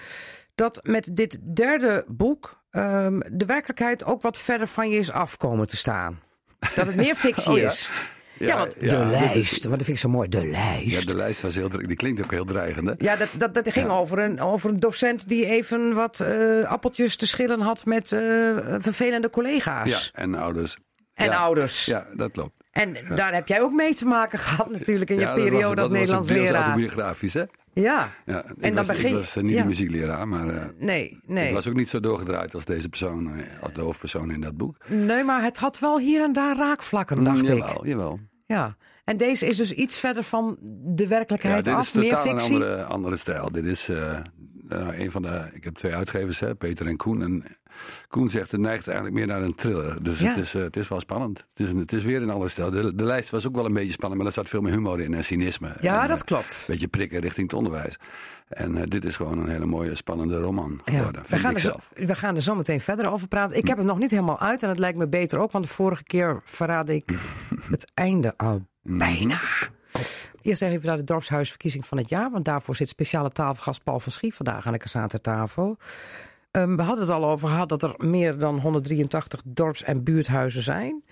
dat met dit derde boek ehm, de werkelijkheid ook wat verder van je is afkomen te staan. Dat het meer fictie Oh ja? is. Ja, want ja, de dit is- lijst, want dat vind ik zo mooi, de lijst. Ja, de lijst was heel Die klinkt ook heel dreigend, hè? Ja, dat, dat, dat ging over, een, over een docent die even wat eh, appeltjes te schillen had met eh, vervelende collega's. Ja, en ouders. En Ja. ouders. Ja, dat klopt. En daar heb jij ook mee te maken gehad natuurlijk in je Ja, dat was- periode dat als was Nederlands deels leraar. autobiografisch, hè? Ja, Ja, ik dan was, begin ik was eh, niet ja. de muziekleraar, maar eh, nee, nee. ik was ook niet zo doorgedraaid als deze persoon, eh, als de hoofdpersoon in dat boek. Nee, maar het had wel hier en daar raakvlakken, dacht Mm, ik. Jawel, jawel. Ja. En deze is dus iets verder van de Ja, werkelijkheid dit is af, meer totaal een fictie. andere, andere stijl. Dit is nou, een van de. Ik heb twee uitgevers, hè, Peter en Koen. En Koen zegt het neigt eigenlijk meer naar een thriller. Dus Ja. het, is, eh, het is wel spannend. Het is, het is weer een andere stijl. De, de lijst was ook wel een beetje spannend, maar er zat veel meer humor in en cynisme. Ja, en, dat eh, klopt. Een beetje prikken richting het onderwijs. En eh, dit is gewoon een hele mooie, spannende roman Ja, geworden. we, gaan er zo. Hm. we gaan er zo meteen verder over praten. Ik heb hem nog niet helemaal uit en het lijkt me beter ook, want de vorige keer verraadde ik het einde al Hm. bijna. Eerst even naar de dorpshuisverkiezing van het jaar, want daarvoor zit speciale tafelgast Paul van Schie vandaag aan de Cassatertafel. Ehm we hadden het al over gehad dat er meer dan 183 dorps- en buurthuizen zijn.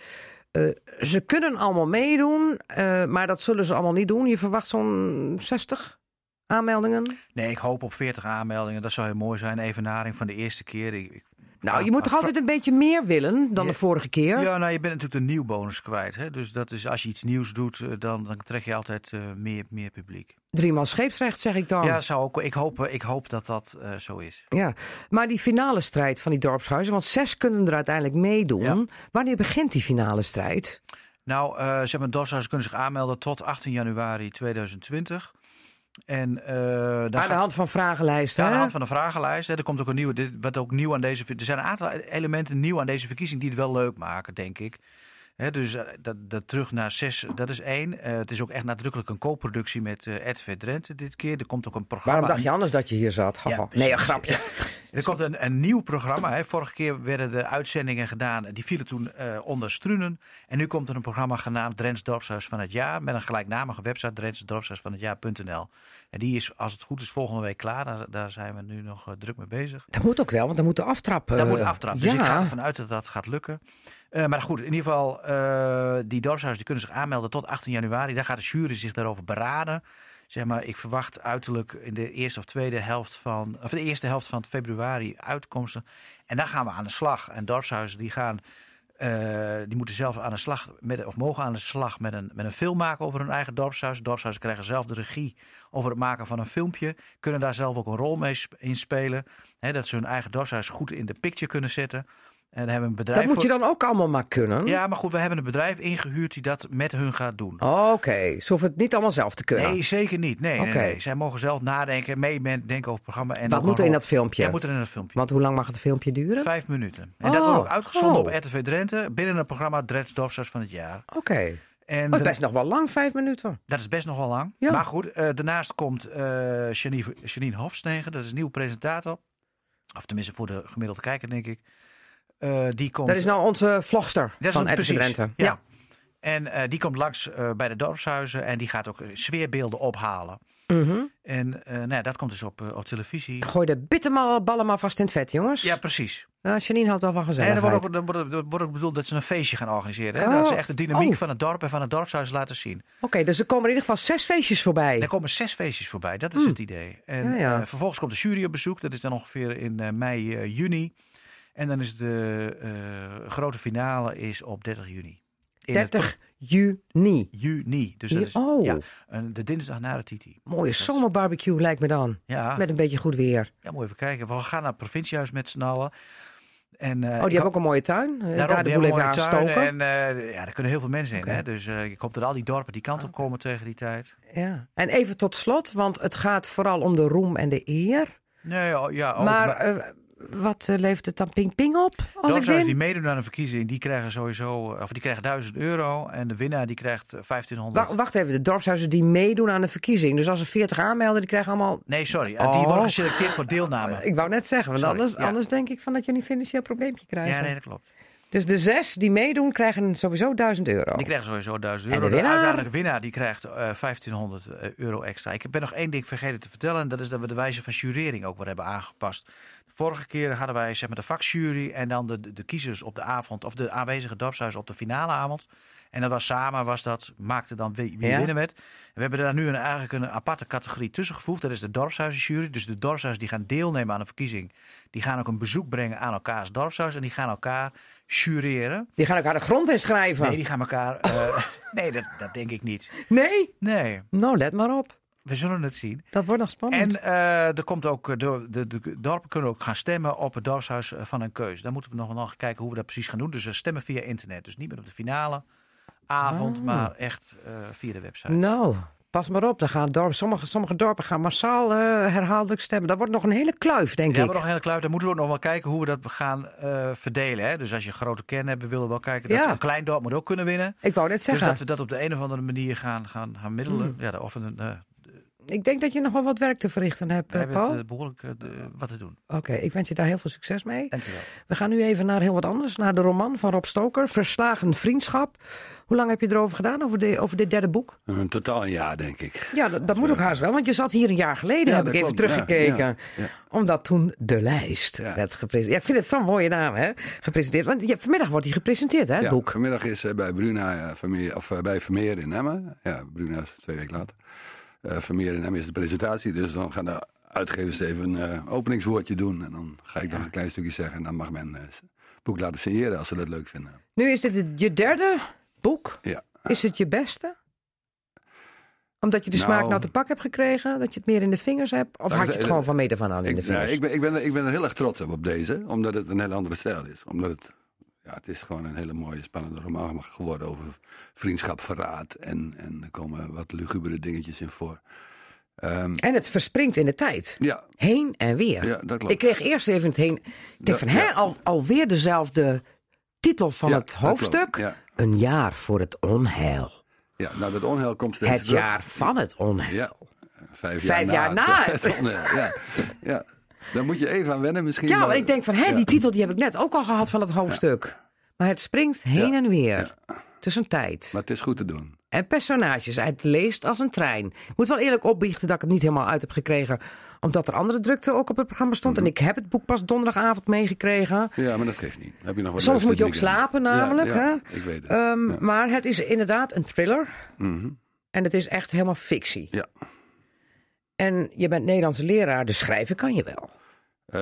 Eh, ze kunnen allemaal meedoen, eh, maar dat zullen ze allemaal niet doen. Je verwacht zo'n 60 aanmeldingen. Nee, ik hoop op 40 aanmeldingen. Dat zou heel mooi zijn. Evenaring van de eerste keer. Ik- Nou, je moet toch altijd een beetje meer willen dan de vorige keer? Ja, nou, je bent natuurlijk de nieuwbonus kwijt. Hè? Dus dat is, als je iets nieuws doet, eh, dan, dan trek je altijd eh, meer, meer publiek. Driemaal scheepsrecht, zeg ik dan. Ja, zou ook, ik, hoop, ik hoop dat dat eh, zo is. Ja, maar die finale strijd van die dorpshuizen, want zes kunnen er uiteindelijk meedoen. Ja. Wanneer begint die finale strijd? Nou, eh zeg maar, dorpshuizen kunnen zich aanmelden tot 18 januari 2020. En, eh, Aan de hand van vragenlijsten. Aan de hand van de vragenlijst. Hè. Er komt ook een nieuwe. Dit, wat ook nieuw aan deze. Er zijn een aantal elementen nieuw aan deze verkiezing die het wel leuk maken, denk ik. Dus eh, dat, dat terug naar zes, dat is één. Eh, het is ook echt nadrukkelijk een co-productie met eh RTV Drenthe dit keer. Er komt ook een programma. Waarom dacht je anders dat je hier zat? Ja, nee, een grapje. Er komt een, een nieuw programma. Hè. Vorige keer werden de uitzendingen gedaan. Die vielen toen onder Strunen. En nu komt er een programma genaamd Drents Dorpshuis van het Jaar. Met een gelijknamige website, drentsdorpshuisvanhetjaar.nl. En die is, als het goed is, volgende week klaar. Daar, daar zijn we nu nog druk mee bezig. Dat moet ook wel, want dan moet de aftrap. Dat moet aftrappen. Dus ja. ik ga ervan uit dat dat gaat lukken. Eh, maar goed, in ieder geval, eh, die dorpshuizen die kunnen zich aanmelden tot 18 januari. Daar gaat de jury zich daarover beraden. Zeg maar, ik verwacht uiterlijk in de eerste of tweede helft van, of de eerste helft van februari uitkomsten. En dan gaan we aan de slag. En dorpshuizen die gaan, eh, die moeten zelf aan de slag, met, of mogen aan de slag met een, met een film maken over hun eigen dorpshuis. Dorpshuizen krijgen zelf de regie over het maken van een filmpje. Kunnen daar zelf ook een rol mee in spelen. Dat ze hun eigen dorpshuis goed in de picture kunnen zetten. En hebben een bedrijf. Dat moet je dan ook allemaal maar kunnen. Ja, maar goed, we hebben een bedrijf ingehuurd die dat met hun gaat doen. Oké, ze hoeven het niet allemaal zelf te kunnen. Nee, zeker niet. Nee, nee, Oké. nee. Zij mogen zelf nadenken, meedenken over het programma. En Wat moet er in dat filmpje? Ja, moet er in dat filmpje. Want hoe lang mag het filmpje duren? Vijf minuten. En dat wordt ook Oh, uitgezonden oh. op RTV Drenthe binnen het programma Drents Dorpshuis van het jaar. Oké. En Oh, best nog wel lang, vijf minuten. dat is best nog wel lang. Ja. Maar goed, eh, daarnaast komt eh Janine, Janine Hofstegen, dat is een nieuwe presentator. Of tenminste voor de gemiddelde kijker, denk ik. Eh, die komt, Dat is nou onze vlogster van precies, Drenthe. Ja. En eh, die komt langs eh, bij de dorpshuizen en die gaat ook sfeerbeelden ophalen. Mhm. En nou ja, dat komt dus op, op televisie. Gooi de bitterballen maar vast in het vet, jongens. Ja, precies. Ja, Janine houdt wel van En gezelligheid. er wordt, ook, er, wordt, wordt ook bedoeld dat ze een feestje gaan organiseren. Hè? Oh. Dat ze echt de dynamiek Oh. van het dorp en van het dorpshuis laten zien. Oké, dus er komen in ieder geval zes feestjes voorbij. Er komen zes feestjes voorbij, dat is Hmm. het idee. En Ja, vervolgens komt de jury op bezoek. Dat is dan ongeveer in mei, juni. En dan is de eh, grote finale is op 30 juni. In het 30 juni. juni. Dus dat is oh. ja, de dinsdag na de Titi. Mooie zomerbarbecue lijkt me dan. Ja, Met een beetje goed weer. ja, moet even kijken. We gaan naar het provinciehuis met z'n allen. En, eh, Oh, die hebben ook een mooie tuin. Eh, Daarom, Daar de boel even aanstoken. En eh, ja, daar kunnen heel veel mensen in. Hè? Dus eh, ik hoop dat al die dorpen die kant op komen tegen die tijd. Ja. En even tot slot, want het gaat vooral om de roem en de eer. Nee, oh, ja, ook, maar eh, wat eh, levert het dan ping-ping op als ik win? die meedoen aan een verkiezing, die krijgen sowieso, of die krijgen 1000 euro. En de winnaar die krijgt eh, 1500. Wa- wacht even, de dorpshuizen die meedoen aan de verkiezing. Dus als er 40 aanmelden, die krijgen allemaal... Nee, sorry. eh, Die Oh. worden geselecteerd voor deelname. Ik wou net zeggen, want Sorry, anders, ja. anders denk ik van dat je een financieel probleempje krijgt. Ja, nee, dat klopt. Dus de zes die meedoen krijgen sowieso 1000 euro. Die krijgen sowieso 1000 En euro. de winnaar? uiteindelijke winnaar die krijgt eh 1500 euro extra. Ik ben nog één ding vergeten te vertellen. En dat is dat we de wijze van jurering ook wat hebben aangepast. Vorige keer hadden wij zeg maar, de vakjury en dan de, de, kiezers op de avond. Of de aanwezige dorpshuizen op de finale avond. En dat was samen, was dat, maakte dan wie, wie Ja. winnen werd. We hebben daar nu een, eigenlijk een aparte categorie tussen gevoegd. Dat is de dorpshuizenjury. Dus de dorpshuizen die gaan deelnemen aan een verkiezing. Die gaan ook een bezoek brengen aan elkaars dorpshuis. En die gaan elkaar jureren. Die gaan elkaar de grond inschrijven. Nee, die gaan elkaar. eh, nee, dat, dat denk ik niet. Nee? Nee, Nou, let maar op. we zullen het zien. Dat wordt nog spannend. En eh, er komt ook, eh, de, de, de dorpen kunnen ook gaan stemmen op het dorpshuis eh, van een keus. Daar moeten we nog, nog kijken hoe we dat precies gaan doen. Dus we stemmen via internet. Dus niet meer op de finale avond, maar echt via de website. Nou, pas maar op. Dan gaan dorpen, sommige, sommige dorpen gaan massaal eh, herhaaldelijk stemmen. Dat wordt nog een hele kluif, denk Ja, ik. maar nog een hele kluif. Dan moeten we ook nog wel kijken hoe we dat gaan verdelen. Hè? Dus als je een grote kern hebt, we willen wel kijken dat Ja. een klein dorp moet ook kunnen winnen. Ik wou net Dus zeggen, dat we dat op de een of andere manier gaan, gaan, gaan middelen. Hmm. Ja, of een, ik denk dat je nog wel wat werk te verrichten hebt, we eh, hebben Paul. het, eh, behoorlijk eh, de- wat te doen. Oké, ik wens je daar heel veel succes mee. Dankjewel. We gaan nu even naar heel wat anders. Naar de roman van Rob Stoker, Verslagen Vriendschap. Hoe lang heb je erover gedaan, over, de, over dit derde boek? Een totaal een jaar, denk ik. Ja, dat, dat moet ook haast wel, want je zat hier een jaar geleden, Ja, heb ik even klopt, teruggekeken. ja, ja. Omdat toen De Lijst Ja. werd gepresenteerd. Ja, ik vind het zo'n mooie naam, hè? Gepresenteerd. Want ja, vanmiddag wordt hij gepresenteerd, hè, het Ja, boek. vanmiddag is bij Bruna Vermeer, of bij Vermeer in Emmen. Ja, Bruna is twee weken later. Eh, Vermeer in Emmen is de presentatie, dus dan gaan de uitgevers even een eh, openingswoordje doen. En dan ga ik nog een klein stukje zeggen en dan mag men eh, het boek laten signeren als ze dat leuk vinden. Nu is dit het- je derde boek. Ja. Is het je beste? Omdat je de Nou- smaak nou te pak hebt gekregen? Dat je het meer in de vingers hebt? Of Nou, had je ik- het gewoon van meet af aan al in de Ik, nee, vingers? ik, ben, ik, ben, er- ik ben er heel erg trots op, op deze, omdat het een hele andere stijl is. Omdat het, ja, het is gewoon een hele mooie, spannende roman geworden over vriendschap, verraad. En, en er komen wat lugubere dingetjes in voor. Ehm, En het verspringt in de tijd. ja, Heen en weer. ja, dat klopt. Ik kreeg eerst even het heen. Ik Ja, van, hè, al, alweer dezelfde titel van Ja, het hoofdstuk. Een jaar voor het onheil. ja, nou dat onheil komt steeds Het terug. jaar van het onheil. Vijf jaar, Vijf jaar na het het. onheil. Ja, ja. Daar moet je even aan wennen misschien. Ja, maar ik denk van, hè, ja. die titel die heb ik net ook al gehad van het hoofdstuk. Maar het springt heen Ja. en weer. Tussen tijd. Maar het is goed te doen. En personages. Het leest als een trein. Ik moet wel eerlijk opbiechten dat ik het niet helemaal uit heb gekregen. Omdat er andere drukte ook op het programma stond. Mhm. En ik heb het boek pas donderdagavond meegekregen. Ja, maar dat geeft niet. Heb je nog wat Soms moet je ook slapen namelijk. hè? ik weet het. Ehm. Maar het is inderdaad een thriller. Mhm. En het is echt helemaal fictie. Ja. En je bent Nederlandse leraar, dus schrijven kan je wel. Eh,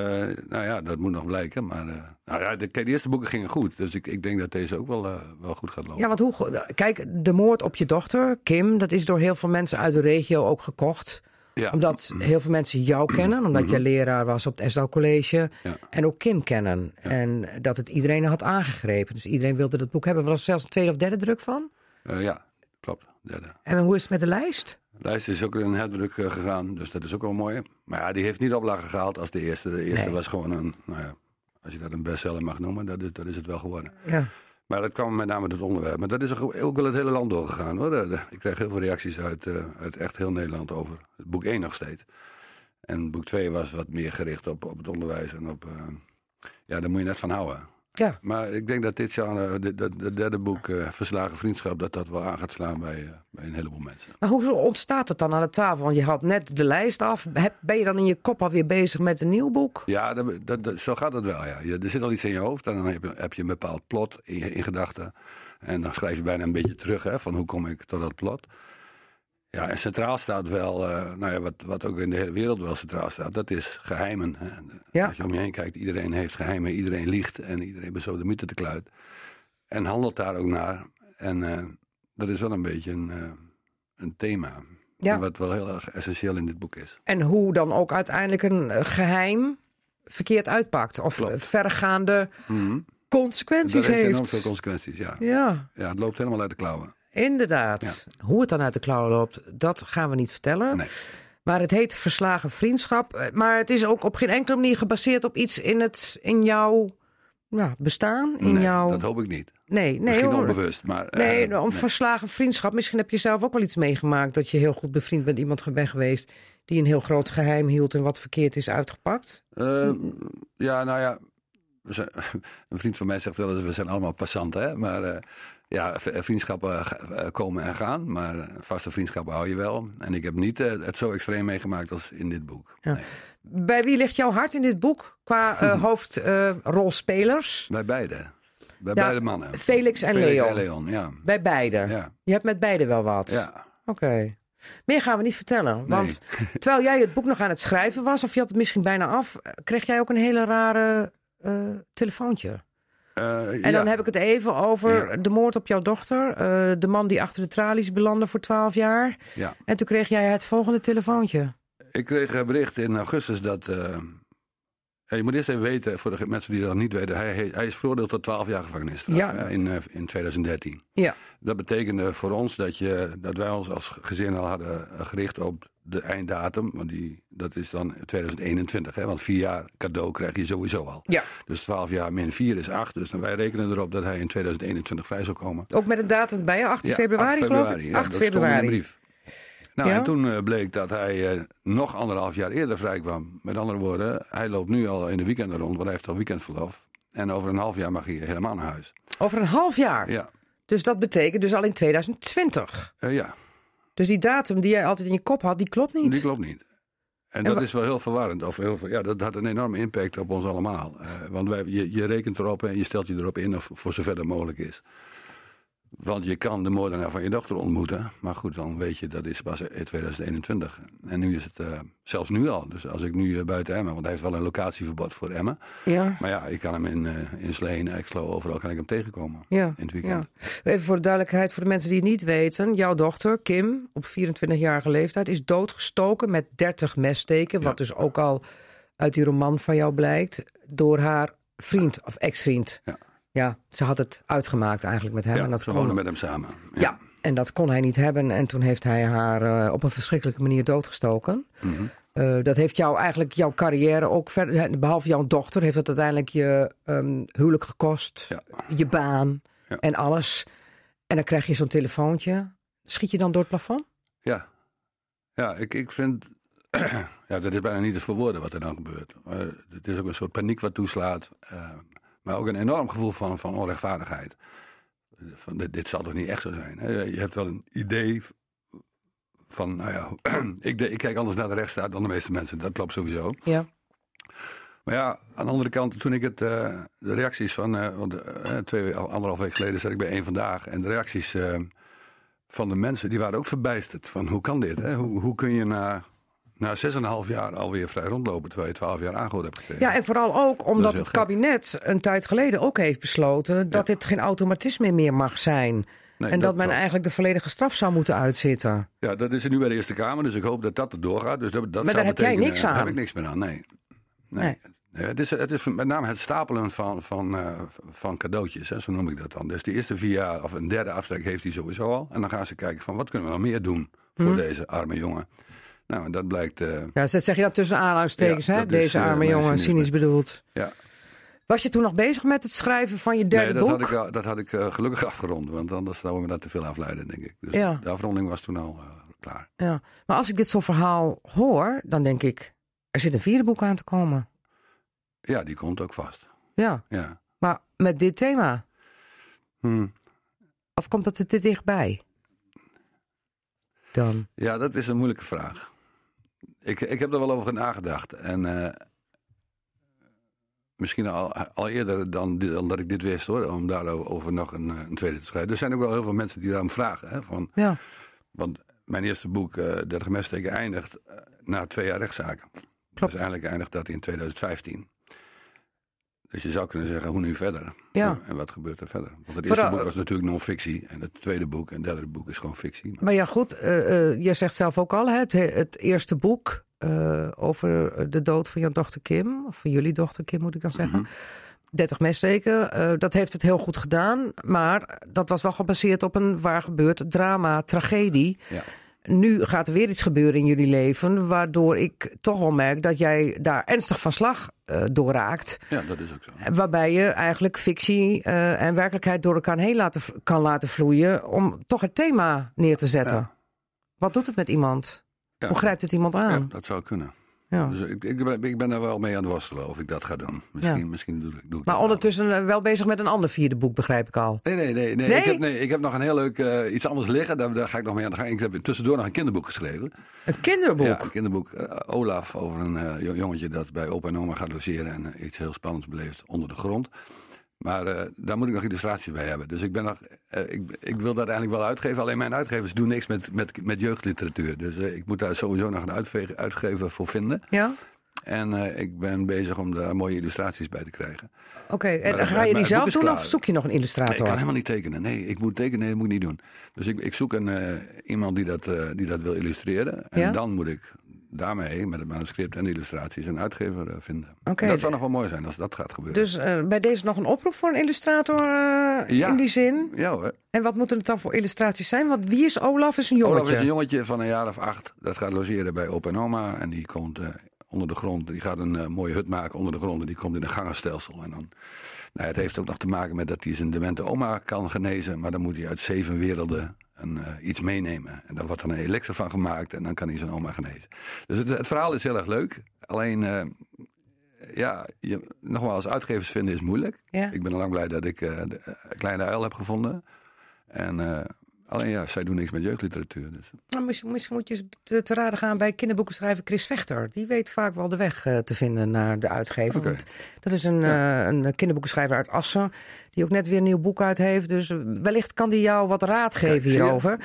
nou ja, dat moet nog blijken. Maar eh, nou ja, de, eerste boeken gingen goed. Dus ik, ik denk dat deze ook wel, eh, wel goed gaat lopen. Ja, want hoe. Kijk, de moord op je dochter, Kim, dat is door heel veel mensen uit de regio ook gekocht. Ja. Omdat heel veel mensen jou kennen, omdat je leraar was op het Esdal College. Ja. En ook Kim kennen. En dat het iedereen had aangegrepen. Dus iedereen wilde dat boek hebben. Er was zelfs een tweede of derde druk van. Ja, klopt. Derde. En hoe is het met de lijst? De lijst is ook in een herdruk eh, gegaan, dus dat is ook wel mooi. Maar ja, die heeft niet oplagen gehaald als de eerste. De eerste Nee. was gewoon een, nou ja, als je dat een bestseller mag noemen, dat is, dat is het wel geworden. Ja. Maar dat kwam met name het onderwerp. Maar dat is ook wel het hele land doorgegaan hoor. Ik kreeg heel veel reacties uit, eh, uit echt heel Nederland over boek 1 nog steeds. En boek 2 was wat meer gericht op, op het onderwijs en op. eh, ja, daar moet je net van houden. Ja. Maar ik denk dat dit genre, dat derde boek, eh, Verslagen Vriendschap, dat dat wel aan gaat slaan bij, eh, bij een heleboel mensen. Maar hoe ontstaat het dan aan de tafel? Want je had net de lijst af. Heb- Ben je dan in je kop alweer bezig met een nieuw boek? Ja, dat, dat, dat- zo gaat het wel. Ja. Je, er zit al iets in je hoofd en dan heb je, heb je een bepaald plot in, in gedachten. En dan schrijf je bijna een beetje terug hè, van hoe kom ik tot dat plot. Ja, en centraal staat wel, eh, nou ja, wat, wat ook in de hele wereld wel centraal staat, dat is geheimen. Hè. Ja. Als je om je heen kijkt, iedereen heeft geheimen, iedereen liegt en iedereen besodemiet te kluit. En handelt daar ook naar. En eh, dat is wel een beetje een, eh, een thema. Ja. Wat wel heel erg essentieel in dit boek is. En hoe dan ook uiteindelijk een eh, geheim verkeerd uitpakt. Of Klopt. eh, verregaande Mhm. consequenties heeft heeft. enorm veel consequenties, ja. Ja, Ja, het loopt helemaal uit de klauwen. Inderdaad. Hoe het dan uit de klauwen loopt, dat gaan we niet vertellen. Nee. Maar het heet Verslagen Vriendschap. Eh, Maar het is ook op geen enkele manier gebaseerd op iets in, het, in jouw ja, bestaan. In nee, jouw... dat hoop ik niet. Nee, nee, Misschien hoor. onbewust, maar... eh, Nee, om verslagen vriendschap. Misschien heb je zelf ook wel iets meegemaakt. Dat je heel goed bevriend met iemand bent geweest. die een heel groot geheim hield en wat verkeerd is uitgepakt. Eh, ja, nou ja. een vriend van mij zegt wel eens: we zijn allemaal passanten. Hè? Maar eh, ja, v- vriendschappen eh, komen en gaan. Maar eh, vaste vriendschappen hou je wel. En ik heb niet eh, het zo extreem meegemaakt als in dit boek. Ja. Nee. Bij wie ligt jouw hart in dit boek qua eh, hoofdrolspelers? Bij beide. Bij Ja, beide mannen. Felix en Felix Leon. en Leon, ja. Bij beide. Ja. Je hebt met beide wel wat. ja. Oké. Meer gaan we niet vertellen. Want terwijl jij het boek nog aan het schrijven was, of je had het misschien bijna af, eh, kreeg jij ook een hele rare eh, telefoontje. Eh, En ja. dan heb ik het even over Ja. de moord op jouw dochter. eh, de man die achter de tralies belandde voor 12 jaar. Ja. En toen kreeg jij het volgende telefoontje. Ik kreeg een bericht in augustus dat. Ja, je moet eerst even weten, voor de mensen die dat niet weten, hij, hij, is veroordeeld tot 12 jaar gevangenisstraf Ja. hè, in, eh, in 2013. Ja. Dat betekende voor ons dat, je, dat wij ons als gezin al hadden eh, gericht op de einddatum. Want die, dat is dan 2021, hè, want vier jaar cadeau krijg je sowieso al. Ja. Dus 12 jaar min 4 is 8. Dus wij rekenen erop dat hij in 2021 vrij zou komen. Ook met een datum bij je, 8 Ja, februari, 8 geloof ik? Ja, 8 dat stond in de februari. Nou, Ja? en toen eh, bleek dat hij eh, nog anderhalf jaar eerder vrij kwam. Met andere woorden, hij loopt nu al in de weekenden rond, want hij heeft al weekendverlof. En over een half jaar mag hij helemaal naar huis. Over een half jaar. Ja, Dus dat betekent dus al in 2020. Eh, ja Dus die datum die jij altijd in je kop had, die klopt niet. die klopt niet. En, En dat is wel heel verwarrend. Of heel, ja, dat had een enorme impact op ons allemaal. Want wij, je, je rekent erop en je stelt je erop in, of voor zover dat mogelijk is. Want je kan de moordenaar van je dochter ontmoeten. Maar goed, dan weet je dat is pas in 2021. En nu is het eh, zelfs nu al. Dus als ik nu eh, buiten Emmen, want hij heeft wel een locatieverbod voor Emmen. Ja. Maar ja, ik kan hem in, eh in Sleen, Exlo, overal kan ik hem tegenkomen. Ja, In het weekend. ja. Even voor de duidelijkheid, voor de mensen die het niet weten. Jouw dochter, Kim, op 24-jarige leeftijd, is doodgestoken met 30 messteken. Wat dus ook al uit die roman van jou blijkt. Door haar vriend of ex-vriend. Ja. Ja, ze had het uitgemaakt eigenlijk met hem. Ja, en dat ze kon, met hem samen. ja. en dat kon hij niet hebben. En toen heeft hij haar eh, op een verschrikkelijke manier doodgestoken. Mhm. Eh, dat heeft jou eigenlijk jouw carrière ook verder, behalve jouw dochter, heeft het uiteindelijk je ehm, huwelijk gekost, Ja. je baan en alles. En dan krijg je zo'n telefoontje. Schiet je dan door het plafond? Ja, ja ik, ik vind. ja, dat is bijna niet te verwoorden wat er dan gebeurt. Maar het is ook een soort paniek wat toeslaat. eh, maar ook een enorm gevoel van, van onrechtvaardigheid. Van, dit, dit zal toch niet echt zo zijn? Hè? Je hebt wel een idee van, nou ja, ik, de- ik kijk anders naar de rechtsstaat dan de meeste mensen. Dat klopt sowieso. Ja. Maar ja, aan de andere kant, toen ik het, eh, de reacties van, eh, want eh, twee, anderhalf week geleden zat ik bij één vandaag. En de reacties van de mensen, die waren ook verbijsterd. Van hoe kan dit? Hè? Hoe, hoe kun je na, na 6,5 jaar alweer vrij rondlopen, terwijl je 12 jaar aangehouden hebt gekregen? ja, en vooral ook omdat het gek. kabinet een tijd geleden ook heeft besloten dat dit geen automatisme meer mag zijn. Nee, en dat, men eigenlijk de volledige straf zou moeten uitzitten. Ja, dat is er nu bij de Eerste Kamer, dus ik hoop dat dat er doorgaat. Dus dat, dat Maar daar heb jij niks aan. Daar heb ik niks meer aan, nee. nee. Het, is, het is met name het stapelen van, van, eh, van cadeautjes, hè, zo noem ik dat dan. Dus de eerste vier jaar, of een derde aftrek heeft hij sowieso al. En dan gaan ze kijken van wat kunnen we nog meer doen voor Mhm. deze arme jongen. Nou, dat blijkt... eh, Ja, dat zeg je dat tussen aanhalingstekens, Ja, hè? is, Deze eh, arme jongen, cynisch bedoeld. ja. Was je toen nog bezig met het schrijven van je derde nee, dat boek? had ik, dat had ik eh, gelukkig afgerond, want anders zouden we dat te veel afleiden, denk ik. Dus Ja. de afronding was toen al klaar. Ja. Maar als ik dit zo'n verhaal hoor, dan denk ik, er zit een vierde boek aan te komen. Ja, die komt ook vast. Ja, Ja. maar met dit thema. Hm. Of komt dat er te dichtbij? Dan. Ja, dat is een moeilijke vraag. Ik, ik heb er wel over nagedacht. En eh, misschien al, al eerder dan, dat ik dit wist hoor. Om daarover nog een, eh, een tweede te schrijven. Er zijn ook wel heel veel mensen die daarom vragen. Hè, van, Ja. want mijn eerste boek, eh 30 messteken, eindigt na twee jaar rechtszaken. Klopt. Dus eigenlijk eindigt dat in 2015. Dus je zou kunnen zeggen, hoe nu verder? Ja. En wat gebeurt er verder? Want het eerste Vooral- boek was natuurlijk non-fictie. En het tweede boek en het derde boek is gewoon fictie. Maar ja, goed, eh, je zegt zelf ook al, hè, het, het eerste boek eh, over de dood van jouw dochter Kim, of van jullie dochter Kim moet ik dan zeggen. Mhm. 30 messteken, eh, dat heeft het heel goed gedaan. Maar dat was wel gebaseerd op een waar gebeurd drama, tragedie. Ja. Nu gaat er weer iets gebeuren in jullie leven, waardoor ik toch wel merk dat jij daar ernstig van slag eh, door raakt. ja, dat is ook zo. Waarbij je eigenlijk fictie eh, en werkelijkheid door elkaar heen laten, kan laten vloeien. om toch het thema neer te zetten. Ja. Wat doet het met iemand? Ja. Hoe grijpt het iemand Ja, aan? dat zou kunnen. Ja. Dus ik, ik, ben, ik ben er wel mee aan het worstelen of ik dat ga doen. Misschien, misschien doe, ik- doe ik Maar ondertussen eh, wel bezig met een ander vierde boek, begrijp ik al. Nee, nee, nee. nee, Nee? Ik, heb, nee ik heb nog een heel leuk eh, iets anders liggen. Daar, daar ga ik nog mee aan de gang. Ik heb tussendoor nog een kinderboek geschreven. Een kinderboek. Ja, een kinderboek. eh, Olaf over een jo- jongetje dat bij opa en oma gaat logeren en iets heel spannends beleeft onder de grond. Maar eh, daar moet ik nog illustraties bij hebben. Dus ik, ben nog, eh, ik, ik wil dat eigenlijk wel uitgeven. Alleen mijn uitgevers doen niks met, met, met jeugdliteratuur. Dus eh, ik moet daar sowieso nog een uitgever voor vinden. Ja? En ik ben bezig om daar mooie illustraties bij te krijgen. Oké, en ga je die zelf doen klaar. of zoek je nog een Nee, illustrator? ik kan helemaal niet tekenen. Nee, ik moet tekenen, nee, dat moet ik niet doen. Dus ik, ik zoek een, iemand die dat, die dat wil illustreren. En Ja? dan moet ik daarmee, met het manuscript en de illustraties, een uitgever eh, vinden. Dat zou nog wel mooi zijn als dat gaat gebeuren. Dus eh, bij deze nog een oproep voor een illustrator eh, Ja. in die zin. Ja hoor. En wat moeten het dan voor illustraties zijn? Want wie is Olaf? Is een jongetje. Olaf is een jongetje van een jaar of acht. Dat gaat logeren bij opa en oma. En die komt onder de grond. Die gaat een mooie hut maken onder de grond. En die komt in een gangenstelsel. En dan, nou, het heeft ook nog te maken met dat hij zijn demente oma kan genezen. Maar dan moet hij uit zeven werelden eh, iets meenemen. En daar wordt dan een elixir van gemaakt. En dan kan hij zijn oma genezen. Dus het, het verhaal is heel erg leuk. Alleen, eh, ja, je, nogmaals, uitgevers vinden is moeilijk. Ja. Ik ben al lang blij dat ik eh, de Kleine Uil heb gevonden. En alleen ja, zij doen niks met jeugdliteratuur. Dus. Nou, misschien, misschien moet je eens te, te raden gaan bij kinderboekenschrijver Chris Vechter. Die weet vaak wel de weg eh, te vinden naar de uitgever. Dat is een, eh, een kinderboekenschrijver uit Assen. Die ook net weer een nieuw boek uit heeft. Dus eh, wellicht kan die jou wat raad geven hierover.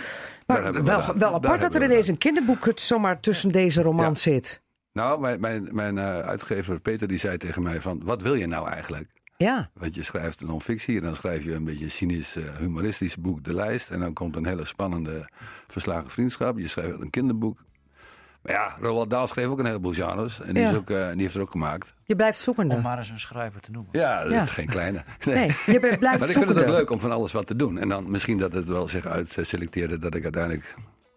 Maar we wel, wel Daar apart dat er ineens een kinderboek het zomaar tussen deze romans zit. Nou, mijn, mijn, mijn uitgever Peter die zei tegen mij van... wat wil je nou eigenlijk? Ja, Want je schrijft een non-fictie en dan schrijf je een beetje een cynisch, eh, humoristisch boek De Lijst. En dan komt een hele spannende verslagen vriendschap. Je schrijft een kinderboek. Maar ja, Roald Dahl schreef ook een heleboel genres. En die, Ja. is ook, eh, die heeft er ook gemaakt. je blijft zoekende. Om maar eens een schrijver te noemen. Ja, dat Ja. is geen kleine. Nee, je bent- blijft maar ik vind het zoekende. ook leuk om van alles wat te doen. En dan misschien dat het wel zich uitselecteerde dat ik uiteindelijk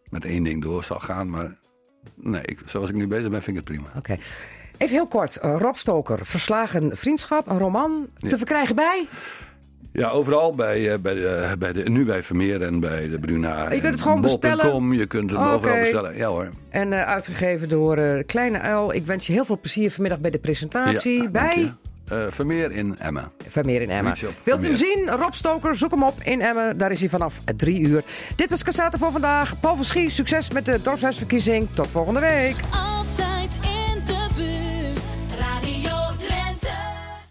met één ding door zal gaan. Maar nee, ik, zoals ik nu bezig ben, vind ik het prima. Oké. Even heel kort. eh, Rob Stoker, Verslagen Vriendschap, een roman. Te verkrijgen bij? Ja, overal. Bij, eh, bij de, bij de, nu bij Vermeer en bij de Bruna. Je kunt het gewoon bestellen? Je kunt hem Oké. overal bestellen. Ja hoor. En eh, uitgegeven door eh, Kleine Uil. Ik wens je heel veel plezier vanmiddag bij de presentatie. Ja, bij je. Eh, Vermeer in Emmen. Vermeer in Emmen. Wilt u hem zien? Rob Stoker, zoek hem op in Emmen. Daar is hij vanaf drie uur. Dit was Cassata voor vandaag. Paul van Schie, succes met de dorpshuisverkiezing. Tot volgende week. Altijd